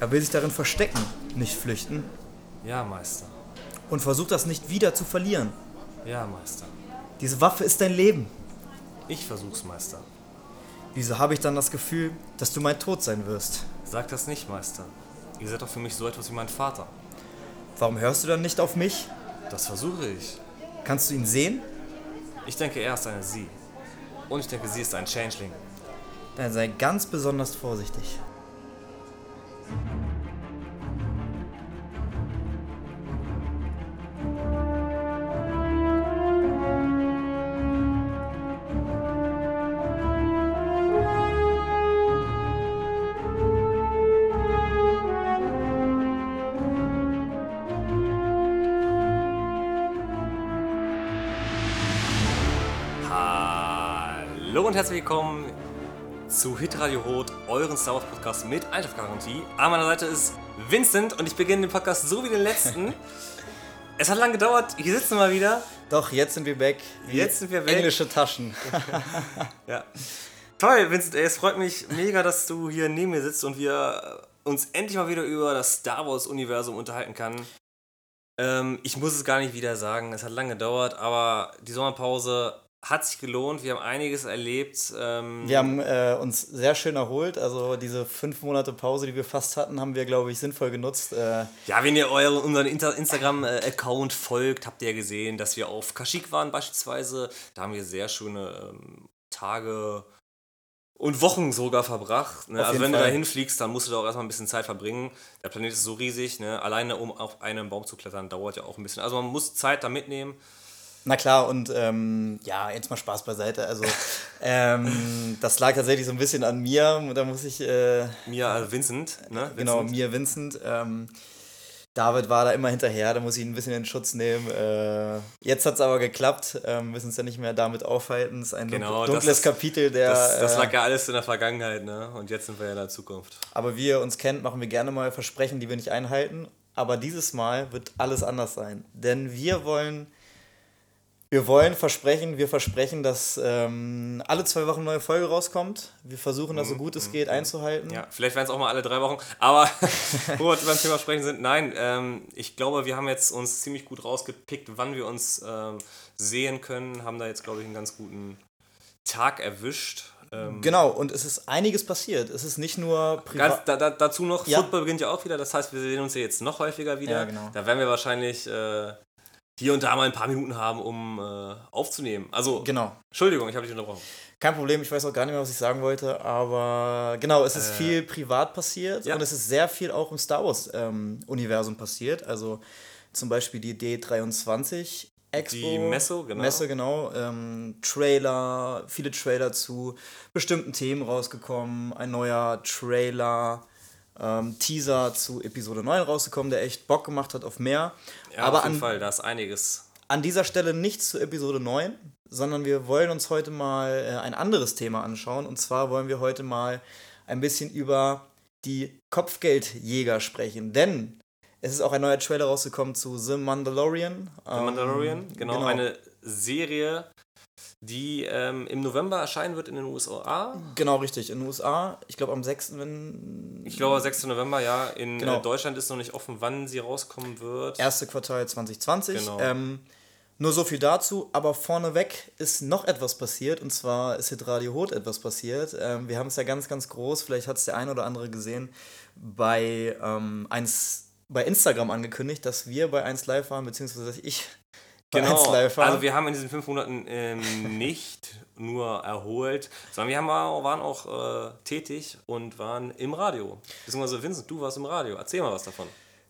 Er will sich darin verstecken, nicht flüchten. Ja, Meister. Und versucht das nicht wieder zu verlieren. Ja, Meister. Diese Waffe ist dein Leben. Ich versuch's, Meister. Wieso habe ich dann das Gefühl, dass du mein Tod sein wirst? Sag das nicht, Meister. Ihr seid doch für mich so etwas wie mein Vater. Warum hörst du dann nicht auf mich? Das versuche ich. Kannst du ihn sehen? Ich denke, er ist eine Sie. Und ich denke, sie ist ein Changeling. Dann sei ganz besonders vorsichtig. Willkommen zu Hitradio Rot, euren Star Wars Podcast mit Einschlafgarantie. An meiner Seite ist Vincent und ich beginne den Podcast so wie den letzten. es hat lange gedauert, hier sitzen wir mal wieder. Doch, jetzt sind wir weg. Jetzt sind wir weg. Englische Taschen. Ja. Toll, Vincent, ey, es freut mich mega, dass du hier neben mir sitzt und wir uns endlich mal wieder über das Star Wars-Universum unterhalten können. Ähm, ich muss es gar nicht wieder sagen, es hat lange gedauert, aber die Sommerpause hat sich gelohnt. Wir haben einiges erlebt. Ähm, Wir haben äh, uns sehr schön erholt. Also diese fünf Monate Pause, die wir fast hatten, haben wir, glaube ich, sinnvoll genutzt. Äh, Ja, wenn ihr euren, unseren Instagram-Account folgt, habt ihr gesehen, dass wir auf Kashyyyk waren beispielsweise. Da haben wir sehr schöne ähm, Tage und Wochen sogar verbracht. Ne? Also wenn du Fall. da hinfliegst, dann musst du da auch erstmal ein bisschen Zeit verbringen. Der Planet ist so riesig, ne? alleine um auf einen Baum zu klettern, dauert ja auch ein bisschen. Also man muss Zeit da mitnehmen. Na klar, und ähm, ja, jetzt mal Spaß beiseite. Also ähm, das lag tatsächlich so ein bisschen an mir. Da muss ich, äh, Mia äh, Vincent, ne? genau, Vincent. mir, Vincent. Ähm, David war da immer hinterher, da muss ich ihn ein bisschen in Schutz nehmen. Äh, jetzt hat es aber geklappt. Ähm, müssen uns ja nicht mehr damit aufhalten. Es ist ein Genau, dunkles ist- Kapitel der. Das, das äh, lag ja alles in der Vergangenheit, ne? Und jetzt sind wir ja in der Zukunft. Aber wie ihr uns kennt, machen wir gerne mal Versprechen, die wir nicht einhalten. Aber dieses Mal wird alles anders sein. Denn wir wollen, wir wollen versprechen, wir versprechen, dass ähm, alle zwei Wochen eine neue Folge rauskommt. Wir versuchen das so gut es geht einzuhalten. Mhm, Ja, vielleicht werden es auch mal alle drei Wochen. Aber wo wir beim Thema sprechen sind, nein, ähm, ich glaube, wir haben jetzt uns ziemlich gut rausgepickt, wann wir uns ähm, sehen können. Haben da jetzt, glaube ich, einen ganz guten Tag erwischt. Ähm, Genau, und es ist einiges passiert. Es ist nicht nur privat. da, da, dazu noch, Ja. Football beginnt ja auch wieder, das heißt, wir sehen uns ja jetzt noch häufiger wieder. Ja, genau. Da werden wir wahrscheinlich äh, hier und da mal ein paar Minuten haben, um äh, aufzunehmen. Also, Genau. Entschuldigung, ich habe dich unterbrochen. Kein Problem, ich weiß auch gar nicht mehr, was ich sagen wollte, aber genau, es ist Äh, viel privat passiert ja. und es ist sehr viel auch im Star Wars-Universum passiert. Also zum Beispiel die D23 Expo. Die Messe, genau. Messe, genau. Ähm, Trailer, viele Trailer zu bestimmten Themen rausgekommen, ein neuer Trailer. Ähm, Teaser zu Episode 9 rausgekommen, der echt Bock gemacht hat auf mehr. Ja, aber auf jeden an, Fall, da ist einiges. an dieser Stelle nichts zu Episode 9, sondern wir wollen uns heute mal äh, ein anderes Thema anschauen. Und zwar wollen wir heute mal ein bisschen über die Kopfgeldjäger sprechen. Denn es ist auch ein neuer Trailer rausgekommen zu The Mandalorian. The Mandalorian, Ähm, genau, eine Serie, die ähm, im November erscheinen wird in den USA. Genau, richtig. In den USA, ich glaube am 6. wenn. Ich glaube, 6. November, ja. In Genau. äh, Deutschland ist noch nicht offen, wann sie rauskommen wird. Erste Quartal 2020. Genau. Ähm, nur so viel dazu, aber vorneweg ist noch etwas passiert und zwar ist Hit Radio Hot etwas passiert. Ähm, wir haben es ja ganz, ganz groß, vielleicht hat es der ein oder andere gesehen, bei, ähm, eins, bei Instagram angekündigt, dass wir bei 1 Live waren, beziehungsweise dass ich bei 1 Genau, also wir haben in diesen fünf Monaten ähm, nicht nur erholt, sondern wir haben auch, waren auch äh, tätig und waren im Radio. Beziehungsweise Vincent, du warst im Radio. Erzähl mal was davon.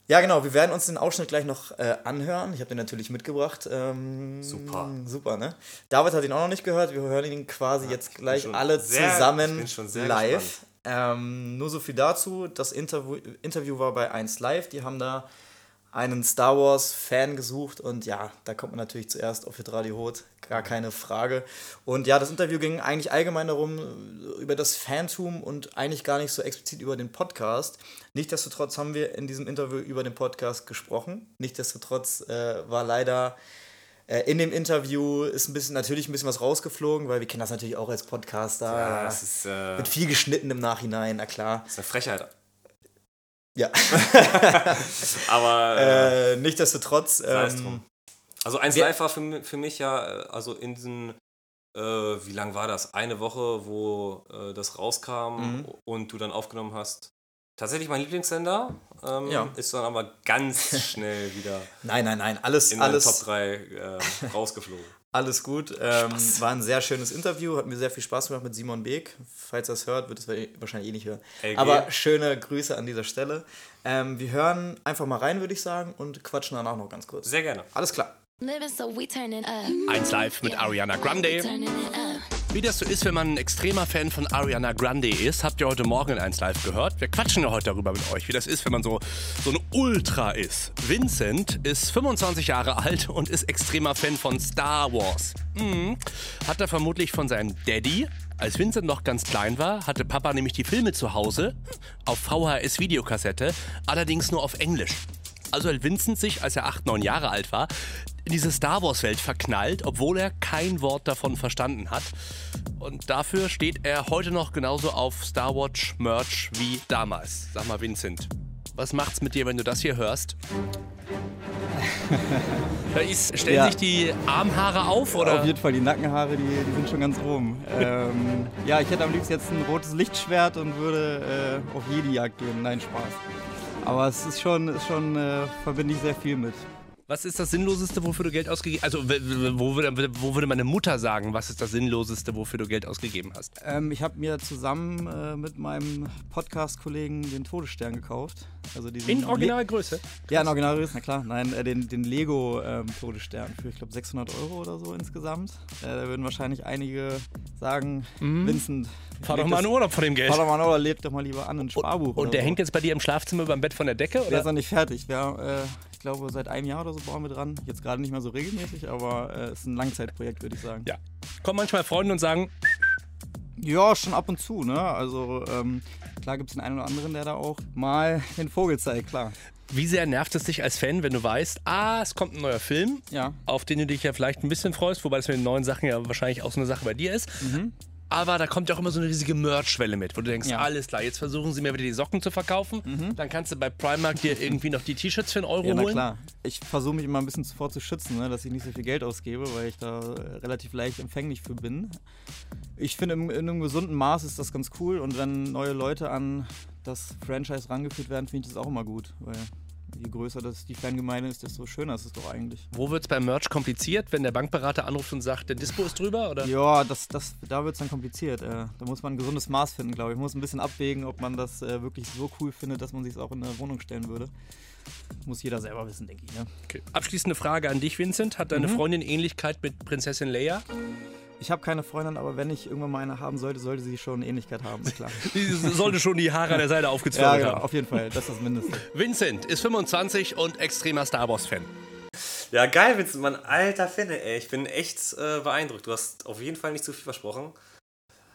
Ja, genau. Wir werden uns den Ausschnitt gleich noch äh, anhören. Ich habe den natürlich mitgebracht. Ähm, Super. Super, ne? David hat ihn auch noch nicht gehört. Wir hören ihn quasi jetzt bin gleich alle sehr- zusammen live. Ähm, nur so viel dazu. Das Interview, Interview war bei 1 Live. Die haben da einen Star Wars-Fan gesucht und ja, da kommt man natürlich zuerst auf Hitradio Hot, gar keine Frage. Und ja, das Interview ging eigentlich allgemein darum, über das Fantum und eigentlich gar nicht so explizit über den Podcast. Nichtsdestotrotz haben wir in diesem Interview über den Podcast gesprochen. Nichtsdestotrotz äh, war leider äh, in dem Interview ist ein bisschen natürlich ein bisschen was rausgeflogen, weil wir kennen das natürlich auch als Podcaster. Ja, das ist, äh, Mit viel geschnitten im Nachhinein, na klar. das ist eine Frechheit. Ja. Aber äh, nichtsdestotrotz. Ähm, also 1 Live war für, für mich ja, äh, also in diesen, äh, wie lang war das? Eine Woche, wo äh, das rauskam mhm. und du dann aufgenommen hast. Tatsächlich mein Lieblingssender. Ähm, ja. Ist dann aber ganz schnell wieder. nein, nein, nein, alles. In alles, Top 3 äh, rausgeflogen. Alles gut. Ähm, war ein sehr schönes Interview, hat mir sehr viel Spaß gemacht mit Simon Beek. Falls er es hört, wird es wahrscheinlich eh nicht hören. LG. Aber schöne Grüße an dieser Stelle. Ähm, wir hören einfach mal rein, würde ich sagen, und quatschen danach noch ganz kurz. Sehr gerne. Alles klar. Eins live mit Ariana Grande. Wie das so ist, wenn man ein extremer Fan von Ariana Grande ist, habt ihr heute Morgen in 1 Live gehört. Wir quatschen ja heute darüber mit euch, wie das ist, wenn man so, so ein Ultra ist. Vincent ist 25 Jahre alt und ist extremer Fan von Star Wars. Mhm. Hat er vermutlich von seinem Daddy. Als Vincent noch ganz klein war, hatte Papa nämlich die Filme zu Hause auf VHS-Videokassette, allerdings nur auf Englisch. Also hat Vincent sich, als er 8, 9 Jahre alt war, in diese Star Wars-Welt verknallt, obwohl er kein Wort davon verstanden hat. Und dafür steht er heute noch genauso auf Star Wars Merch wie damals. Sag mal, Vincent, was macht's mit dir, wenn du das hier hörst? Da ist, stellen ja. sich die Armhaare auf, oder? Auf jeden Fall, die Nackenhaare, die, die sind schon ganz oben. ähm, ja, ich hätte am liebsten jetzt ein rotes Lichtschwert und würde äh, auf Jedi-Jagd gehen. Nein, Spaß. Aber es ist schon, ist schon äh, verbinde ich sehr viel mit. Was ist das Sinnloseste, wofür du Geld ausgegeben hast? Also, wo würde, wo würde meine Mutter sagen, was ist das Sinnloseste, wofür du Geld ausgegeben hast? Ähm, ich habe mir zusammen äh, mit meinem Podcast-Kollegen den Todesstern gekauft. Also in Originalgröße? Ja, in Originalgröße, na klar. Nein, äh, den, den Lego-Todesstern ähm, für, ich glaube, 600 Euro oder so insgesamt. Äh, da würden wahrscheinlich einige sagen, mhm. Vincent. Fahr doch mal in Urlaub von dem Geld. Fahr doch mal in Urlaub, lebt doch mal lieber an, ein Sparbuch. Und, und der so. hängt jetzt bei dir im Schlafzimmer über dem Bett von der Decke? Oder? Der ist noch nicht fertig. Wir, äh, glaube, seit einem Jahr oder so bauen wir dran. Jetzt gerade nicht mehr so regelmäßig, aber es äh, ist ein Langzeitprojekt, würde ich sagen. Ja. Kommen manchmal Freunde und sagen. Ja, schon ab und zu, ne? Also ähm, klar gibt es den einen oder anderen, der da auch mal den Vogel zeigt, klar. Wie sehr nervt es dich als Fan, wenn du weißt, ah, es kommt ein neuer Film, ja. auf den du dich ja vielleicht ein bisschen freust, wobei das mit den neuen Sachen ja wahrscheinlich auch so eine Sache bei dir ist. Mhm. Aber da kommt ja auch immer so eine riesige Merch-Schwelle mit, wo du denkst, ja. alles klar, jetzt versuchen sie mir wieder die Socken zu verkaufen. Mhm. Dann kannst du bei Primark dir irgendwie noch die T-Shirts für einen Euro ja, na holen. klar. Ich versuche mich immer ein bisschen zuvor zu schützen, ne, dass ich nicht so viel Geld ausgebe, weil ich da relativ leicht empfänglich für bin. Ich finde, in, in einem gesunden Maß ist das ganz cool und wenn neue Leute an das Franchise rangeführt werden, finde ich das auch immer gut, weil je größer das die Fangemeinde ist, desto schöner ist es doch eigentlich. Wo wird es beim Merch kompliziert, wenn der Bankberater anruft und sagt, der Dispo ist drüber? Oder? Ja, das, das, da wird es dann kompliziert. Äh, da muss man ein gesundes Maß finden, glaube ich. Man muss ein bisschen abwägen, ob man das äh, wirklich so cool findet, dass man sich es auch in der Wohnung stellen würde. Muss jeder selber wissen, denke ich. Ne? Okay. Abschließende Frage an dich, Vincent. Hat deine mhm. Freundin Ähnlichkeit mit Prinzessin Leia? Ich habe keine Freundin, aber wenn ich irgendwann mal eine haben sollte, sollte sie schon Ähnlichkeit haben, klar. sie sollte schon die Haare an der Seite aufgezogen ja, genau, haben. auf jeden Fall, das ist das Mindeste. Vincent ist 25 und extremer Star Wars-Fan. Ja, geil, Vincent, mein alter Fan, ey. Ich bin echt äh, beeindruckt. Du hast auf jeden Fall nicht zu viel versprochen.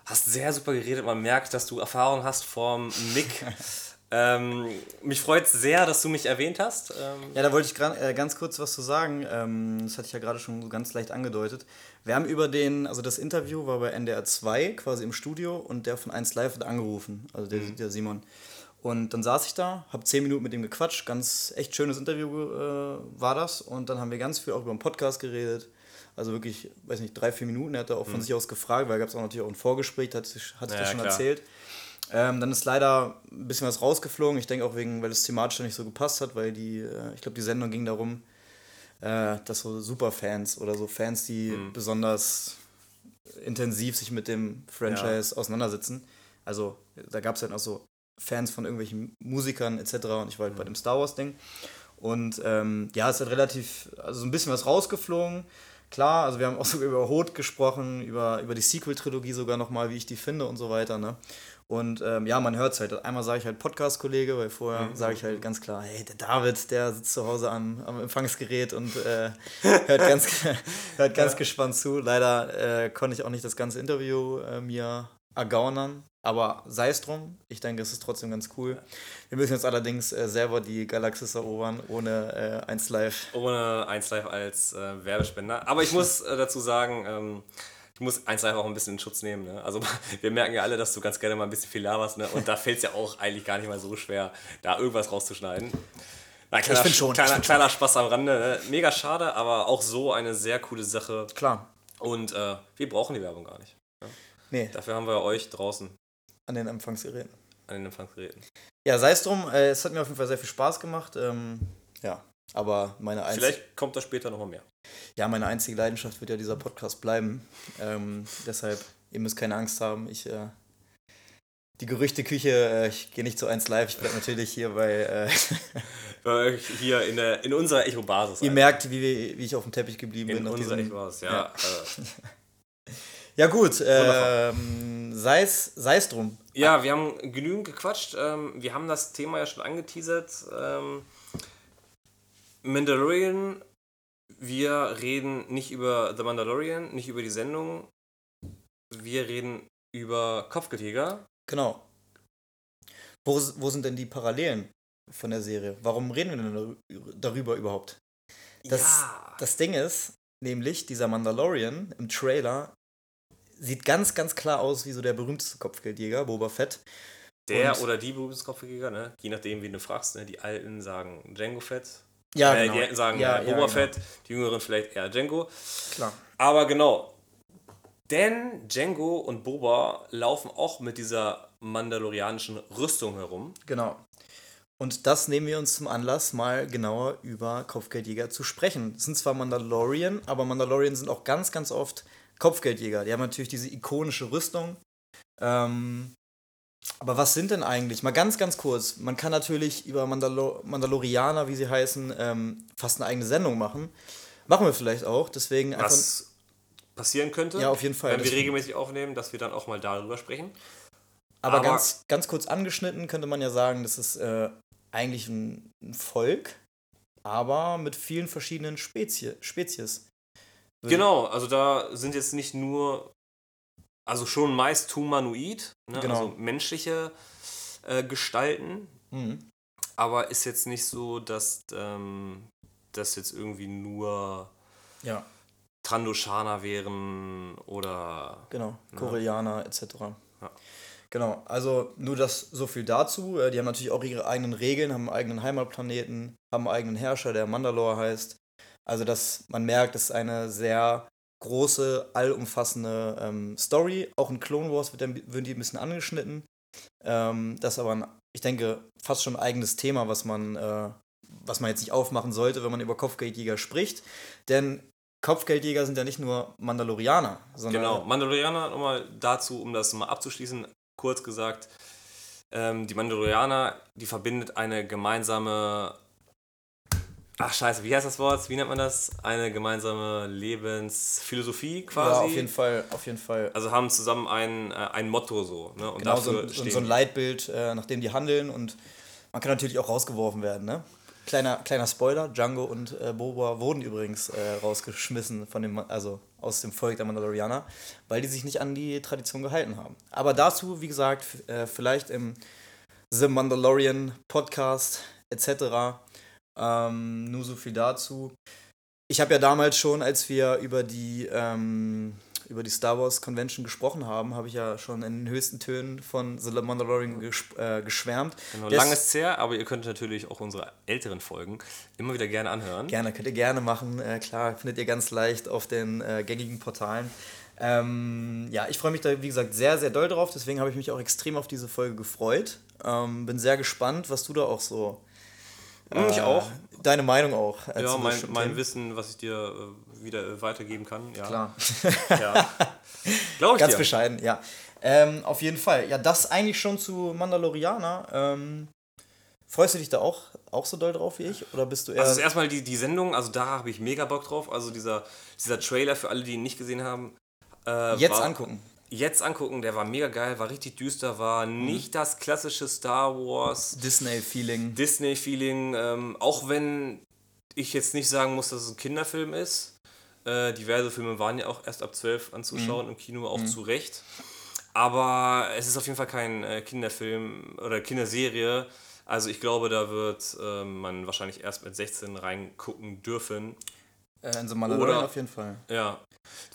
Hast sehr super geredet. Man merkt, dass du Erfahrung hast vom Mick. Ähm, mich freut es sehr, dass du mich erwähnt hast. Ähm ja, da wollte ich äh, ganz kurz was zu sagen. Ähm, das hatte ich ja gerade schon ganz leicht angedeutet. Wir haben über den, also das Interview war bei NDR 2 quasi im Studio und der von 1 Live hat angerufen, also der, mhm. der Simon. Und dann saß ich da, habe zehn Minuten mit ihm gequatscht, ganz echt schönes Interview äh, war das. Und dann haben wir ganz viel auch über den Podcast geredet. Also wirklich, weiß nicht, drei, vier Minuten. Er hat da auch von mhm. sich aus gefragt, weil gab es auch natürlich auch ein Vorgespräch, hat, hat sich ja, das schon klar. erzählt. Ähm, dann ist leider ein bisschen was rausgeflogen. Ich denke auch wegen, weil es thematisch nicht so gepasst hat, weil die, äh, ich glaube, die Sendung ging darum, äh, dass so Superfans oder so Fans, die mhm. besonders intensiv sich mit dem Franchise ja. auseinandersetzen. Also da gab es halt auch so Fans von irgendwelchen Musikern etc. Und ich war halt mhm. bei dem Star Wars-Ding. Und ähm, ja, es hat relativ, also so ein bisschen was rausgeflogen. Klar, also wir haben auch sogar über Hot gesprochen, über, über die Sequel-Trilogie sogar nochmal, wie ich die finde und so weiter. Ne? Und ähm, ja, man hört es halt. Einmal sage ich halt Podcast-Kollege, weil vorher mhm. sage ich halt ganz klar, hey, der David, der sitzt zu Hause am, am Empfangsgerät und äh, hört ganz, hört ganz ja. gespannt zu. Leider äh, konnte ich auch nicht das ganze Interview äh, mir ergaunern. Aber sei es drum, ich denke, es ist trotzdem ganz cool. Wir müssen jetzt allerdings äh, selber die Galaxis erobern, ohne äh, 1 Live. Ohne 1 Live als äh, Werbespender. Aber ich muss äh, dazu sagen, ähm, muss eins einfach auch ein bisschen in Schutz nehmen. Ne? Also wir merken ja alle, dass du ganz gerne mal ein bisschen viel laberst. Ne? Und da fällt es ja auch eigentlich gar nicht mal so schwer, da irgendwas rauszuschneiden. Na, kleiner, ich finde schon. Kleiner, find kleiner Spaß am Rande. Ne? Mega schade, aber auch so eine sehr coole Sache. Klar. Und äh, wir brauchen die Werbung gar nicht. Ne? Nee. Dafür haben wir euch draußen. An den Empfangsgeräten. An den Empfangsgeräten. Ja, sei es drum, äh, es hat mir auf jeden Fall sehr viel Spaß gemacht. Ähm, ja, aber meine einzige. Vielleicht kommt da später nochmal mehr. Ja, meine einzige Leidenschaft wird ja dieser Podcast bleiben. Ähm, deshalb, ihr müsst keine Angst haben. Ich. Äh, die Gerüchteküche, äh, ich gehe nicht zu 1 live, ich bleibe natürlich hier bei. Äh, hier in, der, in unserer Echo-Basis. Ihr merkt, wie, wie ich auf dem Teppich geblieben in bin. In unserer Echo-Basis, ja. Ja, äh. ja gut, ähm, sei es drum. Ja, wir haben genügend gequatscht. Ähm, wir haben das Thema ja schon angeteasert. Mandalorian, wir reden nicht über The Mandalorian, nicht über die Sendung. Wir reden über Kopfgeldjäger. Genau. Wo, wo sind denn die Parallelen von der Serie? Warum reden wir denn darüber überhaupt? Das, ja. das Ding ist, nämlich dieser Mandalorian im Trailer sieht ganz, ganz klar aus wie so der berühmteste Kopfgeldjäger, Boba Fett. Der Und oder die berühmteste Kopfgeldjäger, ne? je nachdem, wie du fragst. Ne? Die Alten sagen Django Fett. Ja, äh, genau. Die Alten sagen ja, äh, Boba ja, genau. Fett, die Jüngeren vielleicht eher Django. Klar. Aber genau, denn Django und Boba laufen auch mit dieser mandalorianischen Rüstung herum. Genau. Und das nehmen wir uns zum Anlass, mal genauer über Kopfgeldjäger zu sprechen. Es sind zwar Mandalorian, aber Mandalorian sind auch ganz, ganz oft Kopfgeldjäger. Die haben natürlich diese ikonische Rüstung. Ähm, aber was sind denn eigentlich? Mal ganz, ganz kurz. Man kann natürlich über Mandalo Mandalorianer, wie sie heißen, ähm, fast eine eigene Sendung machen. Machen wir vielleicht auch. Deswegen was passieren könnte. Ja, auf jeden Fall. Wenn wir regelmäßig aufnehmen, dass wir dann auch mal darüber sprechen. Aber, aber ganz, ganz kurz angeschnitten könnte man ja sagen, das ist äh, eigentlich ein, ein, Volk, aber mit vielen verschiedenen Spezie Spezies. Genau, also da sind jetzt nicht nur, also schon meist humanoid, ne? genau. also menschliche äh, Gestalten, mhm. aber ist jetzt nicht so, dass ähm, das jetzt irgendwie nur ja. Trandoshaner wären oder. Genau, Korellianer ne? etc. Ja. Genau, also nur das so viel dazu. Äh, die haben natürlich auch ihre eigenen Regeln, haben einen eigenen Heimatplaneten, haben einen eigenen Herrscher, der Mandalore heißt. Also, dass man merkt, es ist eine sehr große, allumfassende ähm, Story. Auch in Clone Wars wird, dann, wird die ein bisschen angeschnitten. Ähm, das ist aber, ein, ich denke, fast schon ein eigenes Thema, was man, äh, was man jetzt nicht aufmachen sollte, wenn man über Kopfgeldjäger spricht. Denn Kopfgeldjäger sind ja nicht nur Mandalorianer, sondern. Genau, Mandalorianer, nochmal dazu, um das mal abzuschließen, kurz gesagt, ähm, die Mandalorianer, die verbindet eine gemeinsame. Ach scheiße, wie heißt das Wort? Wie nennt man das? Eine gemeinsame Lebensphilosophie quasi. Ja, auf jeden Fall, auf jeden Fall. Also haben zusammen ein, äh, ein Motto so. Ne? Und genau, so, so, ein Leitbild, äh, nach dem die handeln und man kann natürlich auch rausgeworfen werden, ne? Kleiner, kleiner Spoiler, Django und äh, Boba wurden übrigens äh, rausgeschmissen von dem, also aus dem Volk der Mandalorianer, weil die sich nicht an die Tradition gehalten haben. Aber dazu, wie gesagt, äh, vielleicht im The Mandalorian Podcast etc. Ähm, nur so viel dazu. Ich habe ja damals schon, als wir über die ähm, über die Star Wars Convention gesprochen haben, habe ich ja schon in den höchsten Tönen von The Mandalorian äh, geschwärmt. Genau, Des lang ist her, aber ihr könnt natürlich auch unsere älteren Folgen immer wieder gerne anhören. Gerne, könnt ihr gerne machen. Äh, klar, findet ihr ganz leicht auf den äh, gängigen Portalen. Ähm, ja, ich freue mich da, wie gesagt, sehr, sehr doll drauf. Deswegen habe ich mich auch extrem auf diese Folge gefreut. Ähm, bin sehr gespannt, was du da auch so. Äh, ich auch. Deine Meinung auch. Ja, mein, mein Wissen, was ich dir äh, wieder weitergeben kann. Ja. Klar. ja. Glaube ich Ganz dir. bescheiden, ja. Ähm, auf jeden Fall. Ja, das eigentlich schon zu Mandalorianer. Ähm, freust du dich da auch, auch so doll drauf wie ich? Oder bist du eher. Also erstmal die, die Sendung, also da habe ich mega Bock drauf. Also dieser, dieser Trailer für alle, die ihn nicht gesehen haben. Äh, jetzt war, angucken. Jetzt angucken, der war mega geil, war richtig düster, war mhm. nicht das klassische Star Wars. Disney-Feeling. Disney-Feeling, ähm, auch wenn ich jetzt nicht sagen muss, dass es ein Kinderfilm ist. Äh, diverse Filme waren ja auch erst ab 12 anzuschauen mhm. im Kino, auch mhm. zu Recht. Aber es ist auf jeden Fall kein äh, Kinderfilm oder Kinderserie. Also ich glaube, da wird äh, man wahrscheinlich erst mit 16 reingucken dürfen. Äh, in The Mandalorian Oder, auf jeden Fall. Ja,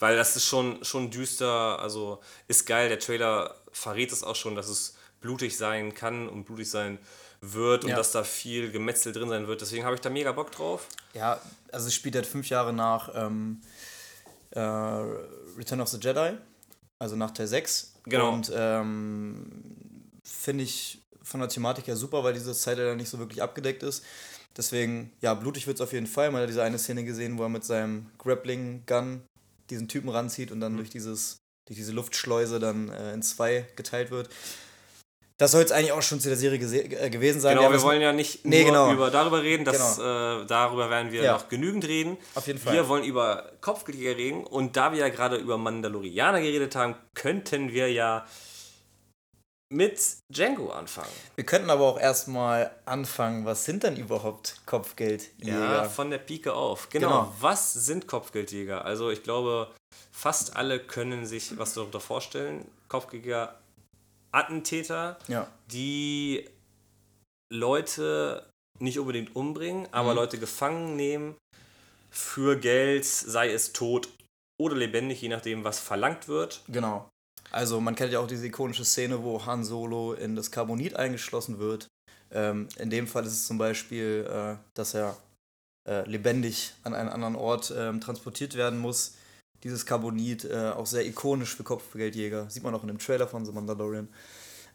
weil das ist schon, schon düster, also ist geil, der Trailer verrät es auch schon, dass es blutig sein kann und blutig sein wird und ja. dass da viel Gemetzel drin sein wird. Deswegen habe ich da mega Bock drauf. Ja, also es spielt halt fünf Jahre nach ähm, äh, Return of the Jedi, also nach Teil 6. Genau. Und ähm, finde ich von der Thematik her super, weil diese Zeit ja nicht so wirklich abgedeckt ist. Deswegen, ja, blutig wird es auf jeden Fall. Man hat diese eine Szene gesehen, wo er mit seinem Grappling-Gun diesen Typen ranzieht und dann mhm. durch, dieses, durch diese Luftschleuse dann äh, in zwei geteilt wird. Das soll jetzt eigentlich auch schon zu der Serie äh, gewesen sein. Genau, wir, wir wollen ja nicht nee, nur genau. über darüber reden, dass, genau. äh, darüber werden wir ja. noch genügend reden. Auf jeden Fall. Wir wollen über Kopfgeldjäger reden und da wir ja gerade über Mandalorianer geredet haben, könnten wir ja mit Django anfangen. Wir könnten aber auch erstmal anfangen, was sind denn überhaupt Kopfgeldjäger? Ja, von der Pike auf. Genau. genau. Was sind Kopfgeldjäger? Also ich glaube, fast alle können sich was darunter vorstellen. Kopfgeldjäger Attentäter, ja. die Leute nicht unbedingt umbringen, aber mhm. Leute gefangen nehmen für Geld, sei es tot oder lebendig, je nachdem, was verlangt wird. Genau. Also man kennt ja auch diese ikonische Szene, wo Han Solo in das Carbonit eingeschlossen wird. Ähm, in dem Fall ist es zum Beispiel, äh, dass er äh, lebendig an einen anderen Ort ähm, transportiert werden muss dieses Carbonit, äh, auch sehr ikonisch für Kopfgeldjäger. Sieht man auch in dem Trailer von The Mandalorian.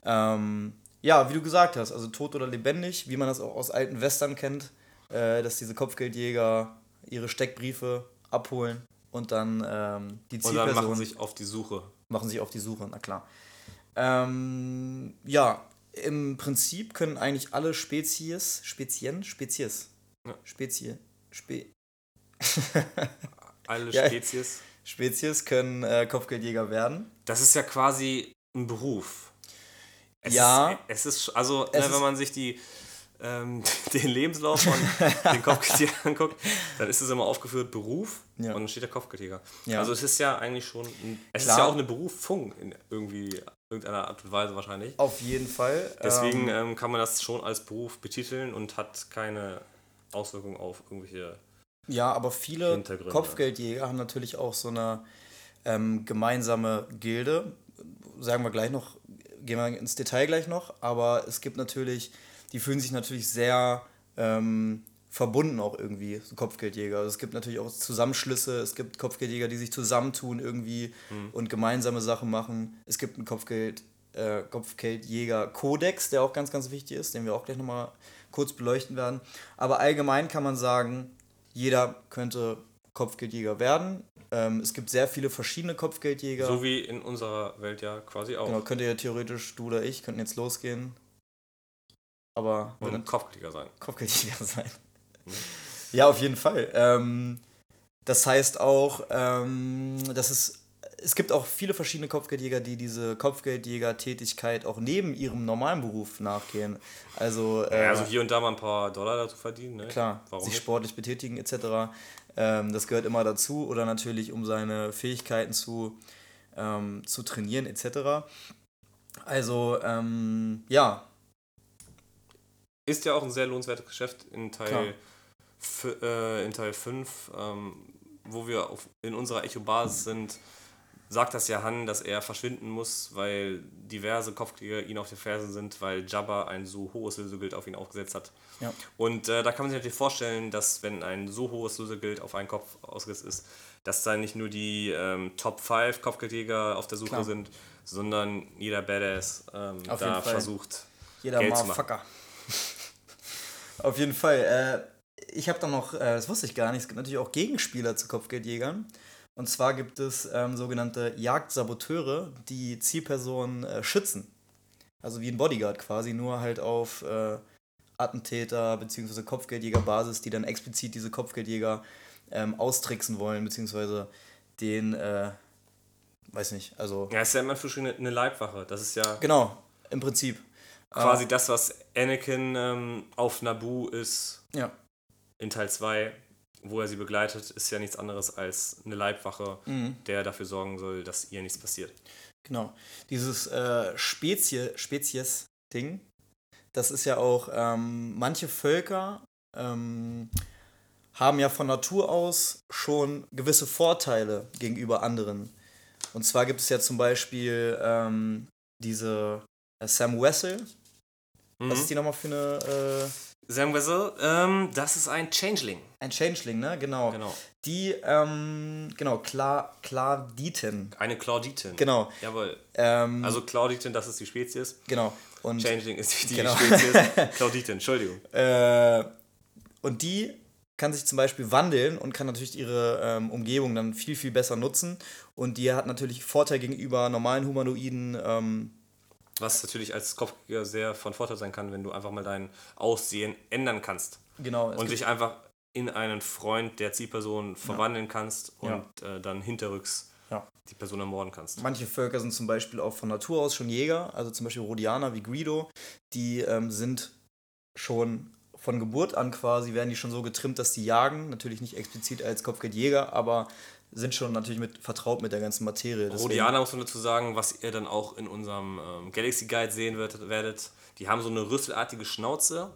Ähm, ja, wie du gesagt hast, also tot oder lebendig, wie man das auch aus alten Western kennt, äh, dass diese Kopfgeldjäger ihre Steckbriefe abholen und dann ähm, die Zielperson... Und dann machen sich auf die Suche. Machen sich auf die Suche, na klar. Ähm, ja, im Prinzip können eigentlich alle Spezies, Spezien, Spezies, ja. Spezie, Spe... alle Spezies. Ja, Spezies können äh, Kopfgeldjäger werden. Das ist ja quasi ein Beruf. Es ja. Ist, es ist, also, es ne, wenn man sich die, ähm, den Lebenslauf von den Kopfgeldjägern anguckt, dann ist es immer aufgeführt Beruf ja. und dann steht der Kopfgeldjäger. Ja. Also es ist ja eigentlich schon, ein, es Klar. ist ja auch eine Berufung in irgendwie irgendeiner Art und Weise wahrscheinlich. Auf jeden Fall. Deswegen ähm, ähm, kann man das schon als Beruf betiteln und hat keine Auswirkungen auf irgendwelche ja, aber viele Kopfgeldjäger haben natürlich auch so eine ähm, gemeinsame Gilde. Sagen wir gleich noch, gehen wir ins Detail gleich noch, aber es gibt natürlich, die fühlen sich natürlich sehr ähm, verbunden auch irgendwie, so Kopfgeldjäger. Also es gibt natürlich auch Zusammenschlüsse, es gibt Kopfgeldjäger, die sich zusammentun irgendwie mhm. und gemeinsame Sachen machen. Es gibt einen Kopfgeld, äh, Kopfgeldjäger-Kodex, der auch ganz, ganz wichtig ist, den wir auch gleich nochmal kurz beleuchten werden. Aber allgemein kann man sagen, jeder könnte Kopfgeldjäger werden. Ähm, es gibt sehr viele verschiedene Kopfgeldjäger. So wie in unserer Welt ja quasi auch. Genau, könnte ja theoretisch du oder ich könnten jetzt losgehen. Aber. Und Kopfgeldjäger sein. Kopfgeldjäger sein. Mhm. Ja, auf jeden Fall. Ähm, das heißt auch, ähm, dass es es gibt auch viele verschiedene Kopfgeldjäger, die diese Kopfgeldjäger-Tätigkeit auch neben ihrem normalen Beruf nachgehen. Also, äh, ja, also hier und da mal ein paar Dollar dazu verdienen. Ne? Klar, Warum sich nicht? sportlich betätigen etc. Ähm, das gehört immer dazu. Oder natürlich, um seine Fähigkeiten zu, ähm, zu trainieren etc. Also, ähm, ja. Ist ja auch ein sehr lohnenswertes Geschäft in Teil, äh, in Teil 5, ähm, wo wir auf, in unserer Echo-Basis sind sagt das ja Han, dass er verschwinden muss, weil diverse Kopfkrieger ihn auf den Fersen sind, weil Jabba ein so hohes Lösegeld auf ihn aufgesetzt hat. Ja. Und äh, da kann man sich natürlich vorstellen, dass wenn ein so hohes Lösegeld auf einen Kopf ausgesetzt ist, dass da nicht nur die ähm, Top 5 Kopfgeldjäger auf der Suche Klar. sind, sondern jeder Badass ähm, da versucht, jeder Geld zu machen. Auf jeden Fall. Äh, ich habe da noch, äh, das wusste ich gar nicht, es gibt natürlich auch Gegenspieler zu Kopfgeldjägern. Und zwar gibt es ähm, sogenannte Jagdsaboteure, die Zielpersonen äh, schützen. Also wie ein Bodyguard quasi, nur halt auf äh, Attentäter bzw. Kopfgeldjäger-Basis, die dann explizit diese Kopfgeldjäger ähm, austricksen wollen, beziehungsweise den, äh, weiß nicht, also. Ja, ist ja immer für eine Leibwache. Das ist ja. Genau, im Prinzip. Quasi äh, das, was Anakin ähm, auf Naboo ist. Ja. In Teil 2 wo er sie begleitet, ist ja nichts anderes als eine Leibwache, mhm. der dafür sorgen soll, dass ihr nichts passiert. Genau. Dieses äh, Spezie, Spezies-Ding, das ist ja auch, ähm, manche Völker ähm, haben ja von Natur aus schon gewisse Vorteile gegenüber anderen. Und zwar gibt es ja zum Beispiel ähm, diese äh, Sam Wessel. Mhm. Was ist die nochmal für eine. Äh, Sam Wessel, ähm, das ist ein Changeling. Ein Changeling, ne? Genau. genau. Die, ähm, genau, Klar, Klarditin. Eine Clauditin. Genau. Jawohl. Ähm, also Clauditin, das ist die Spezies. Genau. Und Changeling ist die, genau. Spezies. Clauditin, Entschuldigung. Äh, und die kann sich zum Beispiel wandeln und kann natürlich ihre ähm, Umgebung dann viel, viel besser nutzen. Und die hat natürlich Vorteil gegenüber normalen Humanoiden. Ähm, Was natürlich als Kopfgeber sehr von Vorteil sein kann, wenn du einfach mal dein Aussehen ändern kannst. Genau. Und dich einfach in einen Freund der Zielperson verwandeln ja. kannst und ja. äh, dann hinterrücks ja. die Person ermorden kannst. Manche Völker sind zum Beispiel auch von Natur aus schon Jäger, also zum Beispiel Rhodianer wie Guido, die ähm, sind schon von Geburt an quasi werden die schon so getrimmt, dass die jagen. Natürlich nicht explizit als Kopfgeldjäger, aber sind schon natürlich mit, vertraut mit der ganzen Materie. Deswegen. Rhodianer muss man dazu sagen, was ihr dann auch in unserem ähm, Galaxy Guide sehen werdet. Die haben so eine rüsselartige Schnauze.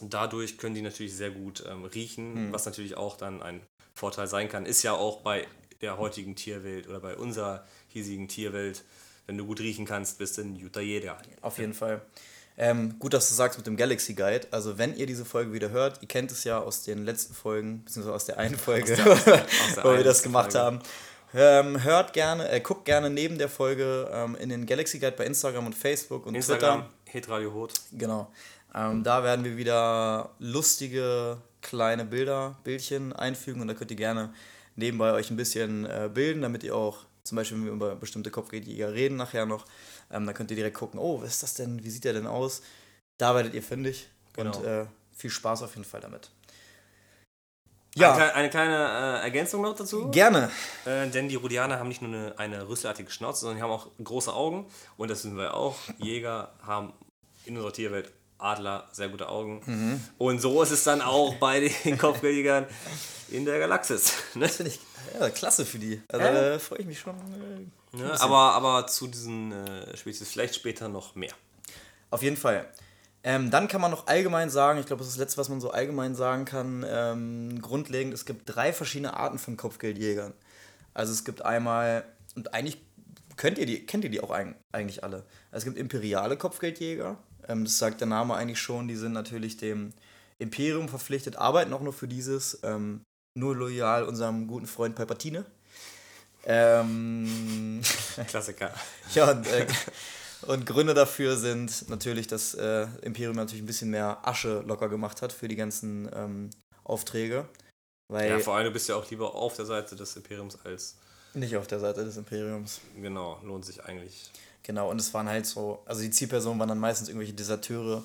Dadurch können die natürlich sehr gut ähm, riechen, hm. was natürlich auch dann ein Vorteil sein kann. Ist ja auch bei der heutigen Tierwelt oder bei unserer hiesigen Tierwelt, wenn du gut riechen kannst, bist du ein guter Jäger. Auf jeden Fall. Ähm, gut, dass du sagst mit dem Galaxy Guide. Also, wenn ihr diese Folge wieder hört, ihr kennt es ja aus den letzten Folgen, beziehungsweise aus der einen Folge, der, wo wir das gemacht Folge. haben. Ähm, hört gerne, äh, guckt gerne neben der Folge ähm, in den Galaxy Guide bei Instagram und Facebook und Instagram, Twitter. Hitradio Hot. Genau. Ähm, da werden wir wieder lustige kleine Bilder, Bildchen einfügen und da könnt ihr gerne nebenbei euch ein bisschen äh, bilden, damit ihr auch zum Beispiel, wenn wir über bestimmte Kopfgeldjäger reden nachher noch, ähm, dann könnt ihr direkt gucken, oh, was ist das denn, wie sieht der denn aus? Da werdet ihr fündig genau. und äh, viel Spaß auf jeden Fall damit. Ja. Eine, eine kleine äh, Ergänzung noch dazu. Gerne. Äh, denn die Rhodianer haben nicht nur eine, eine rüsselartige Schnauze, sondern die haben auch große Augen. Und das sind wir auch. Jäger haben in unserer Tierwelt Adler sehr gute Augen. Mhm. Und so ist es dann auch bei den Kopfgeldjägern in der Galaxis. Ne? Das finde ich ja, klasse für die. Also äh? da freue ich mich schon. Ja, aber, aber zu diesen äh, Spezies vielleicht später noch mehr. Auf jeden Fall. Ähm, dann kann man noch allgemein sagen, ich glaube, das ist das Letzte, was man so allgemein sagen kann, ähm, grundlegend, es gibt drei verschiedene Arten von Kopfgeldjägern. Also es gibt einmal, und eigentlich könnt ihr die, kennt ihr die auch eigentlich alle. Es gibt imperiale Kopfgeldjäger, ähm, das sagt der Name eigentlich schon, die sind natürlich dem Imperium verpflichtet, arbeiten auch nur für dieses. Ähm, nur loyal unserem guten Freund Palpatine. Ähm, Klassiker. ja, und, äh, und, Gründe dafür sind natürlich, dass äh, Imperium natürlich ein bisschen mehr Asche locker gemacht hat für die ganzen ähm, Aufträge. Weil ja, vor allem du bist ja auch lieber auf der Seite des Imperiums als. Nicht auf der Seite des Imperiums. Genau, lohnt sich eigentlich. Genau, und es waren halt so, also die Zielpersonen waren dann meistens irgendwelche Deserteure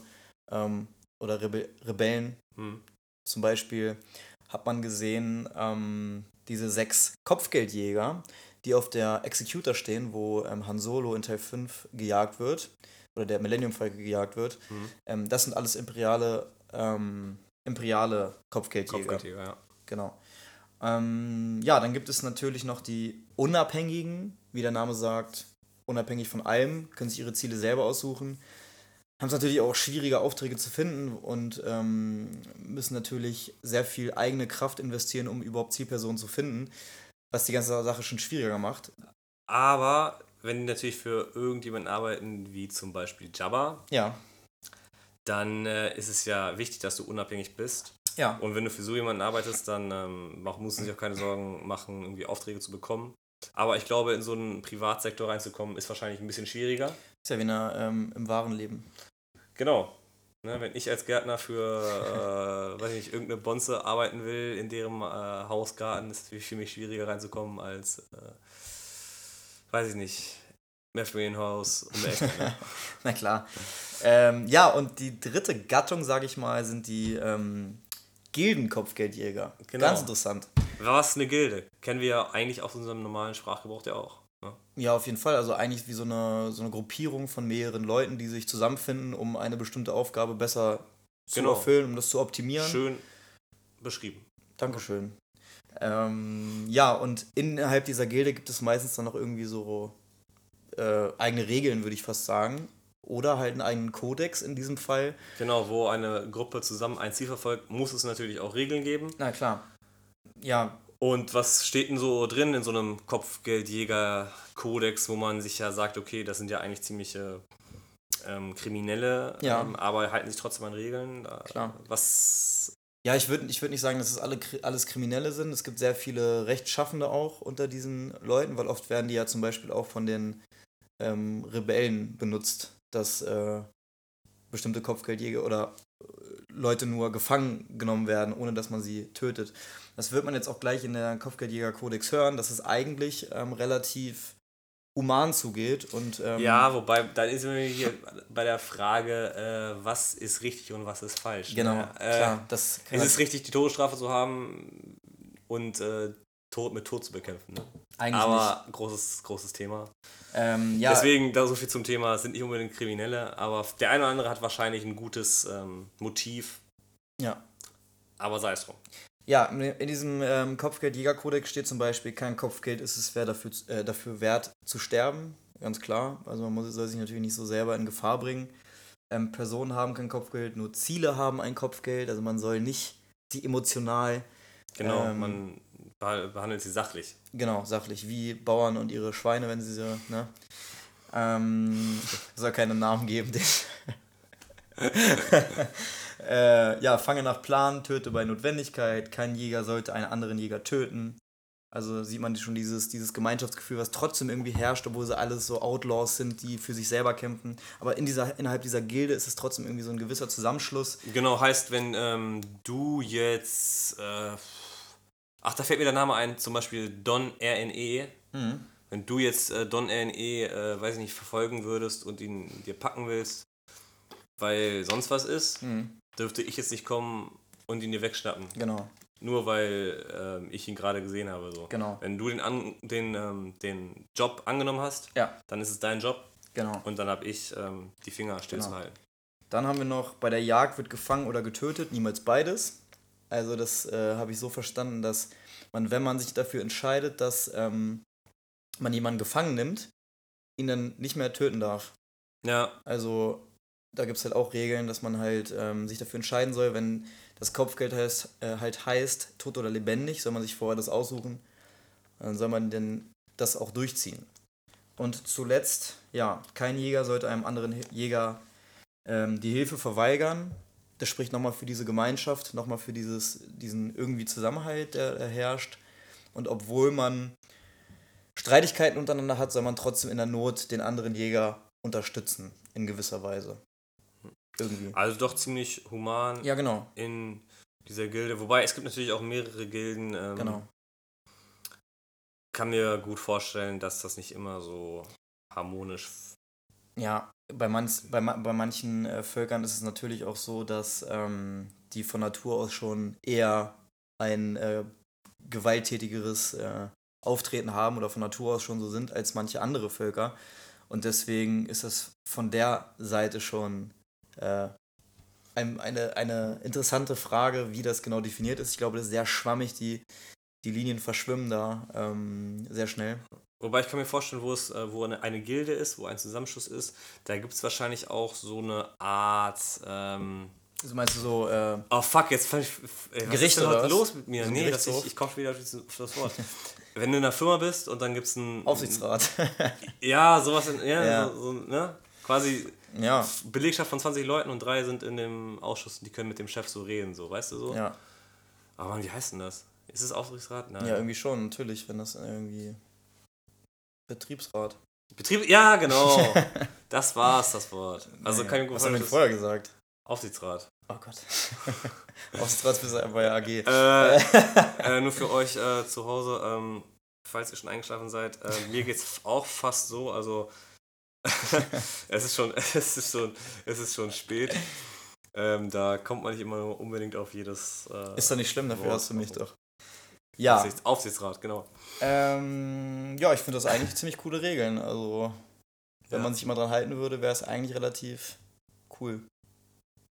ähm, oder Rebe Rebellen. Hm. Zum Beispiel hat man gesehen, ähm, diese sechs Kopfgeldjäger, die auf der Executor stehen, wo ähm, Han Solo in Teil 5 gejagt wird, oder der Millennium Falcon gejagt wird. Mhm. Ähm, das sind alles imperiale, ähm, imperiale Kopfgeldjäger. Kopfgeldjäger, ja. Genau. Ähm, ja, dann gibt es natürlich noch die Unabhängigen, wie der Name sagt, unabhängig von allem, können sich ihre Ziele selber aussuchen haben es natürlich auch schwierige Aufträge zu finden und ähm, müssen natürlich sehr viel eigene Kraft investieren, um überhaupt Zielpersonen zu finden, was die ganze Sache schon schwieriger macht. Aber wenn die natürlich für irgendjemanden arbeiten, wie zum Beispiel Jabba, ja. dann äh, ist es ja wichtig, dass du unabhängig bist. Ja. Und wenn du für so jemanden arbeitest, dann ähm, musst du sich auch keine Sorgen machen, irgendwie Aufträge zu bekommen. Aber ich glaube, in so einen Privatsektor reinzukommen, ist wahrscheinlich ein bisschen schwieriger. Ist ja wie eine, ähm, im wahren Leben. Genau. Ne, wenn ich als Gärtner für, äh, weiß ich nicht, irgendeine Bonze arbeiten will, in deren äh, Hausgarten ist es für mich schwieriger reinzukommen als, äh, weiß ich nicht, Mehrfamilienhaus um der Ne? Na klar. Ähm, ja, und die dritte Gattung, sage ich mal, sind die ähm, Gildenkopfgeldjäger. Genau. Ganz interessant. Was ist eine Gilde? Kennen wir ja eigentlich aus unserem normalen Sprachgebrauch ja auch. Ja, auf jeden Fall. Also eigentlich wie so eine, so eine Gruppierung von mehreren Leuten, die sich zusammenfinden, um eine bestimmte Aufgabe besser zu genau. erfüllen, um das zu optimieren. Schön beschrieben. Dankeschön. Ähm, ja, und innerhalb dieser Gilde gibt es meistens dann noch irgendwie so äh, eigene Regeln, würde ich fast sagen. oder halt einen eigenen Kodex in diesem Fall. Genau, wo eine Gruppe zusammen ein Ziel verfolgt, muss es natürlich auch Regeln geben. Na klar. Ja. Und was steht denn so drin in so einem Kopfgeldjäger-Kodex, wo man sich ja sagt, okay, das sind ja eigentlich ziemliche ähm, Kriminelle, Ja. ähm, aber halten sich trotzdem an Regeln? Da- Klar. Was Ja, ich würde ich würd nicht sagen, dass es alle, alles Kriminelle sind. Es gibt sehr viele Rechtschaffende auch unter diesen Leuten, weil oft werden die ja zum Beispiel auch von den ähm, Rebellen benutzt, dass äh, bestimmte Kopfgeldjäger oder äh, Leute nur gefangen genommen werden, ohne dass man sie tötet. Das wird man jetzt auch gleich in der Kopfgeldjäger-Kodex hören, dass es eigentlich ähm, relativ human zugeht und ähm, Ja, wobei, dann ist wir hier bei der Frage, äh, was ist richtig und was ist falsch. genau, ne? Äh, klar, das Ist es richtig, die Todesstrafe zu haben und äh, Tod mit Tod zu bekämpfen? Ne? eigentlich Aber großes, großes Thema. nicht. Ähm, ja, Deswegen da so viel zum Thema, es sind nicht unbedingt Kriminelle, aber der eine oder andere hat wahrscheinlich ein gutes ähm, Motiv, ja. aber sei es drum. Ja, in diesem ähm, Kopfgeldjägerkodex steht zum Beispiel, kein Kopfgeld ist es wer dafür, äh, dafür wert zu sterben. Ganz klar. Also man muss, soll sich natürlich nicht so selber in Gefahr bringen. Ähm, Personen haben kein Kopfgeld, nur Ziele haben ein Kopfgeld. Also man soll nicht sie emotional, Genau, Ähm, man behandelt sie sachlich. genau, sachlich, wie Bauern und ihre Schweine, wenn sie so, ne? Ähm, soll keine Namen geben. den- äh, ja, fange nach Plan, töte bei Notwendigkeit. Kein Jäger sollte einen anderen Jäger töten. Also sieht man schon dieses, dieses Gemeinschaftsgefühl, was trotzdem irgendwie herrscht, obwohl sie alles so Outlaws sind, die für sich selber kämpfen. Aber in dieser, innerhalb dieser Gilde ist es trotzdem irgendwie so ein gewisser Zusammenschluss. Genau, heißt, wenn ähm, du jetzt. Äh, ach, da fällt mir der Name ein, zum Beispiel Don RNE. Mhm. Wenn du jetzt äh, Don RNE, äh, weiß ich nicht, verfolgen würdest und ihn dir packen willst, weil sonst was ist, Mhm. Dürfte ich jetzt nicht kommen und ihn dir wegschnappen. Genau, Nur weil ähm, ich ihn gerade gesehen habe. So. genau. Wenn du den, an, den, ähm, den Job angenommen hast, Ja, dann ist es dein Job genau. und dann habe ich ähm, die Finger stillzuhalten. Dann haben wir noch, bei der Jagd wird gefangen oder getötet, niemals beides. Also das äh, habe ich so verstanden, dass man, wenn man sich dafür entscheidet, dass ähm, man jemanden gefangen nimmt, ihn dann nicht mehr töten darf. Ja, Also da gibt es halt auch Regeln, dass man halt ähm, sich dafür entscheiden soll, wenn das Kopfgeld heißt, äh, halt heißt, tot oder lebendig, soll man sich vorher das aussuchen. Dann soll man denn das auch durchziehen. Und zuletzt, ja, kein Jäger sollte einem anderen Jäger ähm, die Hilfe verweigern. Das spricht nochmal für diese Gemeinschaft, nochmal für dieses, diesen irgendwie Zusammenhalt, der, der herrscht. Und obwohl man Streitigkeiten untereinander hat, soll man trotzdem in der Not den anderen Jäger unterstützen, in gewisser Weise. Irgendwie. also doch ziemlich human Ja, genau, in dieser Gilde. Wobei es gibt natürlich auch mehrere Gilden. Ähm, genau. Kann mir gut vorstellen, dass das nicht immer so harmonisch. Ja, bei, manch, bei, bei manchen äh, Völkern ist es natürlich auch so, dass ähm, die von Natur aus schon eher ein äh, gewalttätigeres äh, Auftreten haben oder von Natur aus schon so sind als manche andere Völker. Und deswegen ist es von der Seite schon äh, ein, eine, eine interessante Frage, wie das genau definiert ist. Ich glaube, das ist sehr schwammig, die, die Linien verschwimmen da ähm, sehr schnell. Wobei ich kann mir vorstellen, wo es, äh, wo eine, eine Gilde ist, wo ein Zusammenschluss ist, da gibt es wahrscheinlich auch so eine Art. Ähm, Also meinst du so, äh, oh fuck, jetzt fand ich. Was Gericht ist denn oder los mit mir? So nee, das, ich, ich komme wieder auf das Wort. Wenn du in einer Firma bist und dann gibt es einen. Aufsichtsrat? Ja, sowas. In, ja, Ja. So, so, ne? Quasi ja, Belegschaft von 20 Leuten und drei sind in dem Ausschuss und die können mit dem Chef so reden, so, weißt du so? ja. Aber Mann, wie heißt denn das? Ist es Aufsichtsrat? Nein. Ja, irgendwie schon, natürlich, wenn das irgendwie. Betriebsrat. Betrieb, ja, genau. das war's, das Wort. Also Nee. gut Was haben wir vorher gesagt? Aufsichtsrat. Oh Gott. Aufsichtsratsbesitzer bei AG. Äh, äh, nur für euch äh, zu Hause, ähm, falls ihr schon eingeschlafen seid, äh, mir geht's auch fast so, also es ist schon, es ist schon, es ist schon spät. Ähm, da kommt man nicht immer unbedingt auf jedes äh, Ist doch nicht schlimm, dafür Wort. hast du mich doch. Ja, Aufsichts Aufsichtsrat, genau. ähm, ja, ich finde das eigentlich ziemlich coole Regeln. Also, wenn Ja. man sich immer dran halten würde, wäre es eigentlich relativ cool.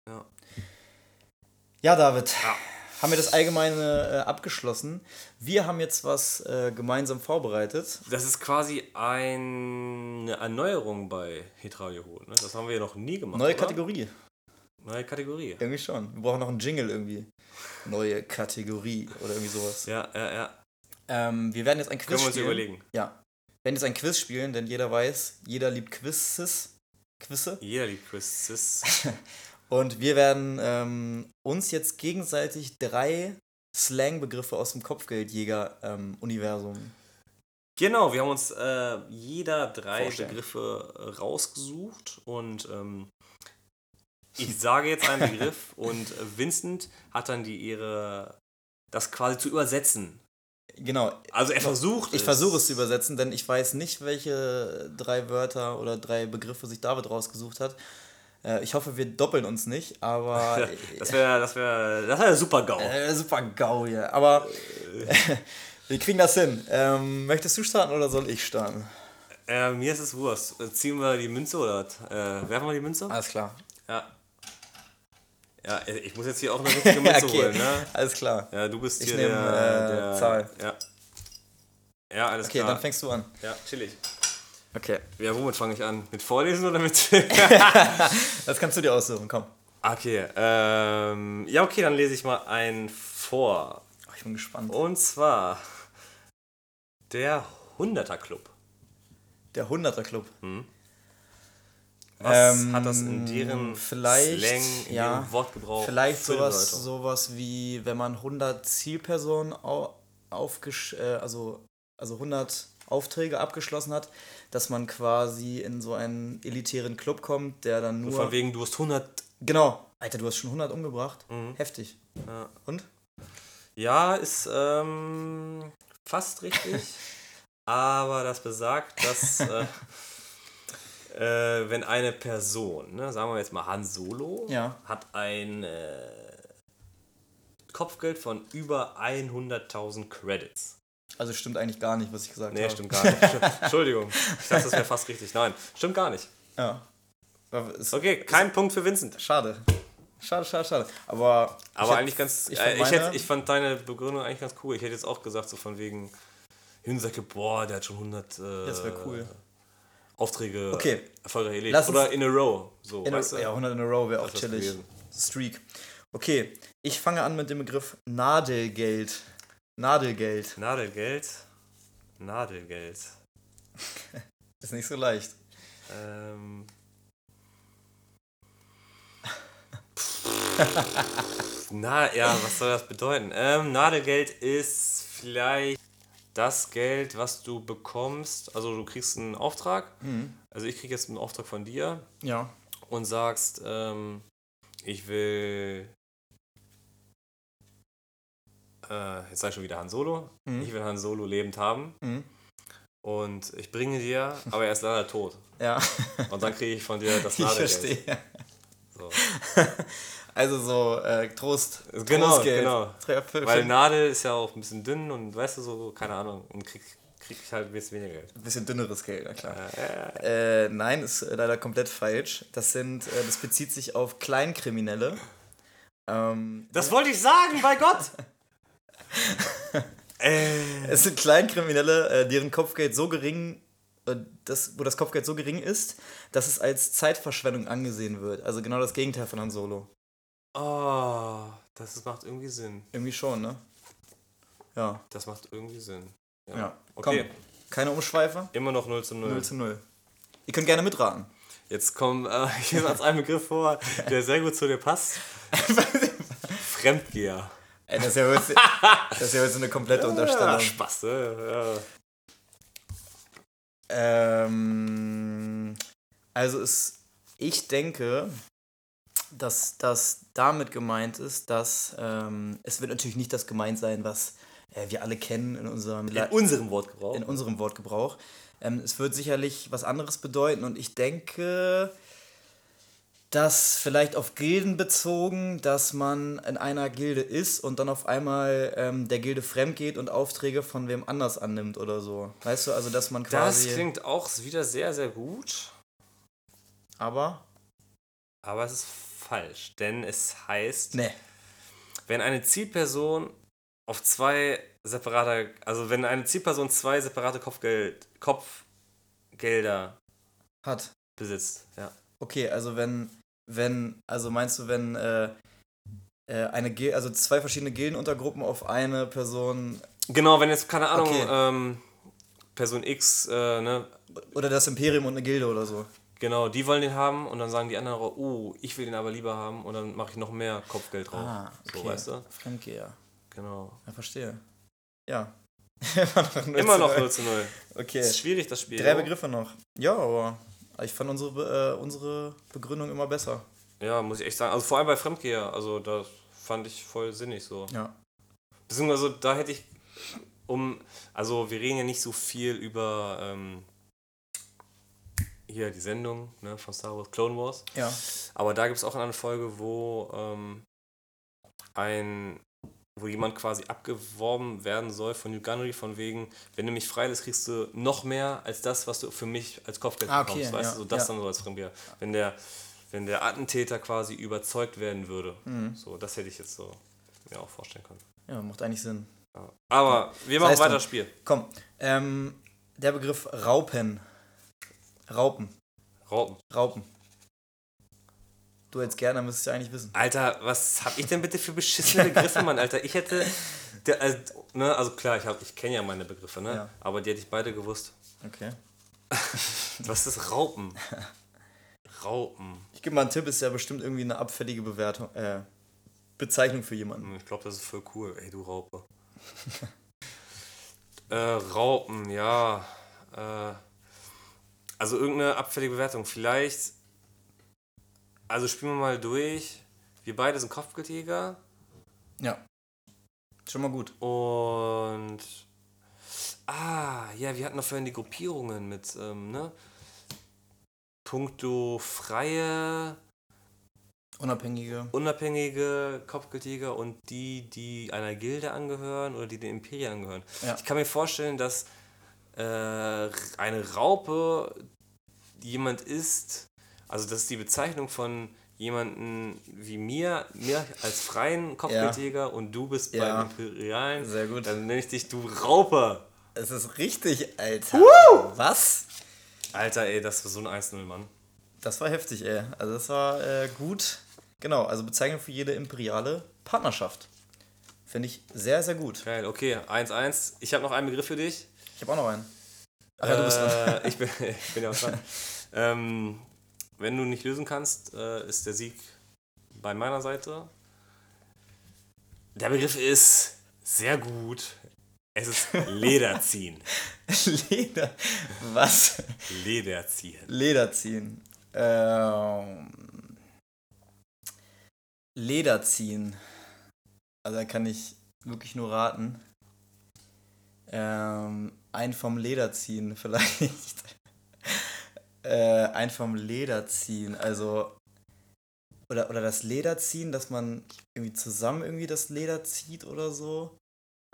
Ja. Ja, David. Ja. Haben wir das Allgemeine äh, abgeschlossen. Wir haben jetzt was äh, gemeinsam vorbereitet. Das ist quasi eine Erneuerung bei Hitradio Ne? Das haben wir ja noch nie gemacht. Neue oder? Kategorie. Neue Kategorie. Irgendwie schon. Wir brauchen noch einen Jingle irgendwie. Neue Kategorie oder irgendwie sowas. Ja, ja, ja. Ähm, wir werden jetzt ein Quiz Können wir uns spielen. überlegen. Ja. Wir werden jetzt ein Quiz spielen, denn jeder weiß, jeder liebt Quizzes. Quizze. Jeder liebt Quizzes. Und wir werden ähm, uns jetzt gegenseitig drei Slang-Begriffe aus dem Kopfgeldjäger-Universum. genau, wir haben uns äh, jeder drei Vorstellen. Begriffe äh, rausgesucht und ähm, ich sage jetzt einen Begriff und äh, Vincent hat dann die Ehre, das quasi zu übersetzen. genau. Also er versucht Ich versuche es zu übersetzen, denn ich weiß nicht, welche drei Wörter oder drei Begriffe sich David rausgesucht hat. Äh, ich hoffe, wir doppeln uns nicht, aber. Das wäre das wär, das wär super GAU. Äh, super GAU hier. Aber wir kriegen das hin. Ähm, möchtest du starten oder soll ich starten? Äh, mir ist es Wurst. Äh, Ziehen wir die Münze oder äh, werfen wir die Münze? Alles klar. Ja. Ja, äh, ich muss jetzt hier auch eine richtige Münze okay, holen, ne? alles klar. Ja, du bist Ich hier nehm, der, äh, der Zahl. Ja. Ja, alles Okay, klar. dann fängst du an. ja, chillig. Okay. Ja, womit fange ich an? Mit Vorlesen oder mit. Das kannst du dir aussuchen, komm. okay, ähm. Ja, okay, dann lese ich mal einen vor. Oh, ich bin gespannt. Und zwar. Der 100er Club. Der 100er Club. Was Ähm, hat das in deren vielleicht, Slang, in ja, ihrem Wortgebrauch? Vielleicht sowas, sowas wie, wenn man 100 Zielpersonen au aufgesch äh, also, also 100 Aufträge abgeschlossen hat, dass man quasi in so einen elitären Club kommt, der dann nur. Von wegen, du hast 100. genau. Alter, du hast schon 100 umgebracht. Mhm. Heftig. Ja. Und? Ja, ist ähm, fast richtig. aber das besagt, dass äh, äh, wenn eine Person, ne, sagen wir jetzt mal Han Solo, Ja. hat ein äh, Kopfgeld von über 100.000 Credits. Also stimmt eigentlich gar nicht, was ich gesagt Nee, habe. stimmt gar nicht. Entschuldigung, ich dachte, das wäre fast richtig. Nein, stimmt gar nicht. Ja. Okay, kein Punkt für Vincent. Schade. Schade, schade, schade. Aber. Aber hätt- eigentlich ganz. Ich äh, ich, hätte, ich fand deine Begründung eigentlich ganz cool. Ich hätte jetzt auch gesagt, so von wegen. Hinsacke, boah, der hat schon 100 äh, Das cool. Aufträge Okay. erfolgreich erledigt. Oder in a row. So, In a, ja, 100 in a row wäre auch chillig. gewesen. Streak. Okay, ich fange an mit dem Begriff Nadelgeld. Nadelgeld. Nadelgeld. Nadelgeld. Ist nicht so leicht. Ähm. Na, ja, was soll das bedeuten? Ähm, Nadelgeld ist vielleicht das Geld, was du bekommst. Also du kriegst einen Auftrag. Also ich kriege jetzt einen Auftrag von dir Ja. und sagst, ähm, ich will. Äh, jetzt sag ich schon wieder Han Solo. Mhm. Ich will Han Solo lebend haben. Mhm. Und ich bringe dir, aber er ist leider tot. Ja, Und dann kriege ich von dir das ich Nadelgeld. verstehe. So. Also so äh, Trost. Genau, Trostgeld. genau. Weil Nadel ist ja auch ein bisschen dünn und weißt du so, keine Ahnung, und krieg, krieg ich halt ein bisschen weniger Geld. Ein bisschen dünneres Geld, na klar. Äh, Äh, nein, ist äh, leider komplett falsch. Das sind, äh, das bezieht sich auf Kleinkriminelle. Ähm, das wollte ich sagen, bei Gott! äh, Es sind Kleinkriminelle, äh, deren Kopfgeld so gering, äh, das, wo das Kopfgeld so gering ist, dass es als Zeitverschwendung angesehen wird. Also genau das Gegenteil von Han Solo. oh, das macht irgendwie Sinn. Irgendwie schon, ne? Ja. Das macht irgendwie Sinn. ja. Okay, Komm, keine Umschweife. immer noch 0 zu 0. 0 zu 0. Ihr könnt gerne mitraten. Jetzt kommt äh, hier als ein Begriff vor, der sehr gut zu dir passt. Fremdgeher. Ey, das ist ja jetzt, das ist ja jetzt eine komplette Ja, Unterstellung. Spaß, ne? Ja. Ähm, also ist, ich denke, dass das damit gemeint ist, dass ähm, es wird natürlich nicht das gemeint sein, was äh, wir alle kennen in unserem, In unserem Wortgebrauch. in unserem Wortgebrauch. Ähm, es wird sicherlich was anderes bedeuten und ich denke, dass vielleicht auf Gilden bezogen, dass man in einer Gilde ist und dann auf einmal ähm, der Gilde fremd geht und Aufträge von wem anders annimmt oder so. Weißt du, also dass man das quasi. klingt auch wieder sehr, sehr gut. aber. Aber es ist falsch, denn es heißt, Ne. wenn eine Zielperson auf zwei separate, also wenn eine Zielperson zwei separate Kopfgeld, Kopfgelder Hat. besitzt, ja. Okay, also wenn, wenn, also meinst du, wenn äh, äh, eine Gil also zwei verschiedene Gildenuntergruppen auf eine Person Genau, wenn jetzt, keine Ahnung, Okay. ähm, Person X, äh, ne, oder das Imperium und eine Gilde oder so. genau, die wollen den haben und dann sagen die anderen, oh, ich will den aber lieber haben und dann mache ich noch mehr Kopfgeld drauf. Ah, okay. So, weißt du? Fremdgeher. Genau. Ja, verstehe. Ja. Immer noch 0 Immer zu noch 0. 0 zu 0. Okay. Das ist schwierig, das Spiel. Drei Begriffe noch. Ja, aber ich fand unsere, äh, unsere Begründung immer besser. Ja, muss ich echt sagen. Also vor allem bei Fremdgeher, also das fand ich voll sinnig so. Ja. Beziehungsweise da hätte ich um, also wir reden ja nicht so viel über ähm, hier die Sendung ne, von Star Wars, Clone Wars. Ja. Aber da gibt es auch eine Folge, wo ähm, ein wo jemand quasi abgeworben werden soll von New Gunnery, von wegen, wenn du mich freilässt, kriegst du noch mehr als das, was du für mich als Kopfgeld Ah, okay, bekommst. Weißt ja, du, so das ja. dann so als Fremdgeher. Wenn der, wenn der Attentäter quasi überzeugt werden würde. Mhm. So, das hätte ich jetzt so mir auch vorstellen können. Ja, macht eigentlich Sinn. Ja. Aber wir machen weiter das Spiel. Komm, ähm, der Begriff Raupen. Raupen. Raupen. Raupen. Du jetzt gerne, müsstest du ja eigentlich wissen. Alter, was hab ich denn bitte für beschissene Begriffe, Mann, Alter? Ich hätte. Der, also, ne, also klar, ich, hab- ich kenne ja meine Begriffe, ne? Ja. Aber die hätte ich beide gewusst. Okay. Was ist Raupen? Raupen. Ich gebe mal einen Tipp, ist ja bestimmt irgendwie eine abfällige Bewertung, äh, Bezeichnung für jemanden. Ich glaube, das ist voll cool. Ey, du Raupe. äh, Raupen, ja. Äh, also irgendeine abfällige Bewertung. Vielleicht. Also spielen wir mal durch. Wir beide sind Kopfgeldjäger. Ja. Schon mal gut. Und. Ah, ja, wir hatten noch vorhin die Gruppierungen mit, ähm, ne? Punkto freie, Unabhängige. unabhängige Kopfgeldjäger und die, die einer Gilde angehören oder die den Imperien angehören. Ja. Ich kann mir vorstellen, dass äh, eine Raupe jemand ist, also das ist die Bezeichnung von jemanden wie mir, mir als freien Kopfgeldjäger und du bist Ja. beim Imperialen. Sehr gut. Dann nenne ich dich du Raupe. Es ist richtig, Alter. Was? Alter, ey, das war so ein 1-0, Mann. Das war heftig, ey. Also das war äh, gut. Genau, also Bezeichnung für jede imperiale Partnerschaft. Finde ich sehr, sehr gut. Geil, okay, 1-1. Ich habe noch einen Begriff für dich. Ich habe auch noch einen. Ach ja, du bist dran. Äh, ich, bin, ich bin ja auch dran. ähm, wenn du nicht lösen kannst, äh, ist der Sieg bei meiner Seite. Der Begriff ist sehr gut. Es ist Lederziehen. Leder. Was? Lederziehen. Leder ziehen. Ähm, Leder ziehen. Also da kann ich wirklich nur raten. Ähm, ein vom Leder ziehen vielleicht. Äh, ein vom Leder ziehen. Also. Oder, oder das Leder ziehen, dass man irgendwie zusammen irgendwie das Leder zieht oder so.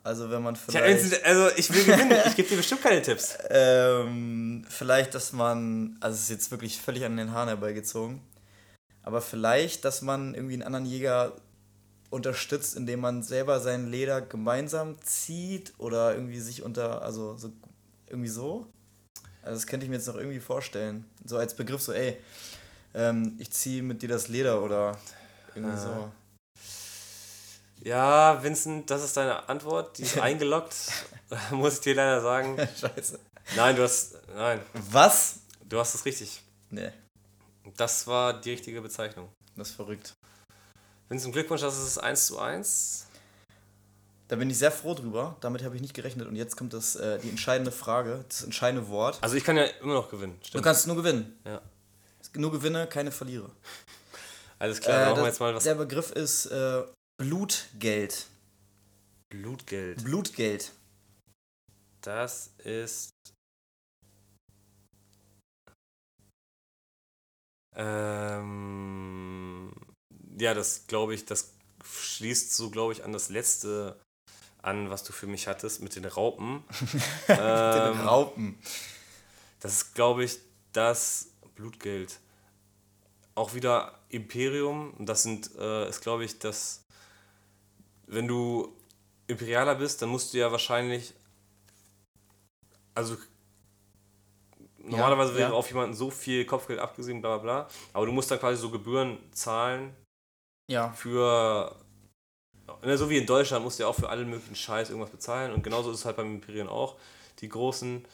Also wenn man vielleicht. also ich will gewinnen. Ich gebe dir bestimmt keine Tipps. Ähm, vielleicht, dass man, also es ist jetzt wirklich völlig an den Haaren herbeigezogen, aber vielleicht, dass man irgendwie einen anderen Jäger unterstützt, indem man selber sein Leder gemeinsam zieht oder irgendwie sich unter, also so, irgendwie so. Also das könnte ich mir jetzt noch irgendwie vorstellen. So als Begriff so, ey, ähm, ich ziehe mit dir das Leder oder irgendwie Ah. so. Ja, Vincent, das ist deine Antwort. Die ist eingeloggt. Muss ich dir leider sagen. Scheiße. Nein, du hast. Nein, Was? du hast es richtig. Nee, Das war die richtige Bezeichnung. das ist verrückt. Vincent, Glückwunsch, das ist 1 zu 1. Da bin ich sehr froh drüber. Damit habe ich nicht gerechnet. Und jetzt kommt das, äh, die entscheidende Frage, das entscheidende Wort. Also ich kann ja immer noch gewinnen. Du Stimmt. kannst nur gewinnen. Ja. Nur gewinne, keine verliere. Alles klar, Äh, machen wir jetzt mal was. Der Begriff ist äh, Blutgeld. Blutgeld. Blutgeld. Das ist. Ähm, ja, das glaube ich, das schließt so, glaube ich, an das letzte an, was du für mich hattest mit den Raupen. Den ähm, Raupen. Das ist, glaube ich, das Blutgeld. Auch wieder Imperium. Das sind, äh, ist, glaube ich, das wenn du Imperialer bist, dann musst du ja wahrscheinlich. Also. Normalerweise wäre ja. auf jemanden so viel Kopfgeld abgesehen, bla bla bla. Aber du musst dann quasi so Gebühren zahlen Ja. für. So wie in Deutschland musst du ja auch für alle möglichen Scheiß irgendwas bezahlen. Und genauso ist es halt beim Imperium auch. Die Großen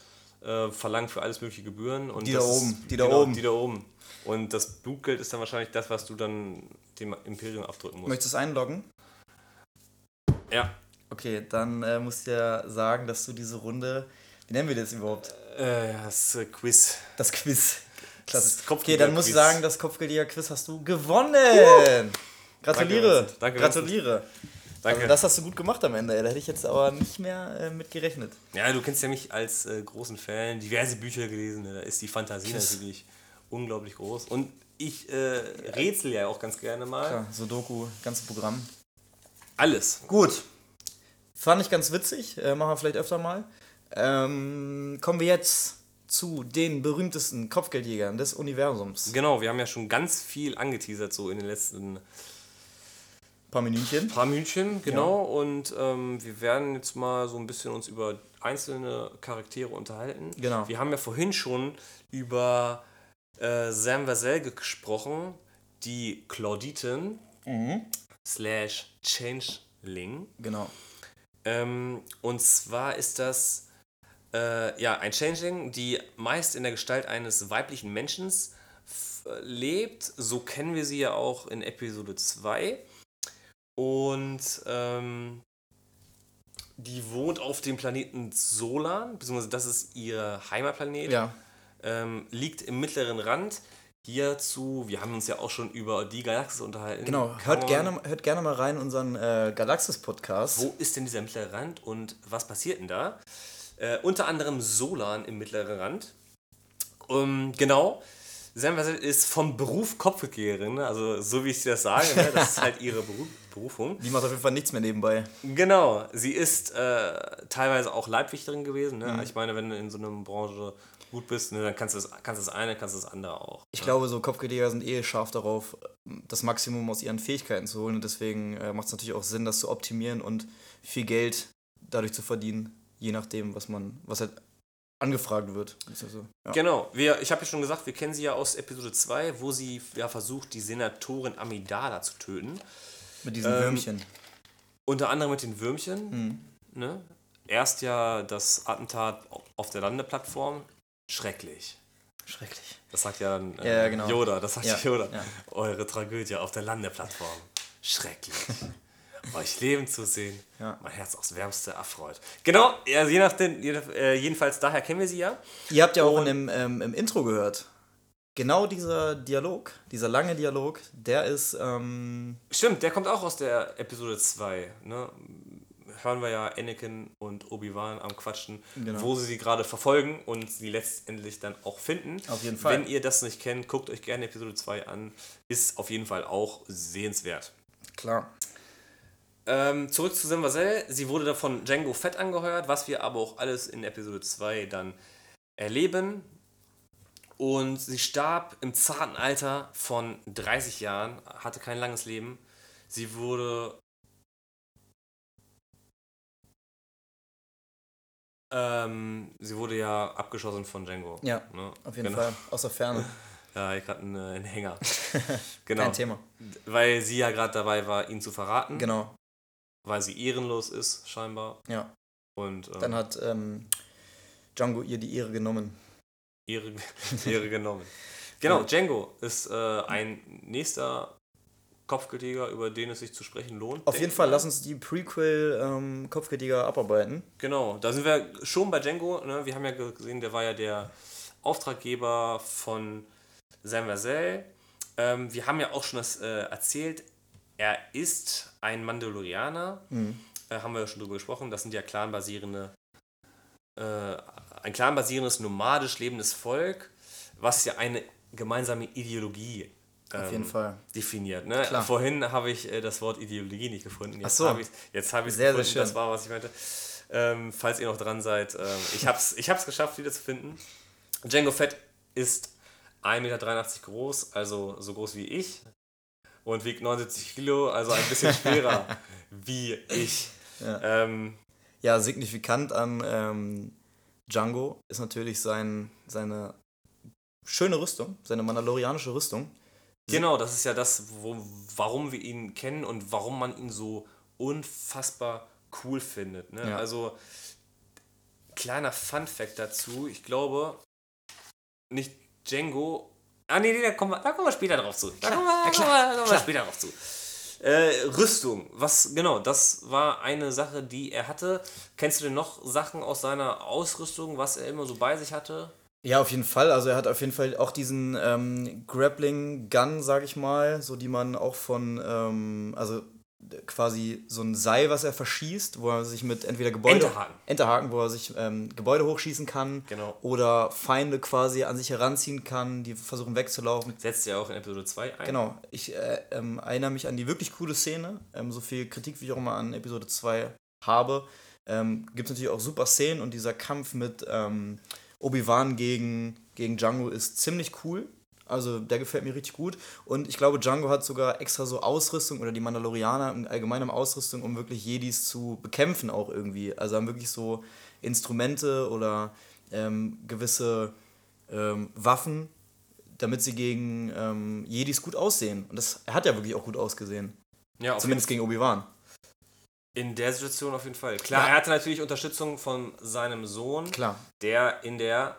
äh, verlangen für alles mögliche Gebühren. Und Die das da ist- oben, die da genau, oben. Die da oben. Und das Blutgeld ist dann wahrscheinlich das, was du dann dem Imperium abdrücken musst. Möchtest du es einloggen? Ja. Okay, dann äh, musst du ja sagen, dass du diese Runde. Wie nennen wir das überhaupt? Äh, das äh, Quiz. Das Quiz. Klasse. Das Okay, dann musst du sagen, das Kopfgeldjäger-Quiz hast du gewonnen! Gratuliere! Vincent. Danke, Gratuliere! Danke. Also das hast du gut gemacht am Ende, da hätte ich jetzt aber nicht mehr äh, mit gerechnet. Ja, du kennst ja mich als äh, großen Fan, diverse Bücher gelesen, ne? da ist die Fantasie Quiz. natürlich unglaublich groß. Und ich äh, rätsel ja auch ganz gerne mal. Klar, Sudoku, ganzes Programm. Alles. Gut. Fand ich ganz witzig, äh, machen wir vielleicht öfter mal. Ähm, kommen wir jetzt zu den berühmtesten Kopfgeldjägern des Universums. Genau, wir haben ja schon ganz viel angeteasert so in den letzten paar Minütchen. paar Minütchen, genau. Und ähm, wir werden jetzt mal so ein bisschen uns über einzelne Charaktere unterhalten. Genau. Wir haben ja vorhin schon über äh, Sam Vazel gesprochen, die Clauditin slash Changeling. Genau. Ähm, und zwar ist das äh, ja, ein Changeling, die meist in der Gestalt eines weiblichen Menschen lebt. So kennen wir sie ja auch in Episode 2. Und ähm, die wohnt auf dem Planeten Solan, beziehungsweise das ist ihr Heimatplanet. Ja. Ähm, liegt im mittleren Rand. Hierzu, wir haben uns ja auch schon über die Galaxis unterhalten. Genau. Kann Hört man- gerne, hört gerne mal rein in unseren äh, Galaxis-Podcast. wo ist denn dieser mittlere Rand und was passiert denn da? Äh, unter anderem Solan im mittleren Rand. Ähm, genau. Sam ist vom Beruf Kopfgeldjägerin, ne? also so wie ich dir das sage, ne? das ist halt ihre Beru Berufung. Die macht auf jeden Fall nichts mehr nebenbei. Genau, sie ist äh, teilweise auch Leibwächterin gewesen. Ne? Mhm. Ich meine, wenn du in so einer Branche gut bist, ne, dann kannst du das, kannst das eine, kannst du das andere auch. Ich glaube, so Kopfgeldjäger sind eh scharf darauf, das Maximum aus ihren Fähigkeiten zu holen. Und deswegen äh, macht es natürlich auch Sinn, das zu optimieren und viel Geld dadurch zu verdienen, je nachdem, was man, was halt angefragt wird. Ist ja so. ja. Genau, wir, ich habe ja schon gesagt, wir kennen sie ja aus Episode 2, wo sie ja versucht, die Senatorin Amidala zu töten. Mit diesen Ähm, Würmchen. Unter anderem mit den Würmchen. Mhm. Ne? Erst ja das Attentat auf der Landeplattform. Schrecklich. Schrecklich. Das sagt ja dann äh, Ja, genau. Yoda. Das sagt Ja, Yoda. ja. Eure Tragödie auf der Landeplattform. Schrecklich. Euch leben zu sehen. Ja. Mein Herz aufs Wärmste erfreut. Genau, ja, je nachdem, äh, jedenfalls daher kennen wir sie ja. Ihr habt ja auch Und- in dem, ähm, im Intro gehört. Genau dieser Dialog, dieser lange Dialog, der ist, ähm, Stimmt, der kommt auch aus der Episode 2. Ne? Hören wir ja Anakin und Obi-Wan am Quatschen, Genau. wo sie sie gerade verfolgen und sie letztendlich dann auch finden. Auf jeden Fall. Wenn ihr das nicht kennt, guckt euch gerne Episode 2 an. Ist auf jeden Fall auch sehenswert. klar. Ähm, zurück zu Sam Vassell. Sie wurde da von Django Fett angeheuert, was wir aber auch alles in Episode 2 dann erleben. Und sie starb im zarten Alter von 30 Jahren, hatte kein langes Leben. Sie wurde. Ähm, sie wurde ja abgeschossen von Django. Ja, ne? Auf jeden genau. Fall, aus der Ferne. Ja, ich gerade einen, äh, einen Hänger. genau. Kein Thema. Weil sie ja gerade dabei war, ihn zu verraten. Genau, Weil sie ehrenlos ist, scheinbar. ja. Und ähm, Dann hat ähm, Django ihr die Ehre genommen. Ehre, Ehre genommen. Genau, Ja. Django ist äh, ein nächster Kopfgeldjäger, über den es sich zu sprechen lohnt. Auf jeden Fall, lass uns die Prequel-Kopfgeldjäger abarbeiten. Genau, da sind wir schon bei Django. Ne? Wir haben ja gesehen, der war ja der Auftraggeber von Sam Vassell. Ähm, wir haben ja auch schon das äh, erzählt. Er ist ein Mandalorianer. Mhm. Äh, haben wir ja schon drüber gesprochen. Das sind ja clanbasierende, äh, ein clanbasierendes, nomadisch lebendes Volk, was ja eine gemeinsame Ideologie Auf ähm, jeden Fall. definiert. Ne? Klar. Vorhin habe ich äh, das Wort Ideologie nicht gefunden. Jetzt so. habe ich habe ich Sehr, sehr gefunden. schön. Das war, was ich meinte. Ähm, falls ihr noch dran seid, ähm, ich habe es ich hab's geschafft, wieder zu finden. Django Fett ist 1,83 Meter groß, also so groß wie ich. und wiegt 79 Kilo, also ein bisschen schwerer wie ich. Ja, ähm, ja signifikant an ähm, Django ist natürlich sein, seine schöne Rüstung, seine mandalorianische Rüstung. Genau, das ist ja das, wo, warum wir ihn kennen und warum man ihn so unfassbar cool findet. Ne? Ja. Also, kleiner Fun-Fact dazu: Ich glaube, nicht Django. Ah, nee, nee, da kommen wir, da kommen wir später drauf zu. Da kommen wir, ja, klar, kommen wir später drauf zu. Äh, Rüstung, was genau, das war eine Sache, die er hatte. Kennst du denn noch Sachen aus seiner Ausrüstung, was er immer so bei sich hatte? Ja, auf jeden Fall. Also er hat auf jeden Fall auch diesen ähm, Grappling Gun, sag ich mal, so die man auch von, ähm, also quasi so ein Seil, was er verschießt, wo er sich mit entweder Gebäude. Enterhaken. Enterhaken, wo er sich ähm, Gebäude hochschießen kann. Genau. Oder Feinde quasi an sich heranziehen kann, die versuchen wegzulaufen. Setzt ja auch in Episode 2 ein. Genau. Ich äh, ähm, erinnere mich an die wirklich coole Szene. Ähm, so viel Kritik, wie ich auch immer an Episode 2 habe. Ähm, Gibt es natürlich auch super Szenen und dieser Kampf mit ähm, Obi-Wan gegen, gegen Django ist ziemlich cool. Also der gefällt mir richtig gut. Und ich glaube, Django hat sogar extra so Ausrüstung oder die Mandalorianer im allgemeinen Ausrüstung, um wirklich Jedis zu bekämpfen auch irgendwie. Also haben wirklich so Instrumente oder ähm, gewisse ähm, Waffen, damit sie gegen ähm, Jedis gut aussehen. Und das hat ja wirklich auch gut ausgesehen. Ja, Zumindest gegen Obi-Wan. In der Situation auf jeden Fall. Klar, ja. er hatte natürlich Unterstützung von seinem Sohn, Klar. der in der,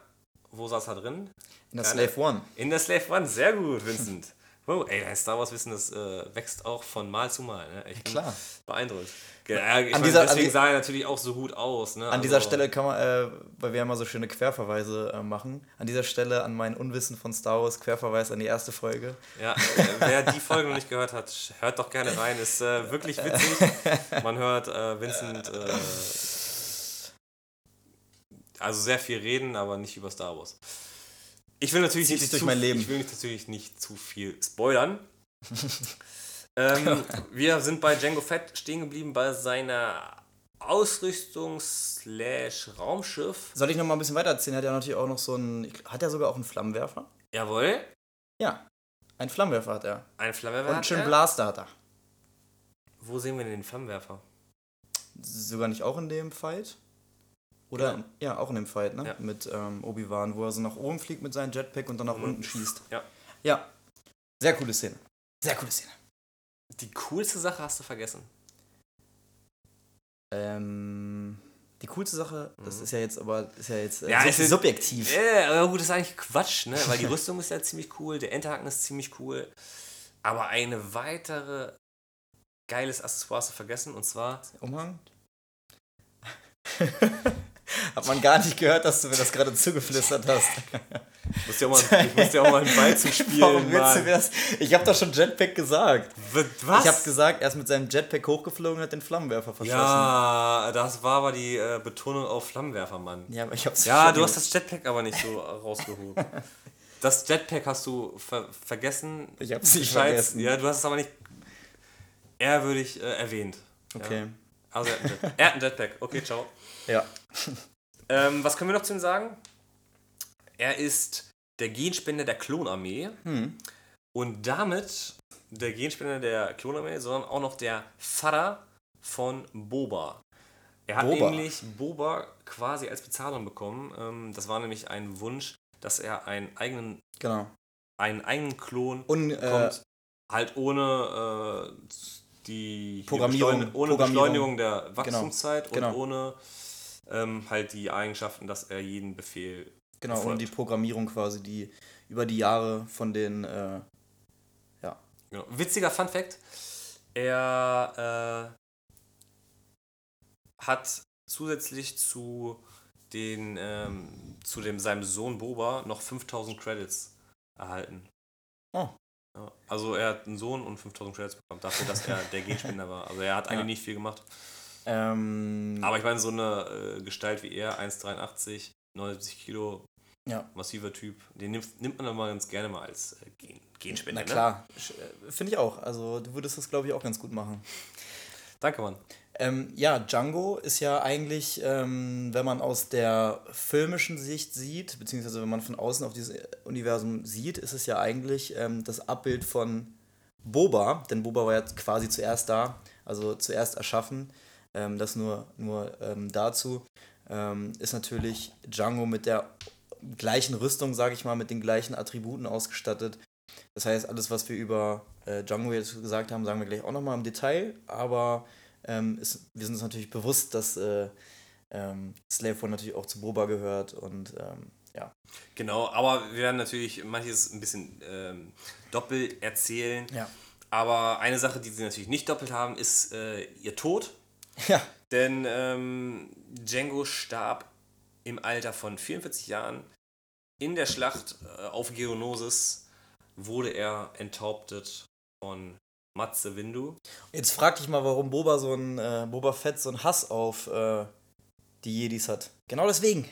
wo saß er drin? In der Slave One. In der Slave One, sehr gut, Vincent. Wow, ey, dein Star Wars Wissen, das äh, wächst auch von Mal zu Mal. Ne? Ich bin Klar. beeindruckt. Ja, ich an dieser, deswegen an sah er natürlich auch so gut aus. Ne? An also, dieser Stelle kann man, äh, weil wir ja immer so schöne Querverweise äh, machen, an dieser Stelle an mein Unwissen von Star Wars Querverweis an die erste Folge. Ja, äh, wer die Folge noch nicht gehört hat, hört doch gerne rein. Ist äh, wirklich witzig. Man hört äh, Vincent also sehr viel reden, aber nicht über Star Wars. Ich will natürlich nicht durch zu, mein Leben. Ich will natürlich nicht zu viel spoilern. ähm, wir sind bei Django Fett stehen geblieben bei seiner Ausrüstung slash Raumschiff. Soll ich noch mal ein bisschen weiter erzählen? Hat er natürlich auch noch so einen. Hat er sogar auch einen Flammenwerfer? Jawohl. Ja. Einen Flammenwerfer hat er. Einen Flammenwerfer? Und einen schönen Blaster hat er. Wo sehen wir denn den Flammenwerfer? Sogar nicht auch in dem Fight? Oder genau. ja, auch in dem Fight, ne? Ja. Mit ähm, Obi-Wan, wo er so nach oben fliegt mit seinem Jetpack und dann nach mhm. unten schießt. Ja. Ja. Sehr coole Szene. Sehr coole Szene. Die coolste Sache hast du vergessen. Ähm. Die coolste Sache, das mhm. ist ja jetzt aber ist ja jetzt äh, ja, ist subjektiv. Ja, aber gut, das ist eigentlich Quatsch, ne? Weil die Rüstung ist ja ziemlich cool, der Enterhaken ist ziemlich cool. Aber eine weitere geiles Accessoire hast du vergessen und zwar. Umhang? Hat man gar nicht gehört, dass du mir das gerade zugeflüstert hast. Ich muss dir auch mal, ich muss dir auch mal einen Ball zu spielen. Warum willst du mir das? Ich habe doch schon Jetpack gesagt. Was? Ich habe gesagt, er ist mit seinem Jetpack hochgeflogen und hat den Flammenwerfer verschossen. Ja, das war aber die äh, Betonung auf Flammenwerfer, Mann. Ja, aber ich hab's Ja, du hast das Jetpack aber nicht so rausgeholt. Das Jetpack hast du ver vergessen. Ich hab's nicht vergessen. Ja, du hast es aber nicht ehrwürdig äh, erwähnt. Okay. Ja. Also er hat ein Jetpack. Okay, ciao. Ja. Ähm, was können wir noch zu ihm sagen? Er ist der Genspender der Klonarmee hm. und damit der Genspender der Klonarmee, sondern auch noch der Vater von Boba. Er hat Boba. nämlich Boba quasi als Bezahlung bekommen. Ähm, das war nämlich ein Wunsch, dass er einen eigenen, genau. einen eigenen Klon Un, bekommt, äh, halt ohne äh, die Programmierung, ohne Programmierung. Beschleunigung der genau. Wachstumszeit genau. und ohne ähm, halt die Eigenschaften, dass er jeden Befehl. Genau, befolgt. und die Programmierung quasi, die über die Jahre von den. Äh, ja. Genau. Witziger Fun Fact: Er äh, hat zusätzlich zu den ähm, zu dem seinem Sohn Boba noch 5000 Credits erhalten. Oh. Also er hat einen Sohn und 5000 Credits bekommen dafür, dass er der Genspender war. Also er hat eigentlich ja. nicht viel gemacht. Ähm, Aber ich meine, so eine äh, Gestalt wie er, 1,83, 79 Kilo, ja. massiver Typ, den nimmt, nimmt man dann mal ganz gerne mal als äh, Gen Genspender. Na ne? klar, ne? finde ich auch. Also du würdest das, glaube ich, auch ganz gut machen. Danke, Mann. Ähm, ja, Django ist ja eigentlich, ähm, wenn man aus der filmischen Sicht sieht, beziehungsweise wenn man von außen auf dieses Universum sieht, ist es ja eigentlich ähm, das Abbild von Boba, denn Boba war ja quasi zuerst da, also zuerst erschaffen. Ähm, das nur, nur ähm, dazu. Ähm, ist natürlich Django mit der gleichen Rüstung, sage ich mal, mit den gleichen Attributen ausgestattet. Das heißt, alles, was wir über äh, Django jetzt gesagt haben, sagen wir gleich auch nochmal im Detail. Aber ähm, ist, wir sind uns natürlich bewusst, dass äh, ähm, Slave One natürlich auch zu Boba gehört und ähm, ja. Genau, aber wir werden natürlich manches ein bisschen ähm, doppelt erzählen. Ja. Aber eine Sache, die sie natürlich nicht doppelt haben, ist äh, ihr Tod. Ja. Denn ähm, Django starb im Alter von 44 Jahren in der Schlacht äh, auf Geonosis wurde er enthauptet von Matze Windu. Jetzt frag dich mal, warum Boba so ein äh, Boba Fett so einen Hass auf äh, die Jedis hat. Genau deswegen.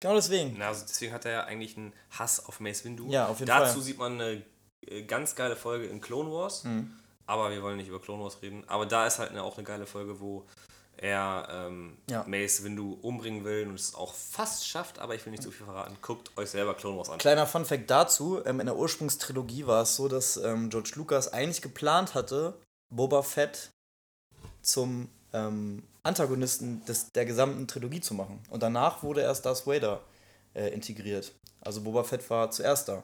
Genau deswegen. Na, also deswegen hat er ja eigentlich einen Hass auf Mace Windu. Ja, auf jeden Dazu Fall. sieht man eine äh, ganz geile Folge in Clone Wars. Mhm. Aber wir wollen nicht über Clone Wars reden. Aber da ist halt eine, auch eine geile Folge, wo er ähm, Ja. Mace Windu umbringen will und es auch fast schafft, aber ich will nicht zu viel verraten. Guckt euch selber Clone Wars an. Kleiner Funfact dazu: ähm, In der Ursprungstrilogie war es so, dass ähm, George Lucas eigentlich geplant hatte, Boba Fett zum ähm, Antagonisten des, der gesamten Trilogie zu machen. Und danach wurde erst Darth Vader äh, integriert. Also Boba Fett war zuerst da.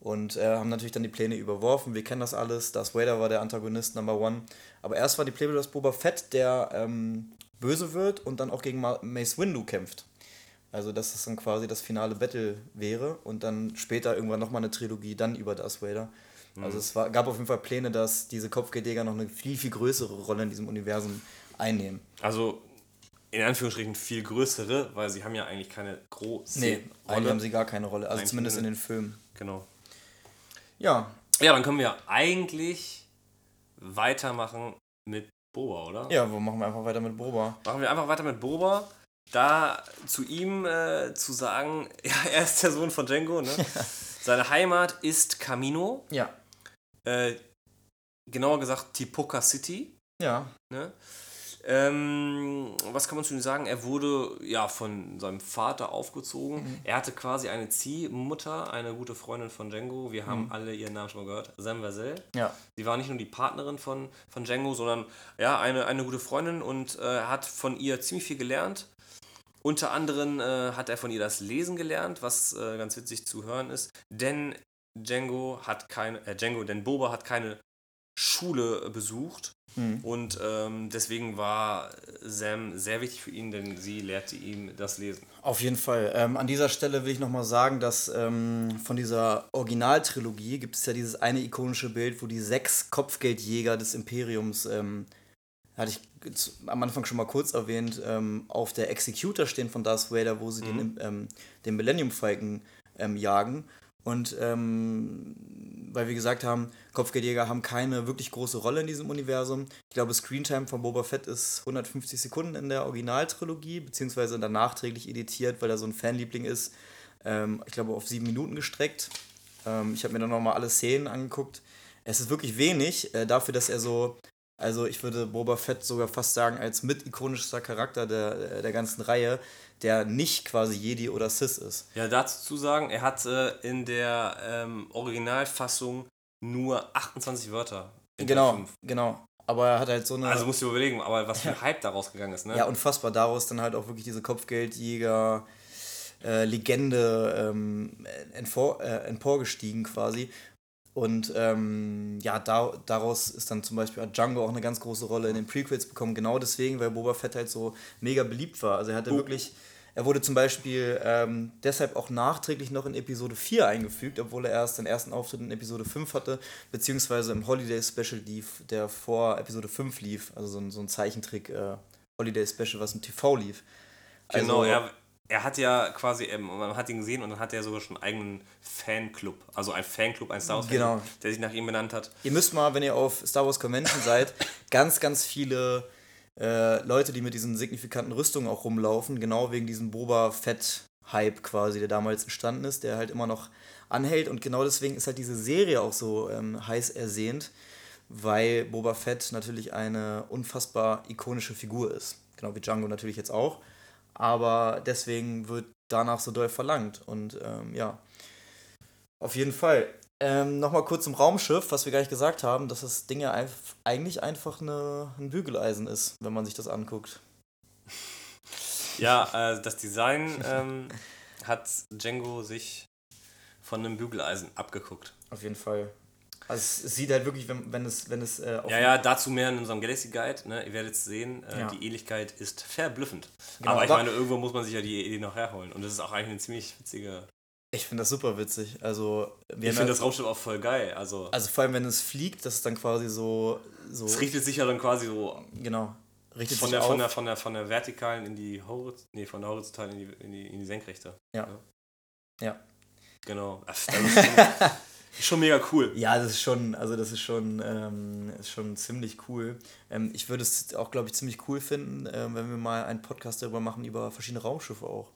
Und äh, haben natürlich dann die Pläne überworfen. Wir kennen das alles. Darth Vader war der Antagonist Number One. Aber erst war die Pläne, dass Boba Fett der ähm, Böse wird und dann auch gegen Ma Mace Windu kämpft. Also, dass das dann quasi das finale Battle wäre und dann später irgendwann nochmal eine Trilogie dann über Darth Vader. Also, es war, gab auf jeden Fall Pläne, dass diese Kopfgeldjäger noch eine viel, viel größere Rolle in diesem Universum einnehmen. Also in Anführungsstrichen viel größere, weil sie haben ja eigentlich keine große Nee, Rolle. eigentlich haben sie gar keine Rolle. Also, Eigentlich zumindest in den Filmen. Genau. Ja, Ja, dann können wir eigentlich weitermachen mit Boba, oder? ja, wo machen wir einfach weiter mit Boba? Machen wir einfach weiter mit Boba. Da zu ihm äh, zu sagen, ja, er ist der Sohn von Django, ne? Seine Heimat ist Camino, Ja, äh, genauer gesagt Tipoca City. ja, Ne? Ähm, was kann man zu ihm sagen? Er wurde ja von seinem Vater aufgezogen. Mhm. Er hatte quasi eine Ziehmutter, eine gute Freundin von Django. Wir haben alle ihren Namen schon mal gehört. Sam Vazel. ja. Sie war nicht nur die Partnerin von, von Django, sondern ja, eine, eine gute Freundin und äh, hat von ihr ziemlich viel gelernt. Unter anderem äh, hat er von ihr das Lesen gelernt, was äh, ganz witzig zu hören ist. Denn Django hat keine, äh, Django, denn Boba hat keine Schule besucht. Mhm. Und ähm, deswegen war Sam sehr wichtig für ihn, denn sie lehrte ihm das Lesen. Auf jeden Fall. Ähm, an dieser Stelle will ich nochmal sagen, dass ähm, von dieser Originaltrilogie gibt es ja dieses eine ikonische Bild, wo die sechs Kopfgeldjäger des Imperiums, ähm, hatte ich am Anfang schon mal kurz erwähnt, ähm, auf der Executor stehen von Darth Vader, wo sie den, ähm, den Millennium Falcon jagen. Und ähm, weil wir gesagt haben, Kopfgeldjäger haben keine wirklich große Rolle in diesem Universum. Ich glaube, Screentime von Boba Fett ist 150 Sekunden in der Originaltrilogie, beziehungsweise dann nachträglich editiert, weil er so ein Fanliebling ist. Ähm, ich glaube, auf sieben Minuten gestreckt. Ähm, ich habe mir dann nochmal alle Szenen angeguckt. Es ist wirklich wenig äh, dafür, dass er so, also ich würde Boba Fett sogar fast sagen, als mit ikonischster Charakter der, der ganzen Reihe, der nicht quasi Jedi oder Sith ist. Ja, dazu zu sagen, er hat äh, in der ähm, Originalfassung nur 28 Wörter. Genau, genau. Aber er hat halt so eine. Also musst du überlegen, aber was für ein Hype daraus gegangen ist, ne? Ja, unfassbar. Daraus dann halt auch wirklich diese Kopfgeldjäger. Äh, Legende ähm, äh, emporgestiegen quasi. Und ähm, ja, da, daraus ist dann zum Beispiel hat Django auch eine ganz große Rolle in den Prequels bekommen. Genau deswegen, weil Boba Fett halt so mega beliebt war. Also er hatte Oh. wirklich, er wurde zum Beispiel ähm, deshalb auch nachträglich noch in Episode 4 eingefügt, obwohl er erst den ersten Auftritt in Episode 5 hatte, beziehungsweise im Holiday Special lief, der vor Episode 5 lief. Also so ein, so ein Zeichentrick äh, Holiday Special, was im TV lief. Genau, Also- er, er hat ja quasi, ähm, man hat ihn gesehen und dann hat er sogar schon einen eigenen Fanclub. Also ein Fanclub, ein Star Wars Genau. Fanclub, der sich nach ihm benannt hat. Ihr müsst mal, wenn ihr auf Star Wars Convention seid, ganz, ganz viele äh, Leute, die mit diesen signifikanten Rüstungen auch rumlaufen, genau wegen diesem Boba Fett-Hype quasi, der damals entstanden ist, der halt immer noch anhält. Und genau deswegen ist halt diese Serie auch so ähm, heiß ersehnt, weil Boba Fett natürlich eine unfassbar ikonische Figur ist. Genau wie Django natürlich jetzt auch. Aber deswegen wird danach so doll verlangt. Und ähm, ja, auf jeden Fall. Ähm, Nochmal kurz zum Raumschiff, was wir gar nicht gesagt haben, dass das Ding ja eigentlich einfach eine, ein Bügeleisen ist, wenn man sich das anguckt. Ja, äh, das Design ähm, hat Django sich von einem Bügeleisen abgeguckt. Auf jeden Fall. Also es sieht halt wirklich, wenn, wenn es, wenn es äh, Ja, ja, dazu mehr in unserem Galaxy Guide. Ne? Ihr werdet es sehen, äh, ja. die Ähnlichkeit ist verblüffend. Genau, aber ich meine, irgendwo muss man sich ja die Idee noch herholen. Und das ist auch eigentlich eine ziemlich witzige. Ich finde das super witzig. Also, ich finde das Raumschiff auch voll geil. Also, also vor allem, wenn es fliegt, das ist dann quasi so. so es richtet sich ja dann quasi so. Genau. Richtet von, sich der, auf. Von, der, von, der, von der vertikalen in die Horiz nee, von der horizontalen in die, in die, in die senkrechte. Ja. Ja. ja. Genau. Ach, schon, schon mega cool. Ja, das ist schon, also das ist schon, ähm, ist schon ziemlich cool. Ähm, ich würde es auch, glaube ich, ziemlich cool finden, ähm, wenn wir mal einen Podcast darüber machen, über verschiedene Raumschiffe auch.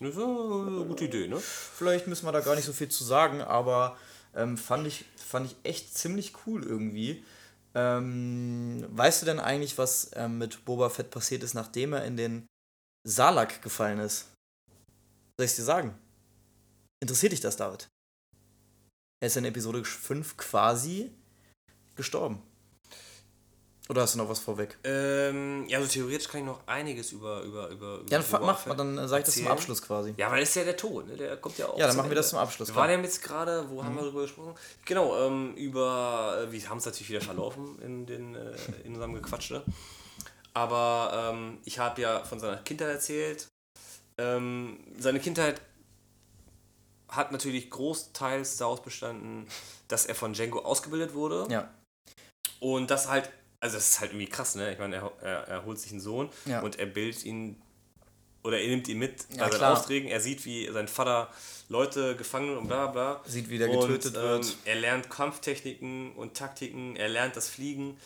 Das ist eine gute Idee, ne? Vielleicht müssen wir da gar nicht so viel zu sagen, aber ähm, fand, ich, fand ich echt ziemlich cool irgendwie. Ähm, weißt du denn eigentlich, was ähm, mit Boba Fett passiert ist, nachdem er in den Salak gefallen ist? Soll ich dir sagen? Interessiert dich das, David? Er ist in Episode 5 quasi gestorben. Oder hast du noch was vorweg? Ähm, ja, also theoretisch kann ich noch einiges über über über. Ja, dann mach mal, dann sag ich das zum Abschluss quasi. Ja, weil das ist ja der Tod, ne? Der kommt ja auch. Ja, dann machen wir das zum Abschluss. Wir waren ja jetzt gerade, wo mhm. haben wir darüber gesprochen? Genau, ähm, über, äh, wir haben es natürlich wieder verlaufen in den äh, in unserem Gequatsch, ne? Aber ähm, ich habe ja von seiner Kindheit erzählt. Ähm, seine Kindheit hat natürlich großteils daraus bestanden, dass er von Django ausgebildet wurde. Ja. Und das halt, also das ist halt irgendwie krass, ne? Ich meine, er, er, er holt sich einen Sohn ja. und er bildet ihn oder er nimmt ihn mit bei ja, seinen Aufträgen. Er sieht, wie sein Vater Leute gefangen und bla bla. Sieht, wie der getötet und, wird. Ähm, er lernt Kampftechniken und Taktiken, er lernt das Fliegen.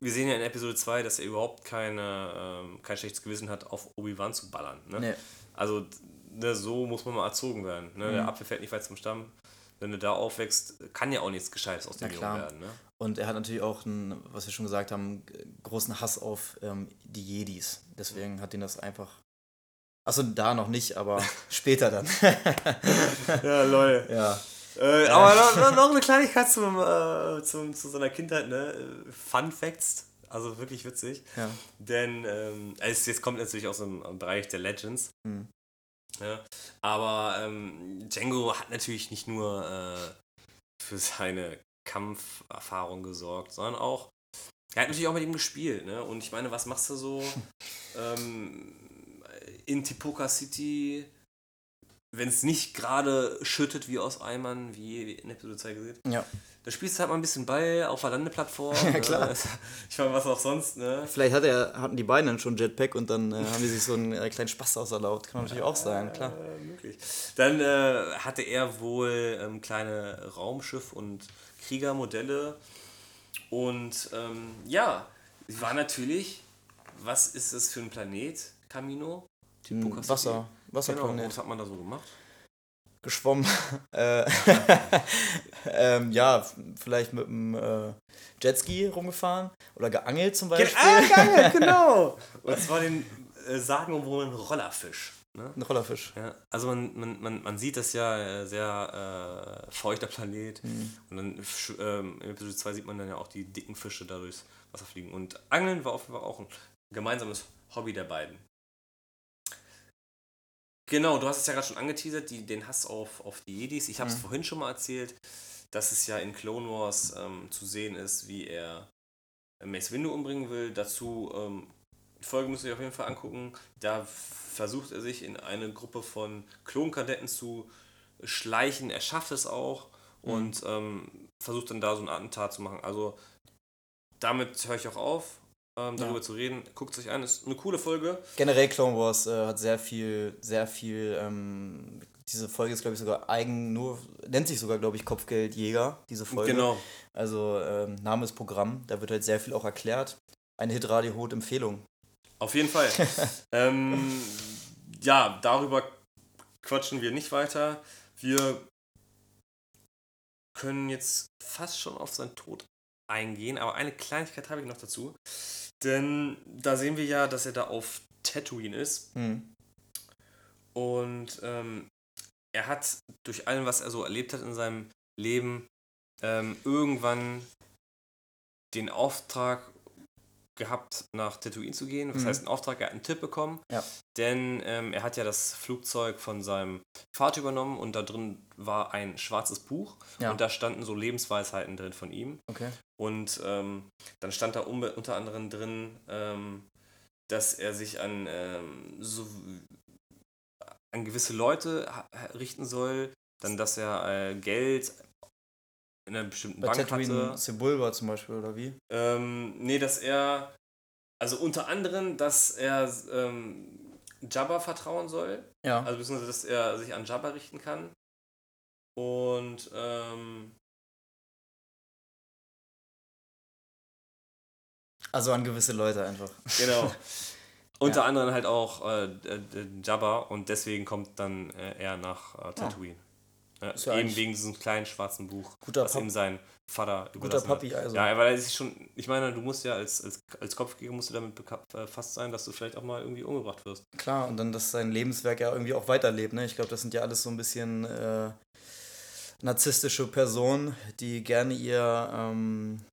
Wir sehen ja in Episode 2, dass er überhaupt keine, ähm, kein schlechtes Gewissen hat, auf Obi-Wan zu ballern. Ne? Nee. Also ne, so muss man mal erzogen werden. Ne? Mhm. Der Apfel fällt nicht weit zum Stamm. Wenn du da aufwächst, kann ja auch nichts Gescheites aus dem Jungen werden. Ne? Und er hat natürlich auch, einen, was wir schon gesagt haben, großen Hass auf ähm, die Jedis. Deswegen hat ihn das einfach. Achso, da noch nicht, aber später dann. ja, lol. Ja. Äh, aber noch, noch, eine Kleinigkeit zum, äh, zum, zu seiner Kindheit, ne? Fun Facts. Also wirklich witzig. Ja. Denn ähm, es jetzt kommt natürlich aus dem Bereich der Legends. Mhm. Ja, aber ähm, Django hat natürlich nicht nur äh, für seine Kampferfahrung gesorgt, sondern auch, er hat natürlich auch mit ihm gespielt. Ne? Und ich meine, was machst du so ähm, in Tipoca City? wenn es nicht gerade schüttet wie aus Eimern, wie in Episode 2 gesehen. Ja. Da spielst du halt mal ein bisschen Ball auf der Landeplattform. ja, ne? klar. Ich meine, was auch sonst, ne? Vielleicht hat er, hatten die beiden dann schon Jetpack und dann äh, haben die sich so einen äh, kleinen Spaß auserlaubt. Kann natürlich auch sein, klar. Äh, möglich. Dann äh, hatte er wohl ähm, kleine Raumschiff- und Kriegermodelle. Und ähm, ja, war natürlich, was ist das für ein Planet, Camino? Wasser. Wasserplanet. Genau, was hat man da so gemacht? Geschwommen. äh, ähm, ja, vielleicht mit einem äh, Jetski rumgefahren oder geangelt zum Beispiel. Ah, geangelt, genau. Und zwar den äh, sagenumwobenen Rollerfisch. Ne? Ein Rollerfisch. Ja, also man, man, man, man sieht das ja äh, sehr äh, feuchter Planet. Mhm. Und dann ähm, in Episode 2 sieht man dann ja auch die dicken Fische da durchs Wasser fliegen. Und Angeln war offenbar auch ein gemeinsames Hobby der beiden. Genau, du hast es ja gerade schon angeteasert, die, den Hass auf, auf die Jedis. Ich habe es mhm. vorhin schon mal erzählt, dass es ja in Clone Wars ähm, zu sehen ist, wie er Mace Windu umbringen will. Dazu, ähm, die Folge müsst ihr euch auf jeden Fall angucken. Da versucht er sich in eine Gruppe von Klonkadetten zu schleichen. Er schafft es auch mhm. und ähm, versucht dann da so ein Attentat zu machen. Also damit höre ich auch auf ähm, darüber ja. zu reden. Guckt es euch an, ist eine coole Folge. Generell Clone Wars äh, hat sehr viel, sehr viel, ähm, diese Folge ist glaube ich sogar eigen, nur, nennt sich sogar glaube ich Kopfgeldjäger, diese Folge. Genau. Also ähm, Name ist Programm, da wird halt sehr viel auch erklärt. Eine Hitradio-Hot-Empfehlung. Auf jeden Fall. ähm, ja, darüber quatschen wir nicht weiter. Wir können jetzt fast schon auf seinen Tod eingehen, aber eine Kleinigkeit habe ich noch dazu. Denn da sehen wir ja, dass er da auf Tatooine ist. Mhm. Und ähm, er hat durch allem, was er so erlebt hat in seinem Leben, ähm, irgendwann den Auftrag gehabt, nach Tatooine zu gehen. Das mhm. heißt, einen Auftrag, er hat einen Tipp bekommen. Ja. Denn ähm, er hat ja das Flugzeug von seinem Vater übernommen und da drin war ein schwarzes Buch ja. und da standen so Lebensweisheiten drin von ihm. Okay. Und ähm, dann stand da unter anderem drin, ähm, dass er sich an ähm, so an gewisse Leute richten soll, dann dass er äh, Geld in einer bestimmten Bei Bank Tatooine hatte. Sebulba zum Beispiel, oder wie? Ähm, nee, dass er, also unter anderem, dass er ähm, Jabba vertrauen soll. Ja. Also beziehungsweise, dass er sich an Jabba richten kann. Und ähm, Also an gewisse Leute einfach. Genau. Unter ja. anderem halt auch äh, Jabba und deswegen kommt dann äh, er nach äh, Tatooine. Ja. Ja, eben wegen diesem kleinen schwarzen Buch, guter was ihm sein Vater Guter Papi also. Ja, weil er sich schon, ich meine, du musst ja als, als, als Kopfgeber musst du damit befasst sein, dass du vielleicht auch mal irgendwie umgebracht wirst. Klar, und dann, dass sein Lebenswerk ja irgendwie auch weiterlebt. Ne? Ich glaube, das sind ja alles so ein bisschen äh, narzisstische Personen, die gerne ihr, ähm,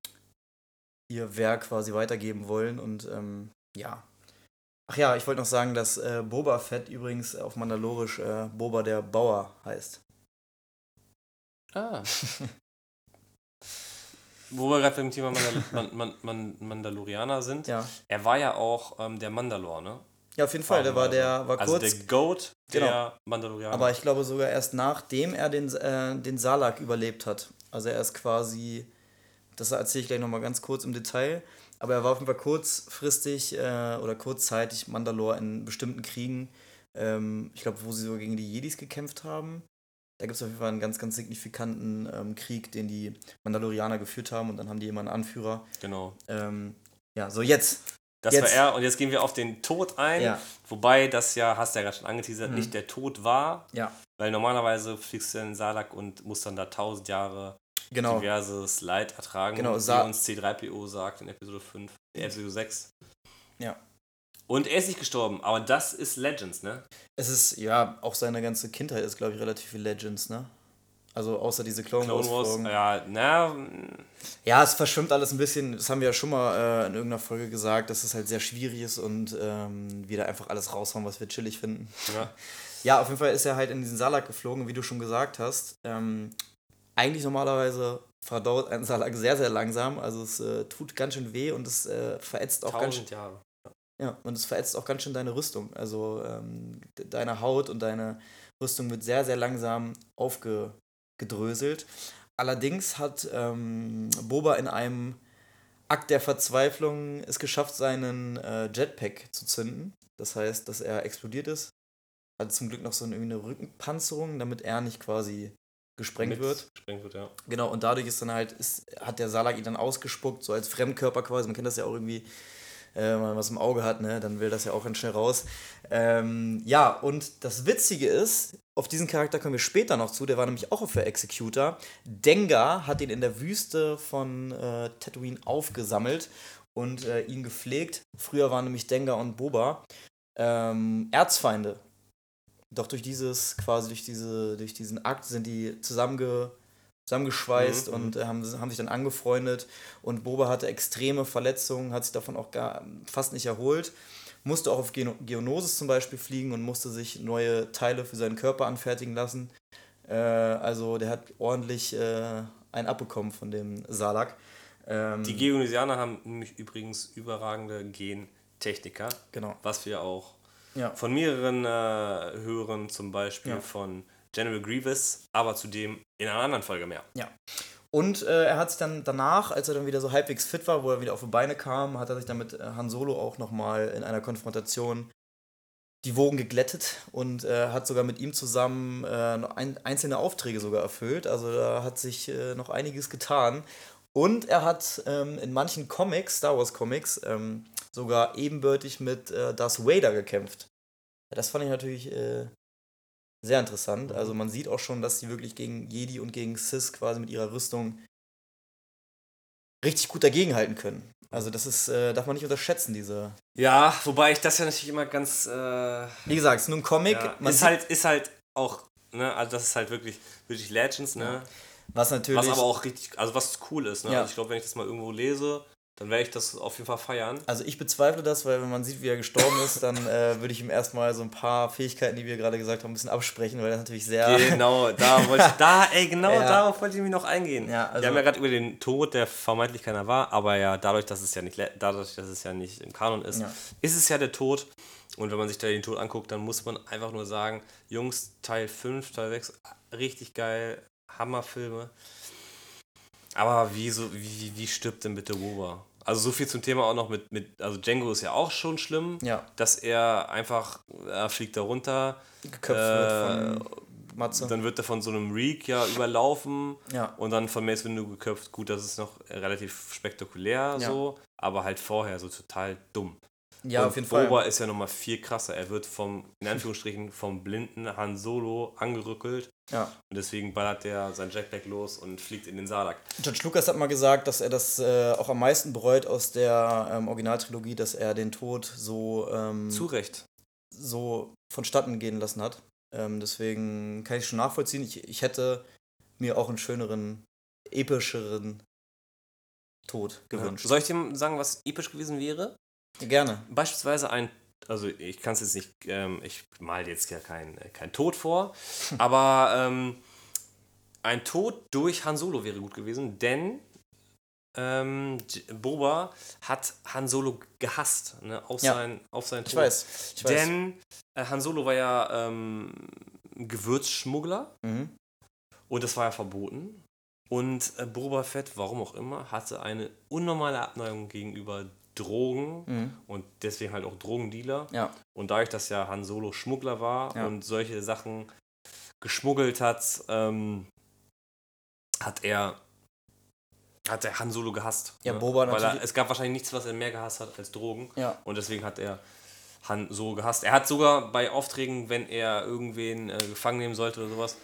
ihr Werk quasi weitergeben wollen und ähm, ja, Ach ja, ich wollte noch sagen, dass äh, Boba Fett übrigens auf Mandalorisch äh, Boba der Bauer heißt. Ah. Wo wir gerade beim Thema Mandal Man Man Man Mandalorianer sind. Ja. Er war ja auch ähm, der Mandalor, ne? Ja, auf jeden Fall. Der war der war also kurz. der Goat der genau. Mandalorianer. Aber ich glaube sogar erst nachdem er den, äh, den Salak überlebt hat. Also er ist quasi, das erzähle ich gleich nochmal ganz kurz im Detail. Aber er war auf jeden Fall kurzfristig äh, oder kurzzeitig Mandalore in bestimmten Kriegen. Ähm, ich glaube, wo sie so gegen die Jedis gekämpft haben. Da gibt es auf jeden Fall einen ganz, ganz signifikanten ähm, Krieg, den die Mandalorianer geführt haben und dann haben die immer einen Anführer. Genau. Ähm, ja, so jetzt. Das jetzt. war er und jetzt gehen wir auf den Tod ein. Ja. Wobei das ja, hast du ja gerade schon angeteasert, mhm. nicht der Tod war. Ja. Weil normalerweise fliegst du in den Salak und musst dann da tausend Jahre genau. diverses Leid ertragen, genau, wie uns C3PO sagt in Episode 5, äh, Episode 6. Ja. Und er ist nicht gestorben, aber das ist Legends, ne? Es ist, ja, auch seine ganze Kindheit ist, glaube ich, relativ viel Legends, ne? Also außer diese Clone, Clone Wars. Wars ja, na. Ja, es verschwimmt alles ein bisschen. Das haben wir ja schon mal äh, in irgendeiner Folge gesagt, dass es halt sehr schwierig ist und ähm, wir da einfach alles raushauen, was wir chillig finden. Ja. ja, auf jeden Fall ist er halt in diesen Salak geflogen, wie du schon gesagt hast. Ähm, eigentlich normalerweise verdauert ein Salak sehr, sehr langsam. Also es äh, tut ganz schön weh und es äh, verätzt auch ganz schön. Jahre. Ja, und es verätzt auch ganz schön deine Rüstung. Also ähm, deine Haut und deine Rüstung wird sehr, sehr langsam aufgedröselt. Allerdings hat ähm, Boba in einem Akt der Verzweiflung es geschafft, seinen äh, Jetpack zu zünden. Das heißt, dass er explodiert ist. Hat zum Glück noch so eine, eine Rückenpanzerung, damit er nicht quasi gesprengt wird. Gesprengt wird, ja. Genau, und dadurch ist dann halt, ist, hat der Salak ihn dann ausgespuckt, so als Fremdkörper quasi. Man kennt das ja auch irgendwie, äh, man was im Auge hat, ne, dann will das ja auch ganz schnell raus. Ähm, ja, und das Witzige ist, auf diesen Charakter kommen wir später noch zu, der war nämlich auch für Executor. Dengar hat ihn in der Wüste von äh, Tatooine aufgesammelt und äh, ihn gepflegt. Früher waren nämlich Dengar und Boba ähm, Erzfeinde. Doch durch dieses, quasi durch, diese, durch diesen Akt sind die zusammenge, zusammengeschweißt mhm. und äh, haben, haben sich dann angefreundet. Und Boba hatte extreme Verletzungen, hat sich davon auch gar fast nicht erholt. Musste auch auf Geonosis zum Beispiel fliegen und musste sich neue Teile für seinen Körper anfertigen lassen. Äh, also der hat ordentlich äh, einen abbekommen von dem Salak. Ähm, die Geonosianer haben nämlich übrigens überragende Gentechniker. Genau. Was wir auch ja. Von mehreren äh, Hörern, zum Beispiel ja. von General Grievous, aber zudem in einer anderen Folge mehr. Ja. Und äh, er hat sich dann danach, als er dann wieder so halbwegs fit war, wo er wieder auf die Beine kam, hat er sich dann mit äh, Han Solo auch nochmal in einer Konfrontation die Wogen geglättet und äh, hat sogar mit ihm zusammen äh, ein, einzelne Aufträge sogar erfüllt. Also da hat sich äh, noch einiges getan. Und er hat ähm, in manchen Comics, Star Wars Comics, ähm, sogar ebenbürtig mit äh, Darth Vader gekämpft. Das fand ich natürlich sehr interessant. Also man sieht auch schon, dass sie wirklich gegen Jedi und gegen Sith quasi mit ihrer Rüstung richtig gut dagegenhalten können. Also das ist, äh, darf man nicht unterschätzen, diese. Ja, wobei ich das ja natürlich immer ganz. Äh, Wie gesagt, es ist nur ein Comic. Ja, ist halt, ist halt auch, ne, also das ist halt wirklich, wirklich Legends, ne? Ja. Was natürlich. Was aber auch richtig, also was cool ist. Ne? Ja. Also ich glaube, wenn ich das mal irgendwo lese, dann werde ich das auf jeden Fall feiern. Also ich bezweifle das, weil wenn man sieht, wie er gestorben ist, dann äh, würde ich ihm erstmal so ein paar Fähigkeiten, die wir gerade gesagt haben, ein bisschen absprechen, weil er natürlich sehr. Genau, da wollte ich, da, ey, genau ja. darauf wollte ich mich noch eingehen. Ja, also wir haben ja gerade über den Tod, der vermeintlich keiner war, aber ja, dadurch, dass es ja nicht, dadurch, dass es ja nicht im Kanon ist, ja. ist es ja der Tod. Und wenn man sich da den Tod anguckt, dann muss man einfach nur sagen, Jungs, Teil 5, Teil 6, richtig geil, Hammerfilme. Aber wie, so, wie, wie stirbt denn bitte Woba? Also so viel zum Thema auch noch mit, mit also Django ist ja auch schon schlimm, ja. dass er einfach, er fliegt da runter. Geköpft äh, wird von Matze. Dann wird er von so einem Reek ja überlaufen ja. und dann von Mace Windu geköpft. Gut, das ist noch relativ spektakulär ja. so, aber halt vorher so total dumm. Ja, und auf jeden Boba Fall. ist ja nochmal viel krasser. Er wird vom, in Anführungsstrichen, vom blinden Han Solo angerückelt. Ja. Und deswegen ballert der sein Jetpack los und fliegt in den Salak. George Lucas hat mal gesagt, dass er das äh, auch am meisten bereut aus der ähm, Originaltrilogie, dass er den Tod so. Ähm, Zu Recht. So vonstatten gehen lassen hat. Ähm, deswegen kann ich schon nachvollziehen. Ich, ich hätte mir auch einen schöneren, epischeren Tod gewünscht. Ja. Soll ich dir sagen, was episch gewesen wäre? Gerne. Beispielsweise ein, also ich kann es jetzt nicht, ähm, ich mal jetzt ja kein, kein Tod vor, aber ähm, ein Tod durch Han Solo wäre gut gewesen, denn ähm, Boba hat Han Solo gehasst, ne, auf, ja. sein, auf seinen Tod. Ich weiß. Ich denn äh, Han Solo war ja ähm, Gewürzschmuggler mhm. und das war ja verboten. Und äh, Boba Fett, warum auch immer, hatte eine unnormale Abneigung gegenüber Drogen mhm. und deswegen halt auch Drogendealer. Ja. Und dadurch, dass ja Han Solo Schmuggler war ja. und solche Sachen geschmuggelt hat, ähm, hat er hat er Han Solo gehasst. Ja, ne? Boba Weil er, es gab wahrscheinlich nichts, was er mehr gehasst hat als Drogen. Ja. Und deswegen hat er Han Solo gehasst. Er hat sogar bei Aufträgen, wenn er irgendwen äh, gefangen nehmen sollte oder sowas,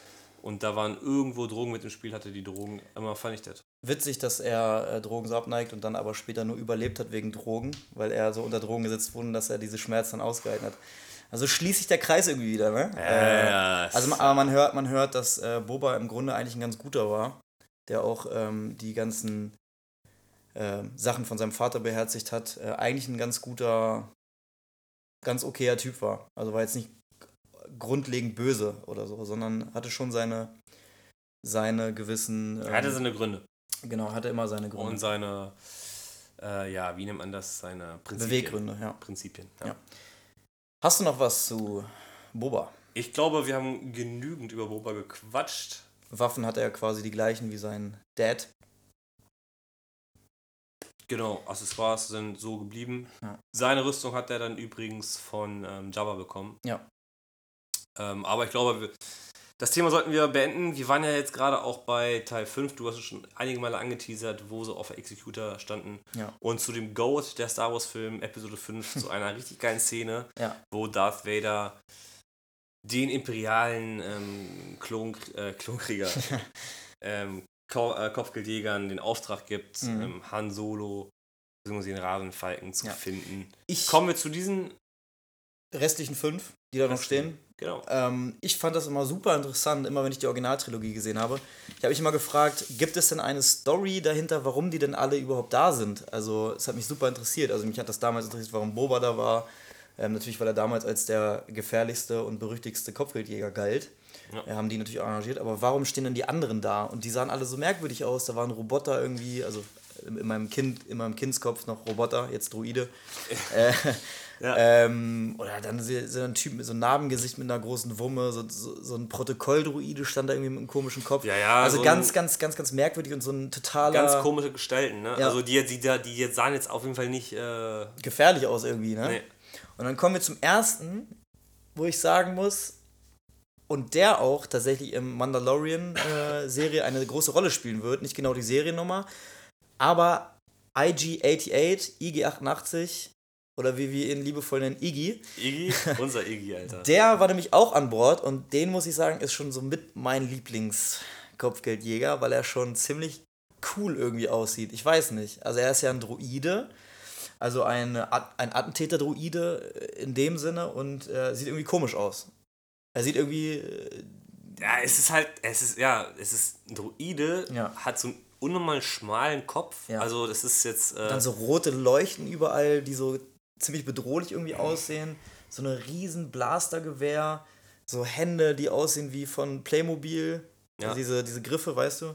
und da waren irgendwo Drogen mit im Spiel, hatte die Drogen immer vernichtet. Witzig, dass er äh, Drogen so abneigt und dann aber später nur überlebt hat wegen Drogen, weil er so unter Drogen gesetzt wurde, dass er diese Schmerzen dann ausgehalten hat. Also schließt sich der Kreis irgendwie wieder, ne? Ja, äh, also, aber man hört, man hört, dass äh, Boba im Grunde eigentlich ein ganz guter war, der auch ähm, die ganzen äh, Sachen von seinem Vater beherzigt hat. Äh, eigentlich ein ganz guter, ganz okayer Typ war. Also war jetzt nicht grundlegend böse oder so, sondern hatte schon seine, seine gewissen. Ähm, er hatte seine Gründe. Genau, hatte immer seine Gründe. Und seine, äh, ja, wie nennt man das? Seine Prinzipien. Beweggründe, ja. Prinzipien, ja. ja. Hast du noch was zu Boba? Ich glaube, wir haben genügend über Boba gequatscht. Waffen hat er quasi die gleichen wie sein Dad. Genau, Accessoires sind so geblieben. Ja. Seine Rüstung hat er dann übrigens von ähm, Jabba bekommen. Ja. Ähm, aber ich glaube, das Thema sollten wir beenden. Wir waren ja jetzt gerade auch bei Teil 5, du hast es schon einige Male angeteasert, wo sie auf der Executor standen. Ja. Und zu dem Goat der Star Wars Film Episode 5, zu einer richtig geilen Szene, ja. wo Darth Vader den imperialen ähm, Klon, äh, Klonkrieger, ähm, Ko äh, Kopfgeldjägern den Auftrag gibt, mhm. ähm, Han Solo bzw. den Rasenfalken zu ja. finden. Ich Kommen wir zu diesen restlichen fünf, die da noch stehen. Genau. Ähm, ich fand das immer super interessant, immer wenn ich die Originaltrilogie gesehen habe. Ich habe mich immer gefragt, gibt es denn eine Story dahinter, warum die denn alle überhaupt da sind? Also es hat mich super interessiert. Also mich hat das damals interessiert, warum Boba da war. Ähm, natürlich, weil er damals als der gefährlichste und berüchtigste Kopfgeldjäger galt. Ja. Wir haben die natürlich arrangiert, aber warum stehen denn die anderen da? Und die sahen alle so merkwürdig aus. Da waren Roboter irgendwie, also in meinem Kind, in meinem Kindskopf noch Roboter, jetzt Druide. äh, ja. Ähm, oder dann so ein Typ mit so einem Narbengesicht mit einer großen Wumme, so, so, so ein Protokolldruide stand da irgendwie mit einem komischen Kopf. Ja, ja, also so ganz, ganz, ganz, ganz merkwürdig und so ein totaler. Ganz komische Gestalten, ne? Ja. Also die, die, die, die sahen jetzt auf jeden Fall nicht. Äh gefährlich aus irgendwie, ne? Nee. Und dann kommen wir zum ersten, wo ich sagen muss, und der auch tatsächlich im Mandalorian-Serie äh, eine große Rolle spielen wird. Nicht genau die Seriennummer, aber IG-88, IG-88 oder wie wir ihn liebevoll nennen, Iggy. Iggy, unser Iggy, Alter. Der war nämlich auch an Bord und den muss ich sagen, ist schon so mit mein Lieblingskopfgeldjäger, weil er schon ziemlich cool irgendwie aussieht. Ich weiß nicht. Also er ist ja ein Druide, also ein, ein Attentäter-Druide in dem Sinne und äh, sieht irgendwie komisch aus. Er sieht irgendwie. Äh, Ja, es ist halt, es ist, ja, es ist ein Druide, Ja. hat so einen unnormal schmalen Kopf. Ja. Also das ist jetzt. Äh, Dann so rote Leuchten überall, die so ziemlich bedrohlich irgendwie aussehen. So eine riesen Blastergewehr. So Hände, die aussehen wie von Playmobil. Ja. Also diese, diese Griffe, weißt du?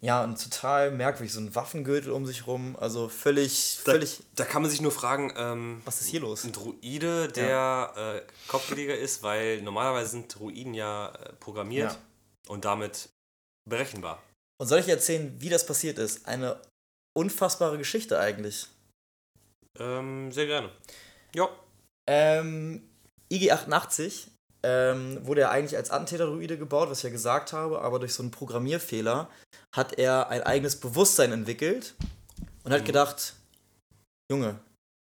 Ja, und total merkwürdig. So ein Waffengürtel um sich rum. Also völlig, da, völlig. da kann man sich nur fragen, ähm, Was ist hier los? ein Druide, der äh, Kopfgeleger ist, weil normalerweise sind Druiden ja äh, programmiert Ja. und damit berechenbar. Und soll ich erzählen, wie das passiert ist? Eine unfassbare Geschichte eigentlich. Ähm, sehr gerne. Ja. Ähm, IG-88 ähm, wurde ja eigentlich als Attentäter-Druide gebaut, was ich ja gesagt habe, aber durch so einen Programmierfehler hat er ein eigenes Bewusstsein entwickelt und hat Mhm. gedacht, Junge,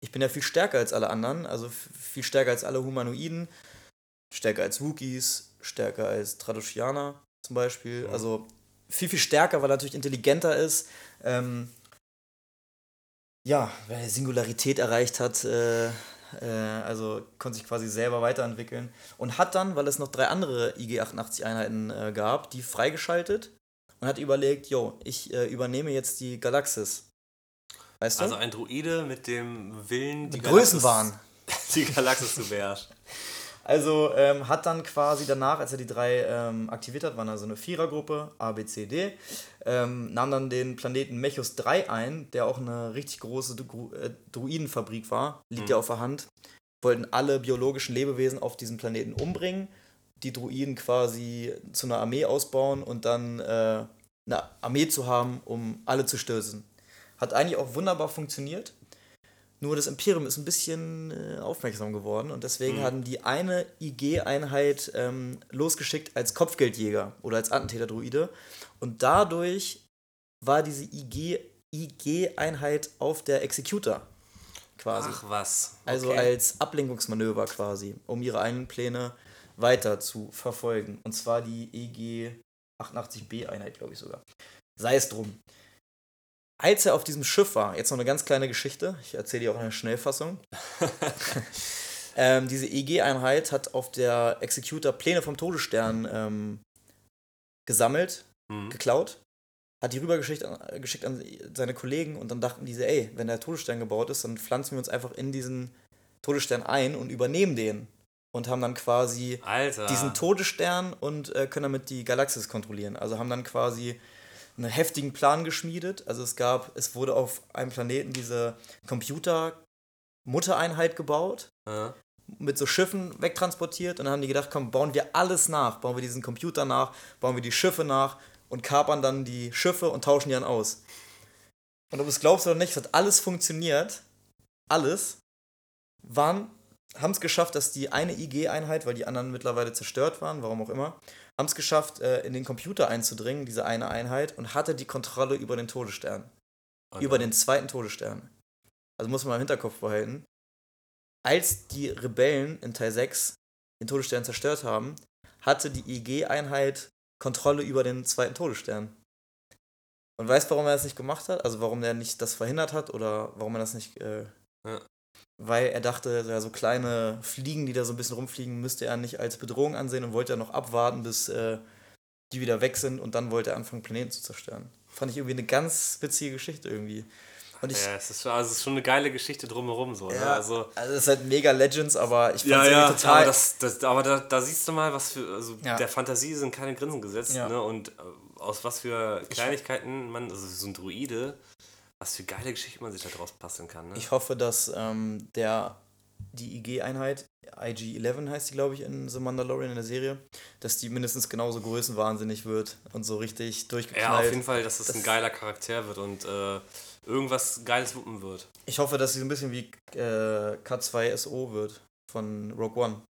ich bin ja viel stärker als alle anderen, also viel stärker als alle Humanoiden, stärker als Wookiees, stärker als Tradoshianer zum Beispiel, Mhm. also viel, viel stärker, weil er natürlich intelligenter ist, ähm, ja, weil er Singularität erreicht hat, äh, äh, also konnte sich quasi selber weiterentwickeln und hat dann, weil es noch drei andere IG-88-Einheiten äh, gab, die freigeschaltet und hat überlegt, yo, ich äh, übernehme jetzt die Galaxis. Weißt du? Also ein Druide mit dem Willen, die Mit Größenwahn. die Galaxis zu beherrschen. Also ähm, hat dann quasi danach, als er die drei ähm, aktiviert hat, waren also eine Vierergruppe, A, B, C, D, ähm, nahm dann den Planeten Mechus 3 ein, der auch eine richtig große Dru äh, Druidenfabrik war, liegt Mhm. ja auf der Hand. Wollten alle biologischen Lebewesen auf diesem Planeten umbringen, die Druiden quasi zu einer Armee ausbauen und dann äh, eine Armee zu haben, um alle zu stürzen. Hat eigentlich auch wunderbar funktioniert. Nur das Imperium ist ein bisschen äh, aufmerksam geworden und deswegen Mhm. hatten die eine IG-Einheit ähm, losgeschickt als Kopfgeldjäger oder als Attentäter-Druide. Und dadurch war diese IG IG-Einheit auf der Executor quasi. Ach was. Also Okay. als Ablenkungsmanöver quasi, um ihre eigenen Pläne weiter zu verfolgen. Und zwar die EG 88B-Einheit, glaube ich sogar. Sei es drum. Als er auf diesem Schiff war, jetzt noch eine ganz kleine Geschichte, ich erzähle die auch in einer Schnellfassung. ähm, diese EG-Einheit hat auf der Executor Pläne vom Todesstern ähm, gesammelt, Mhm. geklaut, hat die rübergeschickt an, geschickt an seine Kollegen und dann dachten diese, ey, wenn der Todesstern gebaut ist, dann pflanzen wir uns einfach in diesen Todesstern ein und übernehmen den. Und haben dann quasi Alter. diesen Todesstern und äh, können damit die Galaxis kontrollieren. Also haben dann quasi einen heftigen Plan geschmiedet. Also es gab, es wurde auf einem Planeten diese Computer-Muttereinheit gebaut Ja. mit so Schiffen wegtransportiert und dann haben die gedacht, komm, bauen wir alles nach. Bauen wir diesen Computer nach, bauen wir die Schiffe nach und kapern dann die Schiffe und tauschen die dann aus. Und ob du es glaubst oder nicht, es hat alles funktioniert. Alles. Waren, haben es geschafft, dass die eine IG-Einheit, weil die anderen mittlerweile zerstört waren, warum auch immer, haben es geschafft, äh, in den Computer einzudringen, diese eine Einheit, und hatte die Kontrolle über den Todesstern Und über dann- den zweiten Todesstern. Also muss man im Hinterkopf behalten. Als die Rebellen in Teil 6 den Todesstern zerstört haben, hatte die IG-Einheit Kontrolle über den zweiten Todesstern. Und weißt, warum er das nicht gemacht hat? Also warum er nicht das verhindert hat oder warum er das nicht. Äh, Ja. Weil er dachte, ja, so kleine Fliegen, die da so ein bisschen rumfliegen, müsste er nicht als Bedrohung ansehen und wollte er noch abwarten, bis äh, die wieder weg sind und dann wollte er anfangen, Planeten zu zerstören. Fand ich irgendwie eine ganz witzige Geschichte irgendwie. Und ich, Ja, es ist, schon, also es ist schon eine geile Geschichte drumherum. So, ne? ja, Also, also es ist halt mega Legends, aber ich fand ja, es ja, irgendwie total. aber, das, das, aber da, da siehst du mal, was für. Also Ja. der Fantasie sind keine Grenzen gesetzt. Ja. Ne? Und äh, aus was für Kleinigkeiten man, also so ein Druide, was für geile Geschichten man sich da draus basteln kann. Ne? ich hoffe, dass ähm, der die IG-Einheit, IG-11 heißt die, glaube ich, in The Mandalorian in der Serie, dass die mindestens genauso größenwahnsinnig wird und so richtig durchgeknallt. ja, auf jeden Fall, dass es Das- ein geiler Charakter wird und äh, irgendwas Geiles wuppen wird. Ich hoffe, dass sie so ein bisschen wie äh, K2SO wird von Rogue One.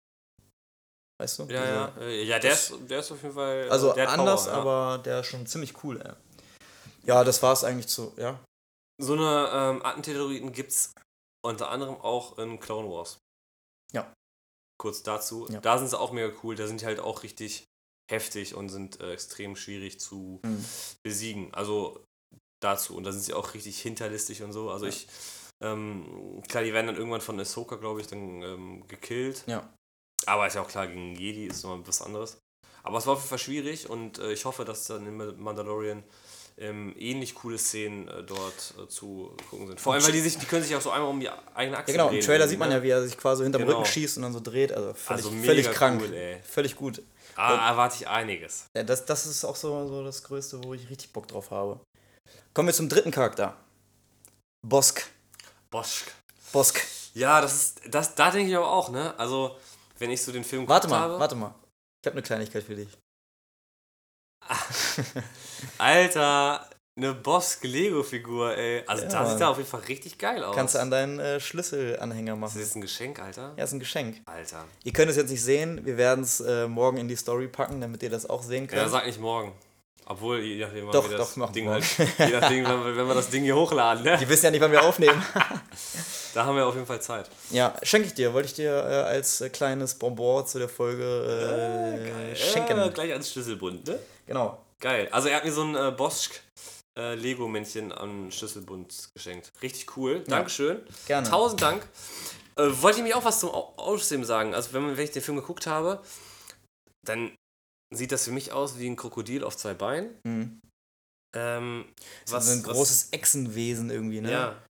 Weißt du? Ja, Diese- ja. Äh, ja, der das- ist, der ist auf jeden Fall. Also anders, Power, ja. aber der ist schon ziemlich cool, ey. Ja, das war es eigentlich zu, ja. So eine ähm, Attentäter-Druiden gibt es unter anderem auch in Clone Wars. Ja. Kurz dazu. Ja. Da sind sie auch mega cool. Da sind die halt auch richtig heftig und sind äh, extrem schwierig zu Mhm. besiegen. Also dazu. Und da sind sie auch richtig hinterlistig und so. Also Ja. ich, ähm, klar, die werden dann irgendwann von Ahsoka, glaube ich, dann ähm, gekillt. Ja. Aber ist ja auch klar, gegen Jedi ist nochmal was anderes. Aber es war auf jeden Fall schwierig und äh, ich hoffe, dass dann im Mandalorian ähm, ähnlich coole Szenen äh, dort äh, zu gucken sind. Vor allem, weil die sich, die können sich auch so einmal um die eigene Achse Ja, genau, im Trailer irgendwie, sieht man ne? ja, wie er sich quasi hinterm Genau. Rücken schießt und dann so dreht. Also völlig, Also mega völlig krank. cool, ey. Völlig gut. Ah, erwarte ich einiges. Ja, das, das ist auch so, so das Größte, wo ich richtig Bock drauf habe. Kommen wir zum dritten Charakter. Bosk. Bosch. Bosk. Ja, das ist, das, da denke ich aber auch, ne? Also, wenn ich so den Film Warte geguckt mal, habe. warte mal. Ich habe eine Kleinigkeit für dich. Alter, eine Bosk-Lego-Figur, ey. Also, Ja, da sieht er auf jeden Fall richtig geil aus. Kannst du an deinen äh, Schlüsselanhänger das machen. ist ein Geschenk, Alter. Ja, ist ein Geschenk. Alter. Ihr könnt es jetzt nicht sehen. Wir werden es äh, morgen in die Story packen, damit ihr das auch sehen könnt. Ja, sag nicht morgen. Obwohl, je nachdem, wann Doch, wir das doch, Ding halt, je nachdem, wenn wir, wenn wir das Ding hier hochladen, ne? Die wissen ja nicht, wann wir aufnehmen. Da haben wir auf jeden Fall Zeit. ja, schenke ich dir. Wollte ich dir äh, als äh, kleines Bonbon zu der Folge äh, schenken. Ja, gleich ans Schlüsselbund, ne? Genau. Geil. Also er hat mir so ein äh, Bosch äh, Lego-Männchen an Schlüsselbund geschenkt. Richtig cool. Dankeschön. Gerne. Tausend Dank. Äh, wollte ich mich auch was zum Au- Aussehen sagen. Also wenn, man- wenn ich den Film geguckt habe, dann sieht das für mich aus wie ein Krokodil auf zwei Beinen. Mhm. Ähm, Was, so ein großes Echsenwesen irgendwie, ne? Ja.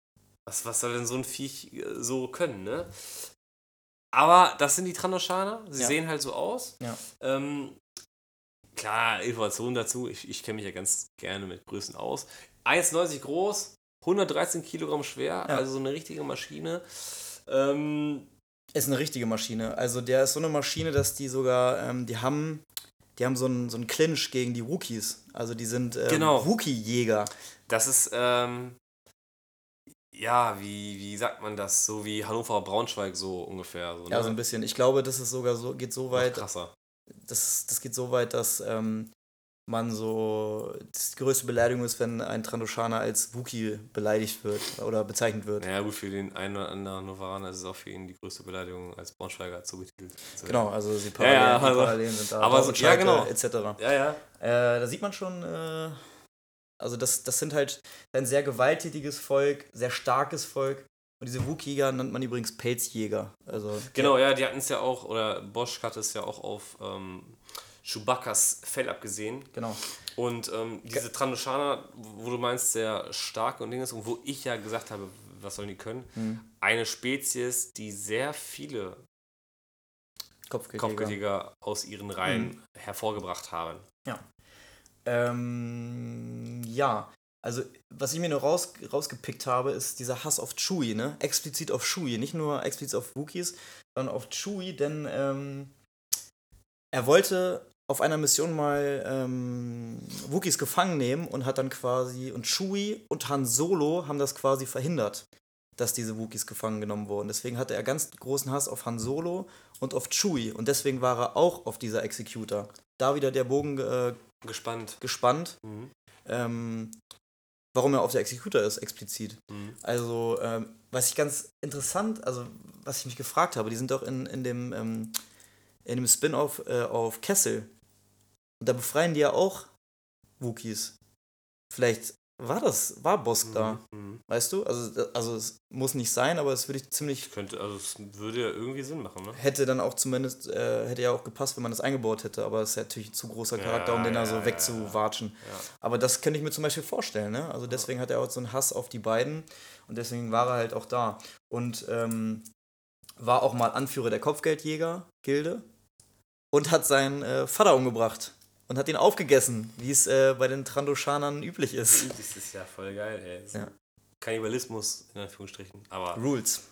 Was, was soll denn so ein Viech äh, so können, ne? Aber das sind die Trandoshaner. Sie Ja. sehen halt so aus. Ja. Ähm, klar, Informationen dazu. Ich, ich kenne mich ja ganz gerne mit Größen aus. 1,90 groß, 113 Kilogramm schwer, Ja. also so eine richtige Maschine. Ähm, Ist eine richtige Maschine. Also der ist so eine Maschine, dass die sogar, ähm, die haben, die haben so einen, so einen Clinch gegen die Wookies. Also die sind ähm, Genau. Wookie-Jäger. das ist, ähm, ja, wie, wie sagt man das? So wie Hannover Braunschweig so ungefähr. So, Ja, ne? so ein bisschen. Ich glaube, das ist sogar so, geht so Noch weit, krasser. Das, das geht so weit, dass ähm, man so, die größte Beleidigung ist, wenn ein Trandoshaner als Wookie beleidigt wird oder bezeichnet wird. Naja, gut, für den einen oder anderen Hannoveraner ist es auch für ihn die größte Beleidigung als Braunschweiger zubetitelt. zu Genau, also die Parallelen, ja, die also- Parallelen sind da. aber so- ja, genau. Etc. Ja, ja. Äh, da sieht man schon, äh, also das, das sind halt ein sehr gewalttätiges Volk, sehr starkes Volk. Und diese Wookier nennt man übrigens Pelzjäger. Also Genau, ja, die hatten es ja auch, oder Bosch hat es ja auch auf ähm, Chewbacca's Fell abgesehen. genau. Und ähm, diese Trandoshaner, wo du meinst, sehr stark und Dinges, und wo ich ja gesagt habe, was sollen die können? Mhm. Eine Spezies, die sehr viele Kopfgeldjäger. Kopfgeldjäger aus ihren Reihen hervorgebracht haben. Ähm, ja, also was ich mir nur raus, rausgepickt habe, ist dieser Hass auf Chewie, ne? Explizit auf Chewie, nicht nur explizit auf Wookiees, sondern auf Chewie, denn ähm, er wollte auf einer Mission mal ähm, Wookiees gefangen nehmen und hat dann quasi, und Chewie und Han Solo haben das quasi verhindert, dass diese Wookiees gefangen genommen wurden. Deswegen hatte er ganz großen Hass auf Han Solo und auf Chewie und deswegen war er auch auf dieser Executor. Da wieder der Bogen äh, Gespannt. gespannt, Mhm. ähm, warum er auf der Executor ist, explizit. Mhm. Also, ähm, was ich ganz interessant, also was ich mich gefragt habe, die sind doch in, in dem, ähm, in dem Spin-off äh, auf Kessel. Und da befreien die ja auch Wookies. Vielleicht war das, war Bosk da, Mhm. weißt du? Also, also es muss nicht sein, aber es würde ich ziemlich, Könnte, also es würde ja irgendwie Sinn machen, ne? hätte dann auch zumindest, äh, hätte ja auch gepasst, wenn man das eingebaut hätte, aber es ist ja natürlich ein zu großer Charakter, um Ja, den da ja, so ja, wegzuwatschen. Aber das könnte ich mir zum Beispiel vorstellen, ne? Also deswegen hat er auch so einen Hass auf die beiden und deswegen war er halt auch da. Und ähm, war auch mal Anführer der Kopfgeldjäger-Gilde und hat seinen äh, Vater umgebracht und hat ihn aufgegessen, wie es äh, bei den Trandoshanern üblich ist. Das ist ja voll geil, ey. Ja. Kannibalismus, in Anführungsstrichen. Aber Rules.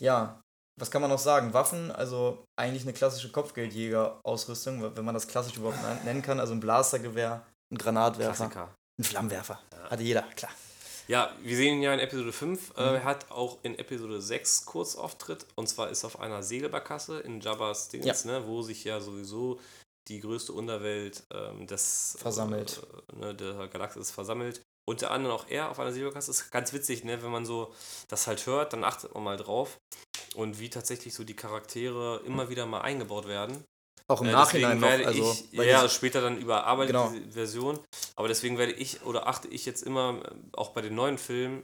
Ja, was kann man noch sagen? Waffen, also eigentlich eine klassische Kopfgeldjäger-Ausrüstung, wenn man das klassisch überhaupt nennen kann. Also ein Blastergewehr, ein Granatwerfer, Klassiker. ein Flammenwerfer. Hatte jeder, klar. Ja, wir sehen ihn ja in Episode 5. Mhm. Äh, er hat auch in Episode 6 Kurzauftritt. Und zwar ist auf einer Segelbarkasse in Jabba's Dings, ne, wo sich ja sowieso die größte Unterwelt ähm, des Versammelt. Äh, ne, der Galaxis versammelt. Unter anderem auch er auf einer Segelbarkasse. Ist ganz witzig, ne, wenn man so das halt hört, dann achtet man mal drauf. Und wie tatsächlich so die Charaktere immer wieder mal eingebaut werden. Auch im Äh, Nachhinein noch. werde Also, ich, ja, die- später dann überarbeitet Genau. diese Version. Aber deswegen werde ich oder achte ich jetzt immer, äh, auch bei den neuen Filmen,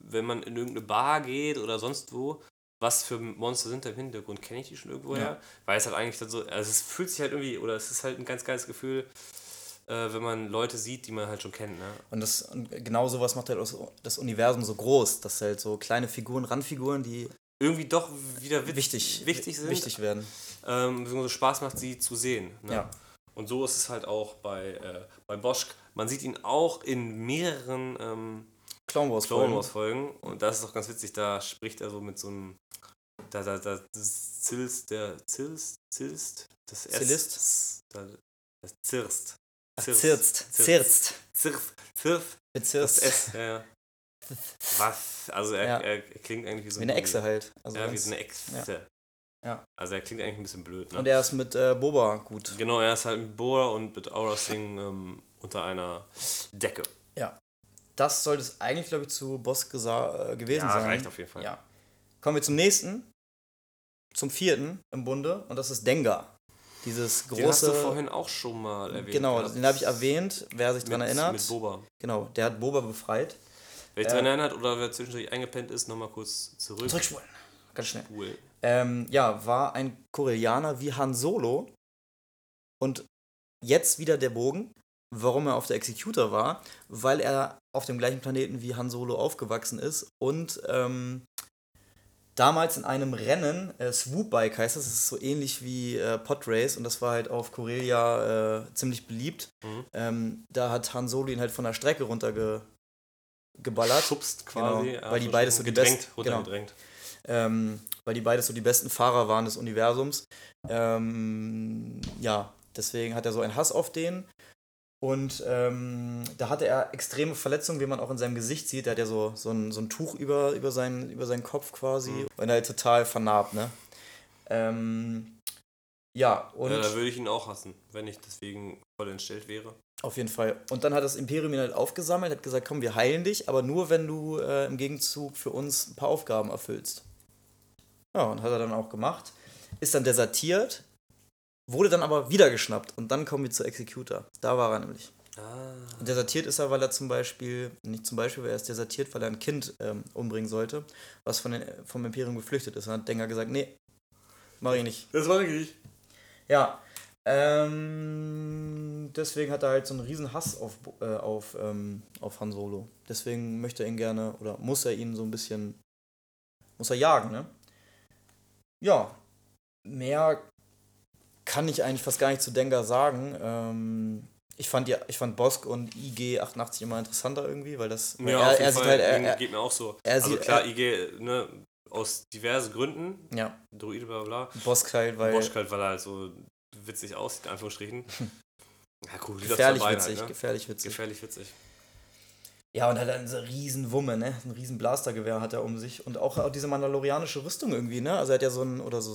wenn man in irgendeine Bar geht oder sonst wo, was für Monster sind da im Hintergrund, kenne ich die schon irgendwoher? Ja. Weil es halt eigentlich dann so, also es fühlt sich halt irgendwie, oder es ist halt ein ganz geiles Gefühl, äh, wenn man Leute sieht, die man halt schon kennt, ne? Und, das, und genau sowas macht halt das, Universum so groß, dass halt so kleine Figuren, Randfiguren, die Irgendwie doch wieder wichtig, wichtig sind, wichtig werden. ähm, beziehungsweise Spaß macht, sie zu sehen. Ne? Ja. Und so ist es halt auch bei, äh, bei Bosch. Man sieht ihn auch in mehreren ähm, Clone Wars Folgen. Wars Folgen. Und das ist auch ganz witzig, da spricht er so mit so einem. Da, da, da zilst der. Zilst? Zilst? Das S-? Da, das Zirst. Ach, Zirzt. Zirzt. Zirst. Zirst. Das Bezirzt. S, ja, ja. Was? Also er, Ja. er, klingt eigentlich wie so Wie eine Echse halt. Also Ja, wie so eine Echse. Ja. Also er klingt eigentlich ein bisschen blöd. Ne? Und er ist mit äh, Boba gut. Genau, er ist halt mit Boa und mit Aura Singh ähm, unter einer Decke. Das sollte es eigentlich, glaube ich, zu Boss äh, gewesen Ja, sein. reicht auf jeden Fall. Ja. Kommen wir zum nächsten. Zum vierten im Bunde. Und das ist Dengar. Dieses große. Den hast du vorhin auch schon mal erwähnt. Genau, gehabt. den habe ich erwähnt, wer sich daran erinnert. Mit Boba. Genau, der hat Boba befreit. Wer sich Äh, daran erinnert oder wer zwischendurch eingepennt ist, nochmal kurz zurück. Zurückspulen. Ganz schnell. Cool. Ähm, ja, war ein Koreaner wie Han Solo. Und jetzt wieder der Bogen, warum er auf der Executor war, weil er auf dem gleichen Planeten wie Han Solo aufgewachsen ist und ähm, damals in einem Rennen, äh, Swoop Bike heißt das, das ist so ähnlich wie äh, Pod Race und das war halt auf Korea äh, ziemlich beliebt. Mhm. Ähm, da hat Han Solo ihn halt von der Strecke runtergeballert. Schubst quasi. Genau, weil die beides so gedrängt, besten- runtergedrängt. ähm, weil die beides so die besten Fahrer waren des Universums. Ähm, ja, deswegen hat er so einen Hass auf den. Und ähm, da hatte er extreme Verletzungen, wie man auch in seinem Gesicht sieht. Er hat ja so, so, ein, so ein Tuch über, über, seinen, über seinen Kopf quasi. Mhm. Und halt total vernarbt, ne? Ähm, ja, und ja, da würde ich ihn auch hassen, wenn ich deswegen voll entstellt wäre. auf jeden Fall. Und dann hat das Imperium ihn halt aufgesammelt, hat gesagt, komm, wir heilen dich, aber nur, wenn du äh, im Gegenzug für uns ein paar Aufgaben erfüllst. Ja, und hat er dann auch gemacht. Ist dann desertiert, wurde dann aber wieder geschnappt. Und dann kommen wir zu Executor. Da war er nämlich. Ah. Und desertiert ist er, weil er zum Beispiel, nicht zum Beispiel, weil er ist desertiert, weil er ein Kind ähm, umbringen sollte, was von den, vom Imperium geflüchtet ist. Und hat Denker gesagt, nee, mach ich nicht. Das war ich. Ja, ähm, deswegen hat er halt so einen riesen Hass auf, äh, auf, ähm, auf Han Solo. Deswegen möchte er ihn gerne, oder muss er ihn so ein bisschen, muss er jagen, ne? Ja, mehr kann ich eigentlich fast gar nicht zu Dengar sagen. Ähm, ich fand, ja, ich fand Bosk und IG88 immer interessanter irgendwie, weil das, weil Ja, er, auf jeden er sieht Fall. halt, er, er, geht mir auch so. also sieht- klar, IG, ne, aus diversen Gründen, ja, Droide, bla bla. Bosk halt, weil Bosch halt, weil er halt so witzig aussieht, in Anführungsstrichen. Ja, cool, gefährlich zwei Beinen witzig, Halt, ne? gefährlich witzig. Gefährlich witzig. Ja, und hat dann so riesen Wumme, ne? Ein riesen Blastergewehr hat er um sich. Und auch, auch diese mandalorianische Rüstung irgendwie, ne? Also er hat ja so ein, oder so,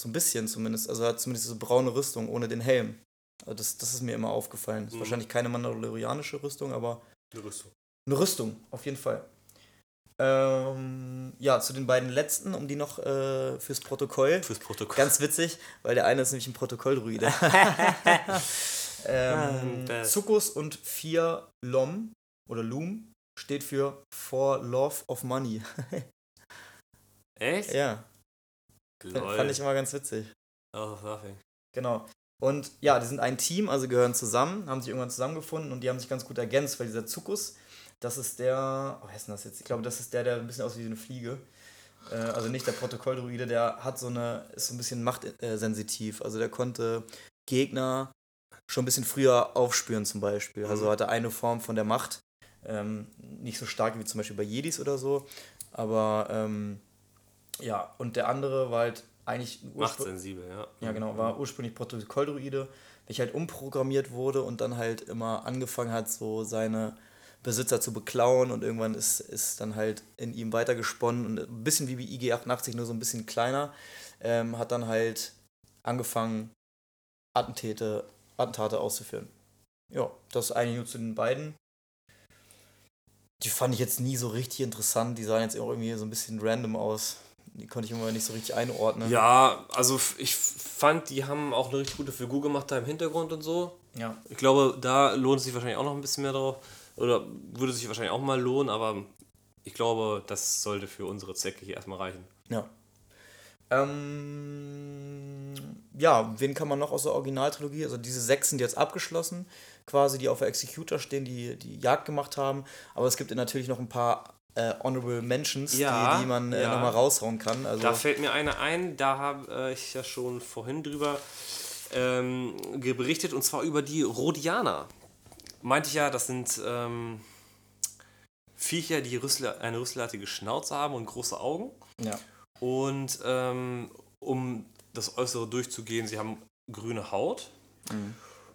so ein bisschen zumindest, also er hat zumindest diese braune Rüstung ohne den Helm. Also das, das ist mir immer aufgefallen. Ist Mhm. wahrscheinlich keine mandalorianische Rüstung, aber Eine Rüstung. eine Rüstung, auf jeden Fall. Ähm, ja, zu den beiden letzten, um die noch äh, fürs Protokoll. Fürs Protokoll. Ganz witzig, weil der eine ist nämlich ein Protokolldruide. ähm, Ah, Zuckus und 4 Lom oder Loom steht für For Love of Money. Echt? ja, Lol. fand ich immer ganz witzig. Out of nothing. Genau. Und ja, die sind ein Team, also gehören zusammen, haben sich irgendwann zusammengefunden und die haben sich ganz gut ergänzt, weil dieser Zuckus, das ist der, oh, wer ist denn das jetzt? Ich glaube, das ist der, der ein bisschen aussieht wie eine Fliege. Äh, also nicht der Protokolldruide, der hat so eine, ist so ein bisschen machtsensitiv. Also der konnte Gegner schon ein bisschen früher aufspüren zum Beispiel. Also Mhm. hatte eine Form von der Macht. Ähm, nicht so stark wie zum Beispiel bei Jedis oder so. Aber ähm, ja, und der andere war halt eigentlich ein Urspr- Machtsensibel, ja. ja, genau, war ursprünglich Protokolldruide, welcher halt umprogrammiert wurde und dann halt immer angefangen hat, so seine Besitzer zu beklauen und irgendwann ist, ist dann halt in ihm weitergesponnen und ein bisschen wie bei IG88, nur so ein bisschen kleiner, ähm, hat dann halt angefangen, Attentäte, Attentate auszuführen. Ja, das eigentlich nur zu den beiden. Die fand ich jetzt nie so richtig interessant, die sahen jetzt auch irgendwie so ein bisschen random aus. Die konnte ich immer nicht so richtig einordnen. Ja, also ich fand, die haben auch eine richtig gute Figur gemacht da im Hintergrund und so. ja. Ich glaube, da lohnt es sich wahrscheinlich auch noch ein bisschen mehr drauf. Oder würde sich wahrscheinlich auch mal lohnen, aber ich glaube, das sollte für unsere Zwecke hier erstmal reichen. Ja. Ähm, ja, wen kann man noch aus der Originaltrilogie? Also diese sechs sind jetzt abgeschlossen, quasi, die auf der Executor stehen, die die Jagd gemacht haben. Aber es gibt natürlich noch ein paar äh, Honorable Mentions, Ja, die, die man äh, ja. nochmal raushauen kann. Also, Da fällt mir eine ein, da habe äh, ich ja schon vorhin drüber ähm, berichtet, und zwar über die Rhodianer. Meinte ich ja, das sind ähm, Viecher, die Rüssel, eine rüsselartige Schnauze haben und große Augen. ja. Und ähm, um das Äußere durchzugehen, sie haben grüne Haut.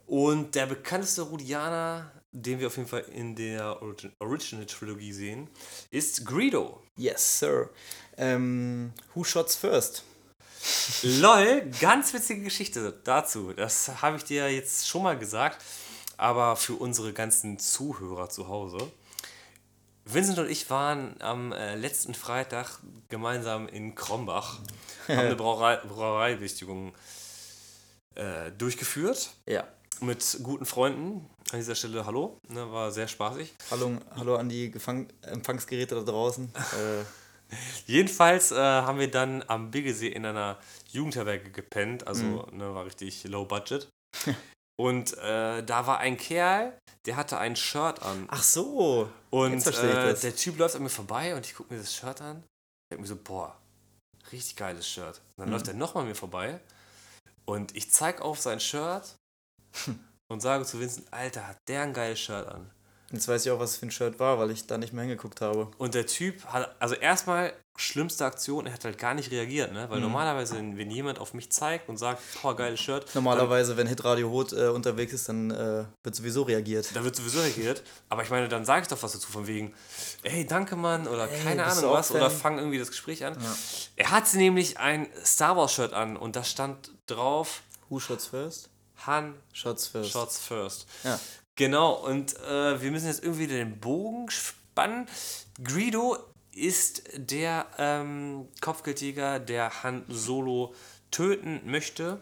Und der bekannteste Rhodianer, den wir auf jeden Fall in der Origi Original Trilogie sehen, ist Greedo. Yes, sir. Ähm, who shots first? LOL, ganz witzige Geschichte dazu. Das habe ich dir jetzt schon mal gesagt, aber für unsere ganzen Zuhörer zu Hause. Vincent und ich waren am äh, letzten Freitag gemeinsam in Krombach, haben eine Brauerei, Brauereibesichtigung äh, durchgeführt Ja. Mit guten Freunden. An dieser Stelle hallo, ne, war sehr spaßig. Hallo, hallo an die Gefang Empfangsgeräte da draußen. äh, Jedenfalls äh, haben wir dann am Biggesee in einer Jugendherberge gepennt, also Mhm. ne, war richtig low budget. Und äh, da war ein Kerl, der hatte ein Shirt an. ach so. Und äh, der Typ läuft an mir vorbei und ich gucke mir das Shirt an. Ich denke mir so, boah, richtig geiles Shirt. Und dann Mhm. läuft er nochmal an mir vorbei und ich zeige auf sein Shirt und sage zu Vincent, Alter, hat der ein geiles Shirt an. Jetzt weiß ich auch, was es für ein Shirt war, weil ich da nicht mehr hingeguckt habe. Und der Typ hat, also erstmal, schlimmste Aktion, er hat halt gar nicht reagiert, ne? Weil Mhm. normalerweise, wenn jemand auf mich zeigt und sagt, boah, geiles Shirt, Normalerweise, wenn Hitradio Hot äh, unterwegs ist, dann äh, wird sowieso reagiert. dann wird sowieso reagiert. Aber ich meine, dann sage ich doch was dazu, von wegen, ey, danke Mann, oder Ey, keine Ahnung was, oder fang irgendwie das Gespräch an. Er hatte nämlich ein Star Wars Shirt an und da stand drauf, Who shots first? Han Shots first. Shots First. Ja. Genau, und äh, wir müssen jetzt irgendwie den Bogen spannen. Greedo ist der ähm, Kopfgeldjäger, der Han Solo töten möchte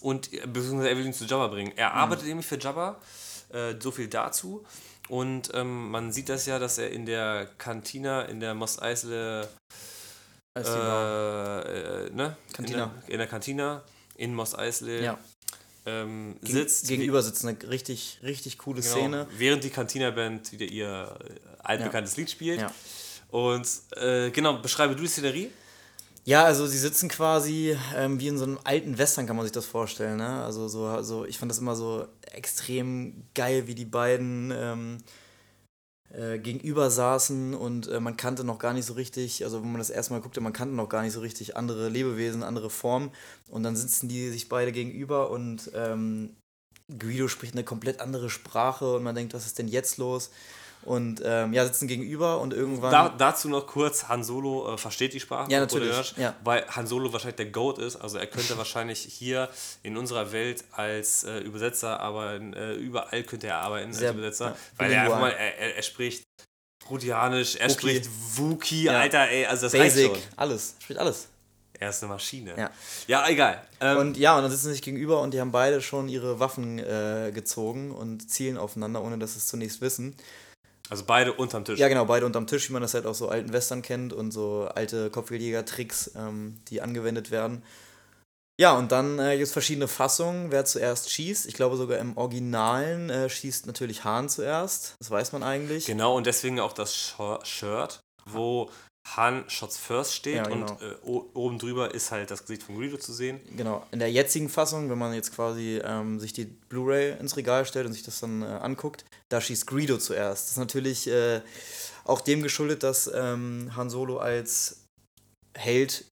und äh, beziehungsweise er will ihn zu Jabba bringen. Er arbeitet nämlich für Jabba, äh, so viel dazu. Und ähm, man sieht das ja, dass er in der Kantina, in der Mos Eisley, war. äh, äh, ne? Kantina. In der, in der Kantina in Mos Eisley ja. Ähm, sitzt. Gegenüber sitzt eine richtig, richtig coole Genau, Szene. Während die Cantina-Band wieder ihr äh, altbekanntes Lied spielt. Ja. Und äh, genau, beschreibe du die Szenerie. Ja, also sie sitzen quasi ähm, wie in so einem alten Western, kann man sich das vorstellen. Ne? Also so, also ich fand das immer so extrem geil, wie die beiden ähm, äh, gegenüber saßen und äh, man kannte noch gar nicht so richtig, also wenn man das erstmal guckte, man kannte noch gar nicht so richtig andere Lebewesen, andere Formen und dann sitzen die sich beide gegenüber und ähm, Guido spricht eine komplett andere Sprache und man denkt, was ist denn jetzt los? Und ähm, ja, sitzen gegenüber und irgendwann. Da, dazu noch kurz, Han Solo äh, versteht die Sprache. Ja, natürlich, ja. Weil Han Solo wahrscheinlich der Goat ist. Also er könnte wahrscheinlich hier in unserer Welt als äh, Übersetzer, aber äh, überall könnte er arbeiten Sehr, als Übersetzer. ja, weil er einfach mal, er, er, er spricht Rhodianisch, er Wookie. spricht Wookie, Ja. Alter, ey, also das reicht Basic, schon. alles, spricht alles. Er ist eine Maschine. Ja. ja egal. Ähm, Und ja, und dann sitzen sie sich gegenüber und die haben beide schon ihre Waffen äh, gezogen und zielen aufeinander, ohne dass sie es zunächst wissen. Also beide unterm Tisch. Ja, genau, beide unterm Tisch, wie man das halt auch so alten Western kennt und so alte Kopfgeldjäger-Tricks, ähm, die angewendet werden. Ja, und dann äh, gibt es verschiedene Fassungen, wer zuerst schießt. Ich glaube sogar im Originalen äh, schießt natürlich Hahn zuerst. Das weiß man eigentlich. Genau, und deswegen auch das Sh- Shirt, wo Han Shots First steht Ja, genau. und äh, oben drüber ist halt das Gesicht von Greedo zu sehen. Genau, in der jetzigen Fassung, wenn man jetzt quasi ähm, sich die Blu-ray ins Regal stellt und sich das dann äh, anguckt, da schießt Greedo zuerst. Das ist natürlich äh, auch dem geschuldet, dass ähm, Han Solo als Held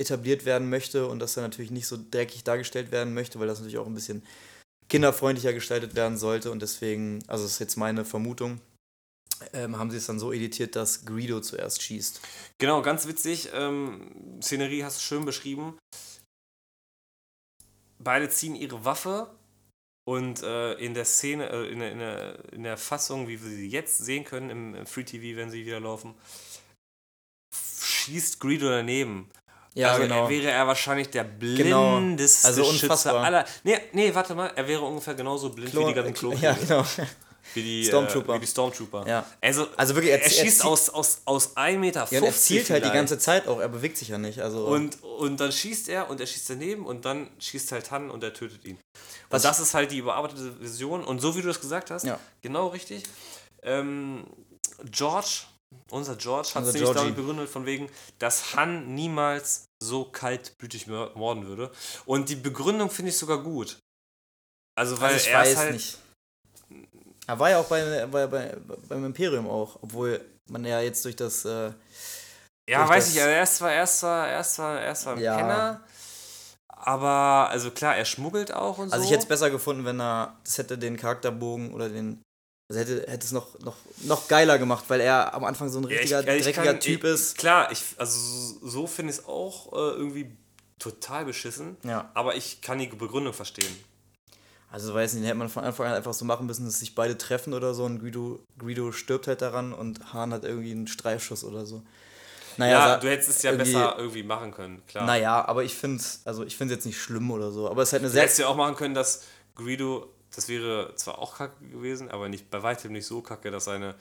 etabliert werden möchte und dass er natürlich nicht so dreckig dargestellt werden möchte, weil das natürlich auch ein bisschen kinderfreundlicher gestaltet werden sollte und deswegen, also das ist jetzt meine Vermutung, ähm, haben sie es dann so editiert, dass Greedo zuerst schießt. Genau, ganz witzig. Ähm, Szenerie hast du schön beschrieben. Beide ziehen ihre Waffe und äh, in der Szene, äh, in, der, in, der, in der Fassung, wie wir sie jetzt sehen können im, im Free TV, wenn sie wieder laufen, schießt Greedo daneben. Ja, also genau. er wäre er wahrscheinlich der Genau. blindeste Also Schütze aller. Nee, nee, warte mal, er wäre ungefähr genauso blind wie die ganzen Klo. Ja, genau. Wie die Stormtrooper. Äh, wie die Stormtrooper. Ja. Also, Also wirklich, er- er, er schießt zielt- aus, aus, aus 1,50 Meter. Ja, und er zielt halt die ganze Zeit auch, er bewegt sich ja nicht. Also Und, und dann schießt er und er schießt daneben und dann schießt halt Han und er tötet ihn. Was und das ist halt die überarbeitete Vision. Und so wie du das gesagt hast, Ja. genau richtig. Ähm, George, unser George, hat es nämlich damit begründet, von wegen, dass Han niemals so kaltblütig morden würde. Und die Begründung finde ich sogar gut. Also, weil also ich er weiß ist halt. nicht. Er war ja auch bei, bei, bei, beim Imperium auch, obwohl man ja jetzt durch das. Äh, Ja, durch weiß das- ich, aber er war erst war, erst war, erst war ein Ja. Penner. Aber, also klar, er schmuggelt auch und so. also ich hätte es besser gefunden, wenn er. Das hätte den Charakterbogen oder den. Also hätte, hätte es noch, noch, noch geiler gemacht, weil er am Anfang so ein Ja, richtiger, ich- ich dreckiger kann- Typ ich, ist. Klar, ich, also so- so finde ich es auch äh, irgendwie total beschissen. Ja. Aber ich kann die Begründung verstehen. Also weiß nicht, den hätte man von Anfang an einfach so machen müssen, dass sich beide treffen oder so und Guido, Guido stirbt halt daran und Hahn hat irgendwie einen Streifschuss oder so. Naja, Ja, du hättest es ja irgendwie- besser irgendwie machen können, klar. Naja, aber ich finde es also ich find's jetzt nicht schlimm oder so. Aber es ist halt eine Du sehr. hättest ja auch machen können, dass Greedo, das wäre zwar auch kacke gewesen, aber nicht bei weitem nicht so kacke, dass seine,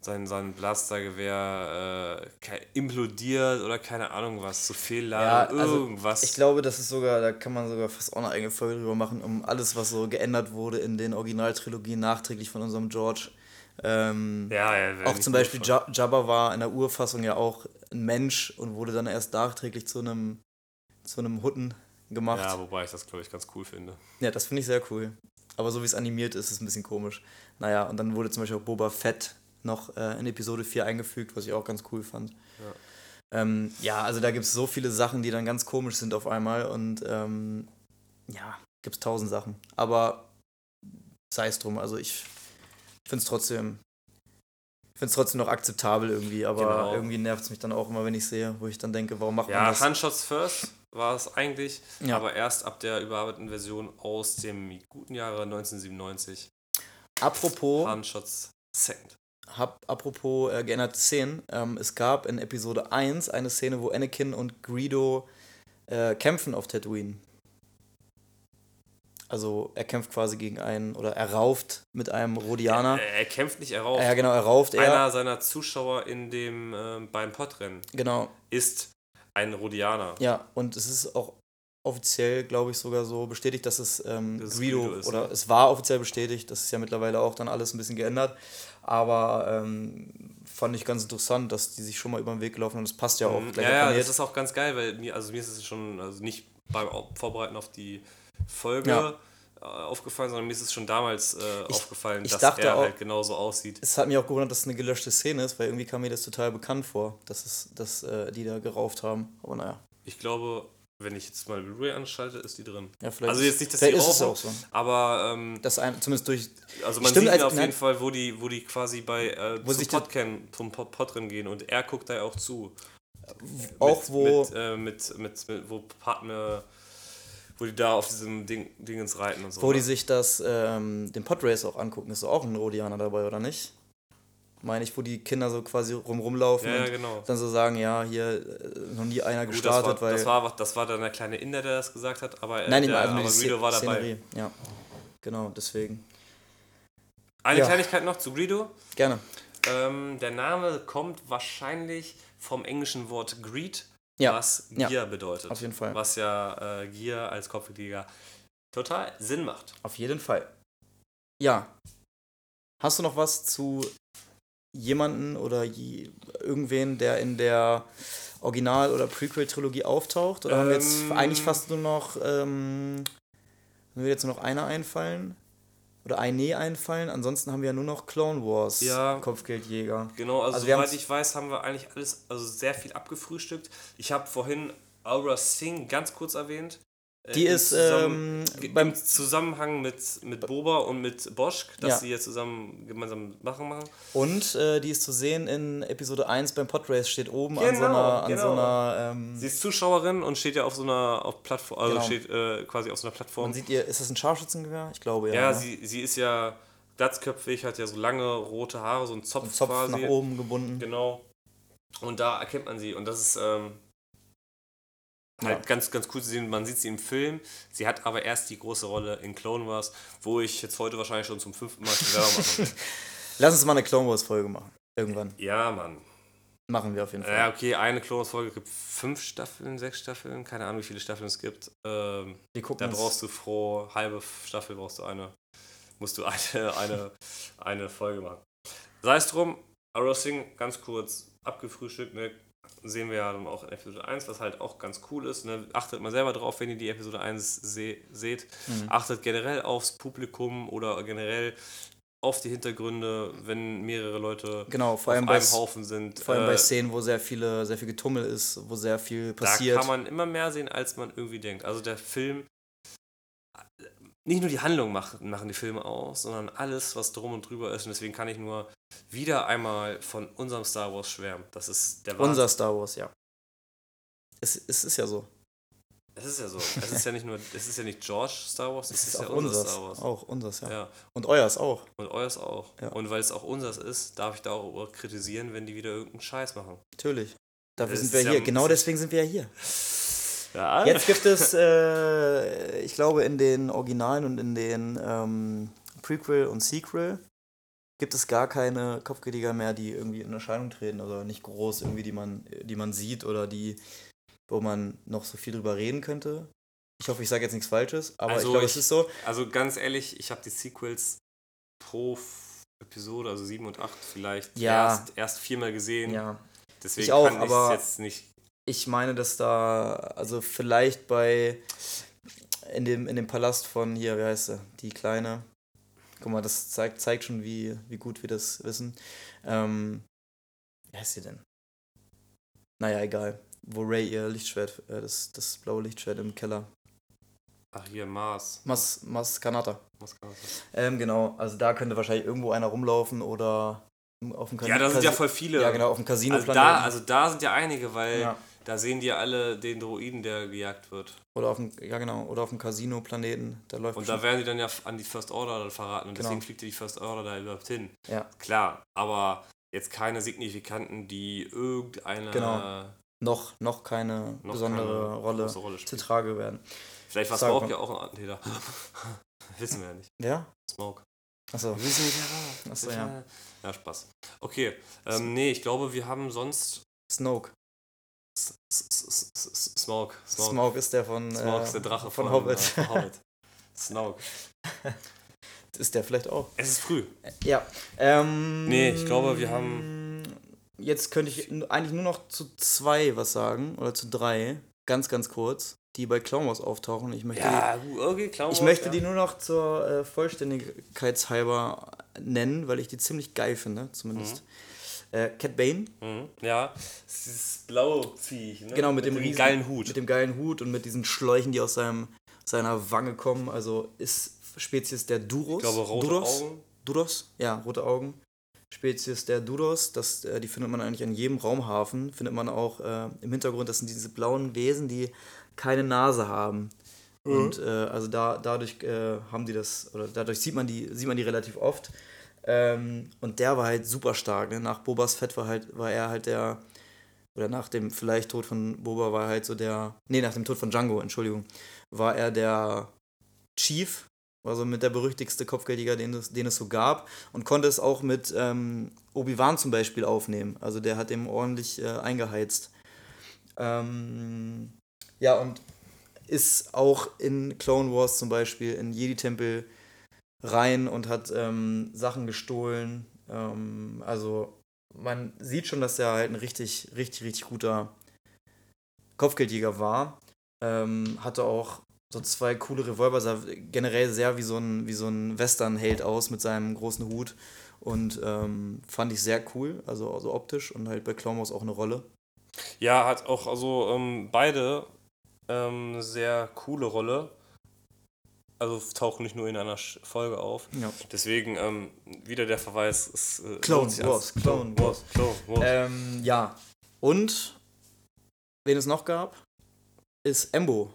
sein, sein Blastergewehr äh, implodiert oder keine Ahnung was, zu Fehlladung, Ja, also irgendwas. Ich glaube, das ist sogar, da kann man sogar fast auch eine eigene Folge drüber machen, um alles, was so geändert wurde in den Originaltrilogien nachträglich von unserem George. Ähm, ja, ja, auch zum Beispiel von- Ja- Jabba war in der Urfassung ja auch ein Mensch und wurde dann erst nachträglich zu einem zu einem Hutten gemacht. Ja, Ja, wobei ich das, glaube ich, ganz cool finde. das finde ich sehr cool. Aber so wie es animiert ist, ist es ein bisschen komisch. Naja, und dann wurde zum Beispiel auch Boba Fett noch äh, in Episode 4 eingefügt, was ich auch ganz cool fand. Ja, ähm, ja also da gibt es so viele Sachen, die dann ganz komisch sind auf einmal und ähm, ja, gibt es tausend Sachen. Aber sei es drum, also ich finde es trotzdem. Finde es trotzdem noch akzeptabel irgendwie, aber Genau. irgendwie nervt es mich dann auch immer, wenn ich sehe, wo ich dann denke, warum macht man Ja, das? Handshots First war es eigentlich, Ja. aber erst ab der überarbeiteten Version aus dem guten Jahre 1997. Apropos, Handshots Second. Hab, apropos äh, geänderte Szenen, ähm, es gab in Episode 1 eine Szene, wo Anakin und Greedo äh, kämpfen auf Tatooine. Also er kämpft quasi gegen einen, oder er rauft mit einem Rhodianer. Er, er kämpft nicht, er rauft. ja, genau, er rauft er. Einer seiner Zuschauer in dem ähm, beim Podrennen Genau, ist ein Rhodianer. ja, und es ist auch offiziell, glaube ich, sogar so bestätigt, dass es ähm, Dass es Greedo, Greedo ist, oder ne? es war offiziell bestätigt, das ist ja mittlerweile auch dann alles ein bisschen geändert, aber ähm, fand ich ganz interessant, dass die sich schon mal über den Weg gelaufen und das passt ja auch Mhm. gleich ja, ja, das ist auch ganz geil, weil mir, also mir ist es schon, also nicht beim Vorbereiten auf die Folge Ja. äh, aufgefallen, sondern mir ist es schon damals äh, Ich- aufgefallen, ich dass er auch- halt genauso aussieht. Es hat mich auch gewundert, dass es eine gelöschte Szene ist, weil irgendwie kam mir das total bekannt vor, dass, es, dass äh, die da gerauft haben. Aber naja, Ich glaube, wenn ich jetzt mal Blu-ray anschalte, ist die drin. ja, vielleicht, Also jetzt nicht, dass die ist es rauchen, auch so. Aber ähm, Das ein, zumindest durch. also man Stimmt, sieht als- auf nein. jeden Fall, wo die, wo die quasi bei äh, Wo zum, das- Podcan, zum Pod Podrennen gehen und er guckt da ja auch zu. Auch mit, wo. Mit, äh, mit, mit, mit, wo Partner, wo die da auf diesem Ding, Dingens reiten und so. Wo die ne? sich das, ähm, den Podrace auch angucken, ist auch ein Rhodianer dabei, oder nicht? Meine ich, wo die Kinder so quasi rum rumlaufen Ja, ja, und genau. dann so sagen, ja, hier äh, noch nie einer Gut, das, gestartet, war, weil. das, war, das war dann der kleine Inder, der das gesagt hat, aber, äh, nein, nicht der, also aber Szen- war dabei. Szenerie. Ja, genau, deswegen. Eine Ja. Kleinigkeit noch zu Greedo. Gerne. Ähm, der Name kommt wahrscheinlich vom englischen Wort Greed, Ja, was ja, Gier bedeutet. auf jeden Fall. Was ja äh, Gier als Kopfgeldjäger total Sinn macht. Auf jeden Fall. Ja. Hast du noch was zu jemanden oder je, irgendwen, der in der Original- oder Prequel-Trilogie auftaucht? Oder haben wir jetzt Ähm. eigentlich fast nur noch, ähm, wird jetzt nur noch einer einfallen? Oder eine einfallen? Ansonsten haben wir ja nur noch Clone Wars Ja. Kopfgeldjäger. Genau, also, Also soweit ich weiß, haben wir eigentlich alles, also sehr viel abgefrühstückt. Ich habe vorhin Aura Singh ganz kurz erwähnt. Äh, Die ist Zusammen- ähm, beim im Zusammenhang mit, mit Boba und mit Bosch, dass Ja. sie jetzt zusammen gemeinsam machen machen. und äh, die ist zu sehen in Episode 1 beim Podrace, steht oben an so Genau, einer, an so genau. einer ähm, Sie ist Zuschauerin und steht ja auf so einer auf Plattform, also Genau. steht äh, quasi auf so einer Plattform. man sieht ihr, ist das ein Scharfschützengewehr? Ich glaube ja. ja, ne? sie, sie ist ja glatzköpfig, hat ja so lange rote Haare, so ein Zopf, Ein Zopf quasi. nach oben gebunden. Genau. Und da erkennt man sie. Und das ist, ähm, Halt ganz, ganz cool zu sehen, man sieht sie im Film. Sie hat aber erst die große Rolle in Clone Wars, wo ich jetzt heute wahrscheinlich schon zum fünften Mal Werbung machen Lass uns mal eine Clone Wars Folge machen. Irgendwann. Ja, Mann. Machen wir auf jeden Fall. Ja, okay, eine Clone Wars Folge gibt fünf Staffeln, sechs Staffeln, keine Ahnung, wie viele Staffeln es gibt. Ähm, wir gucken da brauchst du froh halbe Staffel brauchst du eine. Musst du eine, eine, eine Folge machen. Sei es drum, Arrow Singh, ganz kurz abgefrühstückt, ne? Sehen wir ja dann auch in Episode 1, was halt auch ganz cool ist. Ne? Achtet mal selber drauf, wenn ihr die Episode 1 se seht. Mhm. Achtet generell aufs Publikum oder generell auf die Hintergründe, wenn mehrere Leute genau, vor allem auf einem Haufen sind. Vor allem bei äh, Szenen, wo sehr viele, sehr viel Getummel ist, wo sehr viel passiert. Da kann man immer mehr sehen, als man irgendwie denkt. Also der Film, nicht nur die Handlung machen, machen die Filme aus, sondern alles, was drum und drüber ist. Und deswegen kann ich nur wieder einmal von unserem Star Wars schwärmen. Das ist der Wahnsinn. Unser Star Wars, ja. Es, es ist ja so. Es ist ja so. Es ist ja nicht nur, es ist ja nicht George Star Wars, es, es ist, ist ja unser Star Wars. Auch unseres, ja. ja. Und euers auch. Und euers auch. Ja. Und weil es auch unseres ist, darf ich da auch kritisieren, wenn die wieder irgendeinen Scheiß machen. Natürlich. Dafür das sind wir ja hier. Genau deswegen sind wir ja hier. Ja. Jetzt gibt es, äh, ich glaube, in den Originalen und in den ähm, Prequel und Sequel gibt es gar keine Kopfgelege mehr, die irgendwie in Erscheinung treten. Also nicht groß irgendwie, die man, die man sieht oder die wo man noch so viel drüber reden könnte. Ich hoffe, ich sage jetzt nichts Falsches, aber also ich glaube, es ist so. Also ganz ehrlich, ich habe die Sequels pro Episode, also 7 und 8 vielleicht ja. erst, erst viermal gesehen. Ja. Deswegen ich auch, kann ich es jetzt nicht. Ich meine, dass da, also vielleicht bei in dem, in dem Palast von hier, wie heißt sie? Die kleine. Guck mal, das zeigt, zeigt schon, wie, wie gut wir das wissen. Ähm, wie heißt sie denn? Naja, egal wo Ray ihr Lichtschwert, äh, das, das blaue Lichtschwert im Keller. Ach, hier, Mars. Mas, Mas Kanata. Mas Kanata. Ähm, genau, also da könnte wahrscheinlich irgendwo einer rumlaufen oder auf dem Casino. Ja, da sind ja voll viele. Ja, genau, auf dem Casino. Also da, also da sind ja einige, weil ja. Da sehen die ja alle den Droiden, der gejagt wird. Oder auf dem, ja genau, oder auf dem Casino-Planeten, da läuft Und da werden die dann ja an die First Order verraten und genau. deswegen fliegt die First Order da überhaupt hin. Ja. Klar, aber jetzt keine signifikanten, die irgendeine genau noch, noch keine noch besondere keine Rolle, Rolle zu Trage werden. Vielleicht war Smoke ja auch ein Attentäter. Wissen wir ja nicht. Ja? Smoke. Achso. Wir wissen nicht, wer war. Achso, ja. Ja, Spaß. Okay. Ähm, nee, ich glaube, wir haben sonst. Snoke. Smoke. Smoke ist der von. Smoke ist der Drache von, Hobbit. Äh, Hobbit. Snoke. ist der vielleicht auch. Es ist früh. Ja. Ähm, nee, ich glaube, wir haben jetzt könnte ich eigentlich nur noch zu zwei was sagen oder zu drei, ganz, ganz kurz, die bei Clown auftauchen. Ich möchte, ja, die, okay, Clown ich möchte ja. die nur noch zur äh, Vollständigkeitshalber nennen, weil ich die ziemlich geil finde, zumindest. Mhm. Äh, Cat Bane. Mhm. Ja, dieses blaue Viech. Ne? Genau, mit, mit dem, dem geilen Hut. Mit dem geilen Hut und mit diesen Schläuchen, die aus seinem, seiner Wange kommen. Also ist Spezies der Duros. Ich glaube, rote Duros. Augen. Duros, ja, rote Augen. Spezies der Dudos, das, äh, die findet man eigentlich an jedem Raumhafen, findet man auch äh, im Hintergrund, das sind diese blauen Wesen, die keine Nase haben. Mhm. Und äh, also da, dadurch äh, haben die das, oder dadurch sieht man die, sieht man die relativ oft. Ähm, und der war halt super stark. Ne? Nach Bobas Fett war halt, war er halt der, oder nach dem vielleicht Tod von Boba war halt so der, nee, nach dem Tod von Django, Entschuldigung, war er der Chief war so mit der berüchtigste Kopfgeldjäger, den es, den es so gab. Und konnte es auch mit ähm, Obi-Wan zum Beispiel aufnehmen. Also der hat ihm ordentlich äh, eingeheizt. Ähm, ja, und ist auch in Clone Wars zum Beispiel in Jedi-Tempel rein und hat ähm, Sachen gestohlen. Ähm, also man sieht schon, dass er halt ein richtig, richtig, richtig guter Kopfgeldjäger war. Ähm, hatte auch so zwei coole Revolver, sah generell sehr wie so ein, wie so ein Western-Held aus mit seinem großen Hut. Und ähm, fand ich sehr cool, also, also optisch und halt bei Clown auch eine Rolle. Ja, hat auch also ähm, beide ähm, eine sehr coole Rolle. Also tauchen nicht nur in einer Folge auf. Ja. Deswegen ähm, wieder der Verweis. Ist, äh, Clone Wars, Clone Wars. Clone Wars. Ähm, ja. Und, wen es noch gab, ist Embo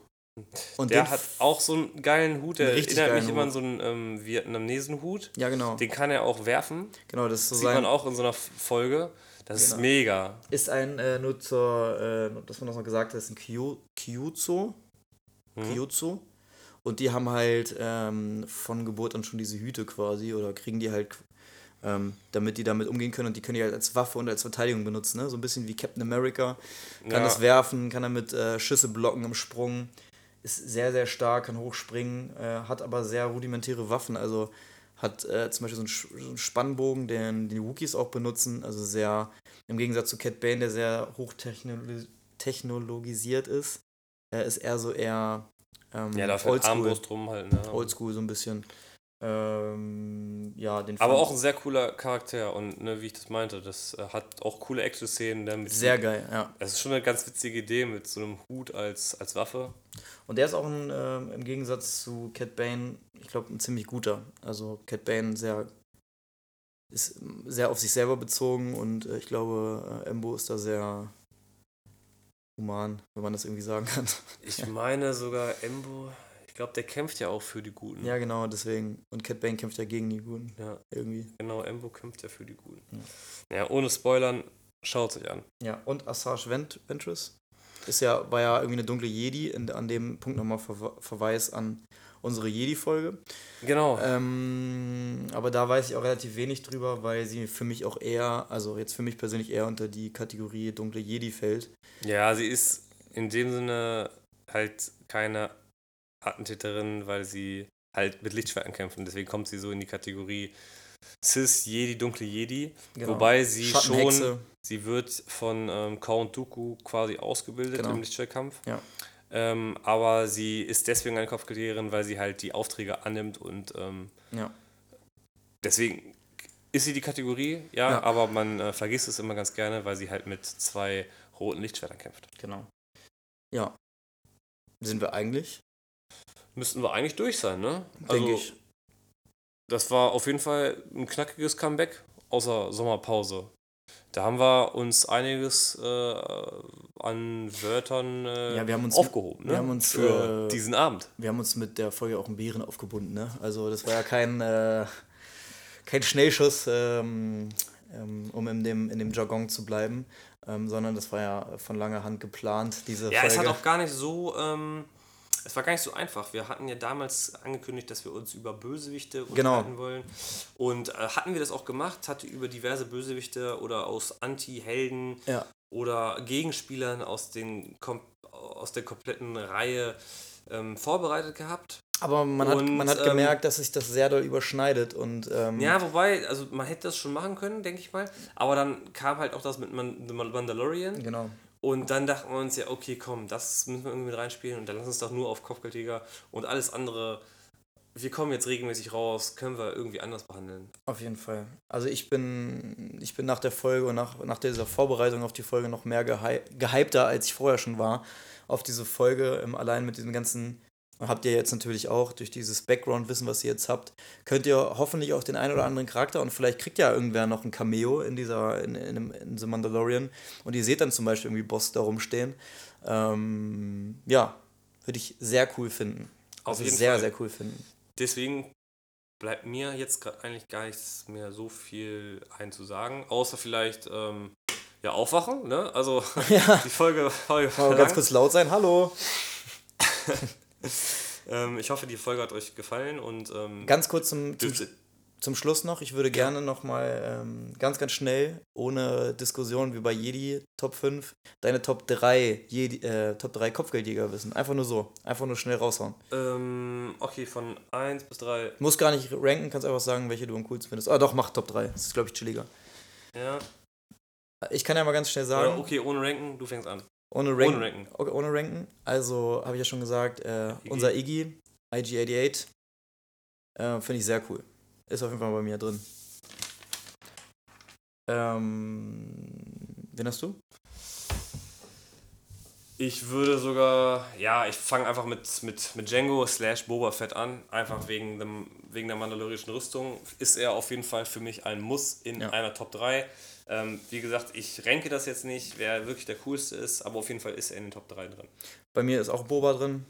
und der hat auch so einen geilen Hut, der erinnert mich immer an so einen ähm, Vietnamesen-Hut. Ja, genau. Den kann er auch werfen. Genau, das ist so Sieht man auch in so einer Folge. Das genau. ist mega. Ist ein, äh, nur zur, äh, dass man das noch gesagt hat, ist ein Kyuzo. Kyuzo. Und die haben halt ähm, von Geburt an schon diese Hüte quasi oder kriegen die halt, ähm, damit die damit umgehen können und die können die halt als Waffe und als Verteidigung benutzen. Ne? So ein bisschen wie Captain America. Kann ja. das werfen, kann damit äh, Schüsse blocken im Sprung. Ist sehr, sehr stark, kann hochspringen, äh, hat aber sehr rudimentäre Waffen. Also hat äh, zum Beispiel so einen, so einen, Spannbogen, den die Wookies auch benutzen. Also sehr, im Gegensatz zu Cat Bane, der sehr hochtechnologisiert ist, äh, ist er so eher ähm, ja, dafür Oldschool. Armbrust drum halt, ne? Oldschool so ein bisschen. Ähm, ja, den Aber auch ein sehr cooler Charakter und ne, wie ich das meinte, das äh, hat auch coole Action-Szenen. Ne, sehr geil, ja. Das ist schon eine ganz witzige Idee mit so einem Hut als, als Waffe. Und der ist auch ein, äh, im Gegensatz zu Cat Bane, ich glaube, ein ziemlich guter. Also Cat Bane sehr, ist sehr auf sich selber bezogen und äh, ich glaube, äh, Embo ist da sehr human, wenn man das irgendwie sagen kann. Ich meine sogar Embo, ich glaube, der kämpft ja auch für die Guten. Ja, genau, deswegen. Und Cat Bane kämpft ja gegen die Guten. Ja. Irgendwie. Genau, Embo kämpft ja für die Guten. Ja, ja ohne Spoilern, schaut sich an. Ja, und Assage Vent Ventress ist ja, war ja irgendwie eine dunkle Jedi, in, an dem Punkt nochmal Ver Verweis an unsere Jedi-Folge. Genau. Ähm, aber da weiß ich auch relativ wenig drüber, weil sie für mich auch eher, also jetzt für mich persönlich eher unter die Kategorie dunkle Jedi fällt. Ja, sie ist in dem Sinne halt keine Attentäterin, weil sie halt mit Lichtschwertern kämpft und deswegen kommt sie so in die Kategorie Cis Jedi, dunkle Jedi. Genau. Wobei sie schon, sie wird von ähm, Count Dooku quasi ausgebildet genau. im Lichtschwertkampf. Ja. Ähm, aber sie ist deswegen eine Kopfgeldjägerin, weil sie halt die Aufträge annimmt und ähm, ja. deswegen ist sie die Kategorie, ja, ja. aber man äh, vergisst es immer ganz gerne, weil sie halt mit zwei roten Lichtschwertern kämpft. Genau. Ja. Sind wir eigentlich? Müssten wir eigentlich durch sein, ne? Denke also, ich. Das war auf jeden Fall ein knackiges Comeback, außer Sommerpause. Da haben wir uns einiges äh, an Wörtern äh, ja, wir haben uns aufgehoben, ne? wir haben uns, für äh, diesen Abend. Wir haben uns mit der Folge auch einen Bären aufgebunden. Ne? Also das war ja kein, äh, kein Schnellschuss, ähm, ähm, um in dem, in dem Jargon zu bleiben, ähm, sondern das war ja von langer Hand geplant, diese ja, Folge. Ja, es hat auch gar nicht so ähm, es war gar nicht so einfach. Wir hatten ja damals angekündigt, dass wir uns über Bösewichte genau. unterhalten wollen. Und äh, hatten wir das auch gemacht, hatte über diverse Bösewichte oder aus Anti-Helden ja. oder Gegenspielern aus, den, aus der kompletten Reihe ähm, vorbereitet gehabt. Aber man hat, man hat ähm, gemerkt, dass sich das sehr doll überschneidet. Und, ähm, ja, wobei, also man hätte das schon machen können, denke ich mal. Aber dann kam halt auch das mit The Mandalorian. Genau. Und dann dachten wir uns ja, okay, komm, das müssen wir irgendwie mit reinspielen und dann lass uns doch nur auf Kopfgeldjäger und alles andere. Wir kommen jetzt regelmäßig raus, können wir irgendwie anders behandeln. Auf jeden Fall. Also ich bin, ich bin nach der Folge und nach, nach dieser Vorbereitung auf die Folge noch mehr gehypter, als ich vorher schon war, auf diese Folge, allein mit diesen ganzen habt ihr jetzt natürlich auch durch dieses Background-Wissen, was ihr jetzt habt, könnt ihr hoffentlich auch den einen oder anderen Charakter und vielleicht kriegt ja irgendwer noch ein Cameo in dieser, in, in, in The Mandalorian und ihr seht dann zum Beispiel irgendwie Boss da rumstehen. Ähm, ja, würde ich sehr cool finden. Auf also jeden sehr, Fall. sehr cool finden. Deswegen bleibt mir jetzt eigentlich gar nichts mehr so viel einzusagen, außer vielleicht ähm, ja aufwachen, ne? Also ja. die Folge, Folge ganz kurz laut sein, hallo. ähm, ich hoffe, die Folge hat euch gefallen und ähm, ganz kurz zum, zum, zum, Schluss noch. Ich würde gerne noch mal ähm, ganz, ganz schnell, ohne Diskussion wie bei Jedi Top 5, deine Top 3 Jedi, äh, Top 3 Kopfgeldjäger wissen. Einfach nur so. Einfach nur schnell raushauen. Ähm, okay, von 1 bis 3. Muss gar nicht ranken, kannst einfach sagen, welche du am coolsten findest. Ah, doch, mach Top 3. Das ist, glaube ich, chilliger. Ja. Ich kann ja mal ganz schnell sagen. Oder okay, ohne ranken, du fängst an. Ohne, Rank ohne ranken. Okay, ohne ranken. Also habe ich ja schon gesagt, äh, unser Iggy, IG88, äh, finde ich sehr cool. Ist auf jeden Fall bei mir drin. Ähm, wen hast du? Ich würde sogar, ja, ich fange einfach mit, mit, mit Django slash Boba Fett an, einfach wegen, dem, wegen der mandalorischen Rüstung. Ist er auf jeden Fall für mich ein Muss in ja. einer Top 3. Ähm, wie gesagt, ich renke das jetzt nicht, wer wirklich der coolste ist, aber auf jeden Fall ist er in den Top 3 drin. Bei mir ist auch Boba drin.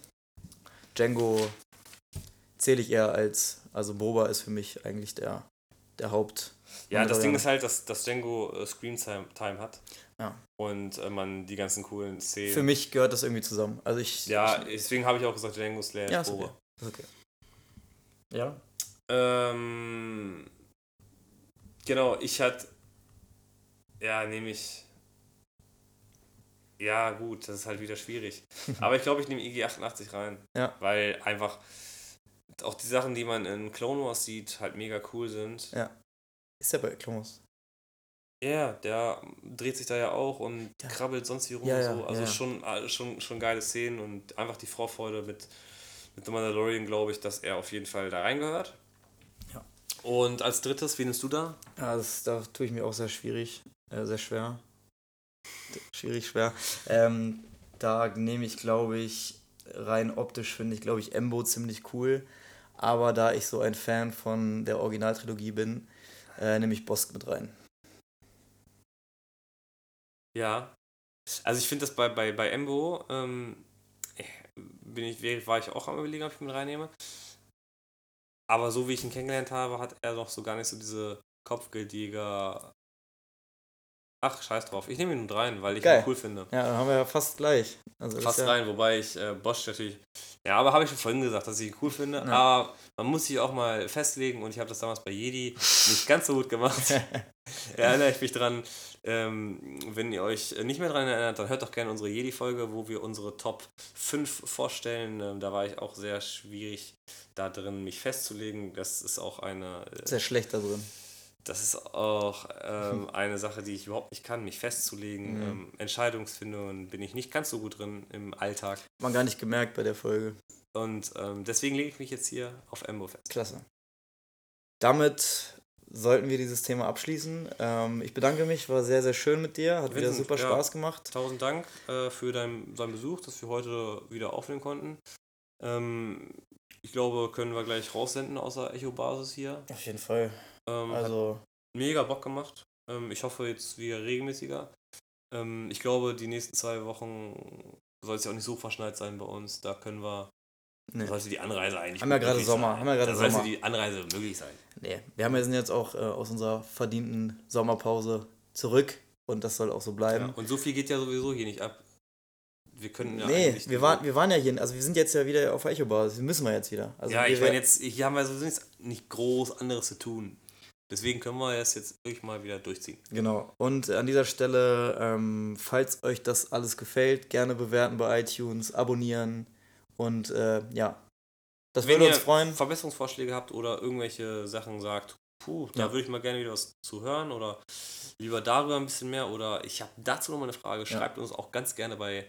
Django zähle ich eher als, also Boba ist für mich eigentlich der, der Haupt. Ja, das Ding ist halt, dass, dass Django äh, Screen Time hat. Ja. Und äh, man die ganzen coolen Szenen. Für mich gehört das irgendwie zusammen. Also ich. Ja, deswegen habe ich auch gesagt Django Slayer ja, ist okay. Ist okay. Ja. Ähm, genau, ich hatte. Ja, nehme ich. Ja, gut, das ist halt wieder schwierig. Aber ich glaube, ich nehme IG88 rein. Ja. Weil einfach auch die Sachen, die man in Clone Wars sieht, halt mega cool sind. Ja. Ist ja bei Clone Wars. Ja, yeah, der dreht sich da ja auch und ja. krabbelt sonst wie rum ja, und so. Also ja, schon, äh, schon, schon geile Szenen und einfach die Vorfreude mit, mit The Mandalorian, glaube ich, dass er auf jeden Fall da reingehört. Ja. Und als drittes, wen nimmst du da? Ja, das, da tue ich mir auch sehr schwierig, äh, sehr schwer. Schwierig, schwer. Ähm, da nehme ich, glaube ich, rein optisch finde ich, glaube ich, Embo ziemlich cool. Aber da ich so ein Fan von der Originaltrilogie bin, äh, nehme ich Bosk mit rein. Ja. Also ich finde das bei, bei, bei Embo, ähm, bin ich, war ich auch am überlegen, ob ich ihn mit reinnehme. Aber so wie ich ihn kennengelernt habe, hat er doch so gar nicht so diese Kopfgeldjäger Ach, scheiß drauf. Ich nehme ihn nur rein, weil ich Geil. ihn cool finde. Ja, dann haben wir ja fast gleich. Also fast ja rein, wobei ich äh, Bosch natürlich. Ja, aber habe ich schon vorhin gesagt, dass ich ihn cool finde. Ja. Aber man muss sich auch mal festlegen und ich habe das damals bei Jedi nicht ganz so gut gemacht. Erinnere ich mich dran. Ähm, wenn ihr euch nicht mehr daran erinnert, dann hört doch gerne unsere Jedi-Folge, wo wir unsere Top 5 vorstellen. Ähm, da war ich auch sehr schwierig da drin, mich festzulegen. Das ist auch eine. Äh, sehr schlecht da drin das ist auch ähm, eine Sache, die ich überhaupt nicht kann, mich festzulegen. Mhm. Ähm, Entscheidungsfindungen bin ich nicht ganz so gut drin im Alltag. Man gar nicht gemerkt bei der Folge. Und ähm, deswegen lege ich mich jetzt hier auf Embo fest. Klasse. Damit sollten wir dieses Thema abschließen. Ähm, ich bedanke mich, war sehr, sehr schön mit dir, hat Vincent, wieder super Spaß ja, gemacht. Tausend Dank äh, für deinen, deinen Besuch, dass wir heute wieder aufnehmen konnten. Ähm, ich glaube, können wir gleich raussenden außer Echo-Basis hier. Auf jeden Fall. Ähm, also. mega Bock gemacht. Ähm, ich hoffe jetzt wieder regelmäßiger. Ähm, ich glaube, die nächsten zwei Wochen soll es ja auch nicht so verschneit sein bei uns. Da können wir. Nee. Sollte die Anreise eigentlich. Haben wir gerade Sommer. Sein. Haben wir gerade Sommer. Sollte die Anreise möglich sein. Nee, wir haben sind jetzt auch äh, aus unserer verdienten Sommerpause zurück und das soll auch so bleiben. Ja, und so viel geht ja sowieso hier nicht ab. Wir können ja Nee, wir waren, wir waren ja hier, also wir sind jetzt ja wieder auf Echo-Basis, müssen wir jetzt wieder. Also ja, ich meine jetzt, hier haben wir sowieso nicht groß anderes zu tun. Deswegen können wir es jetzt wirklich mal wieder durchziehen. Genau. Und an dieser Stelle, ähm, falls euch das alles gefällt, gerne bewerten bei iTunes, abonnieren und äh, ja. Das Wenn würde uns freuen. Wenn ihr Verbesserungsvorschläge habt oder irgendwelche Sachen sagt, puh, da ja. würde ich mal gerne wieder was zu hören oder lieber darüber ein bisschen mehr oder ich habe dazu noch mal eine Frage, schreibt ja. uns auch ganz gerne bei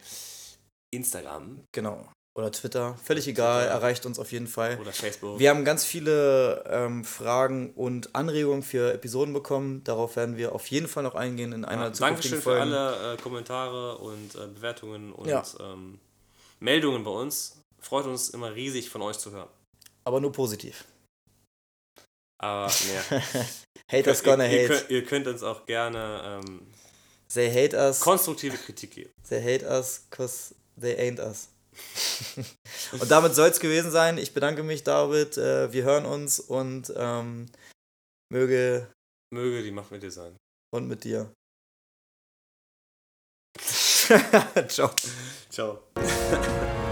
Instagram. Genau oder Twitter, völlig egal, Twitter. erreicht uns auf jeden Fall. Oder Facebook. Wir haben ganz viele ähm, Fragen und Anregungen für Episoden bekommen. Darauf werden wir auf jeden Fall noch eingehen in einer ja, zukünftigen Folge. Dankeschön für alle äh, Kommentare und äh, Bewertungen und ja. ähm, Meldungen bei uns. Freut uns immer riesig von euch zu hören. Aber nur positiv. Aber, ne. Haters gonna ihr, hate. Ihr könnt, ihr könnt, uns auch gerne ähm, They hate us. konstruktive Kritik geben. They hate us, cause they ain't us. und damit soll es gewesen sein. Ich bedanke mich, David. Äh, wir hören uns und ähm, möge. Möge die Macht mit dir sein. Und mit dir. Ciao. Ciao.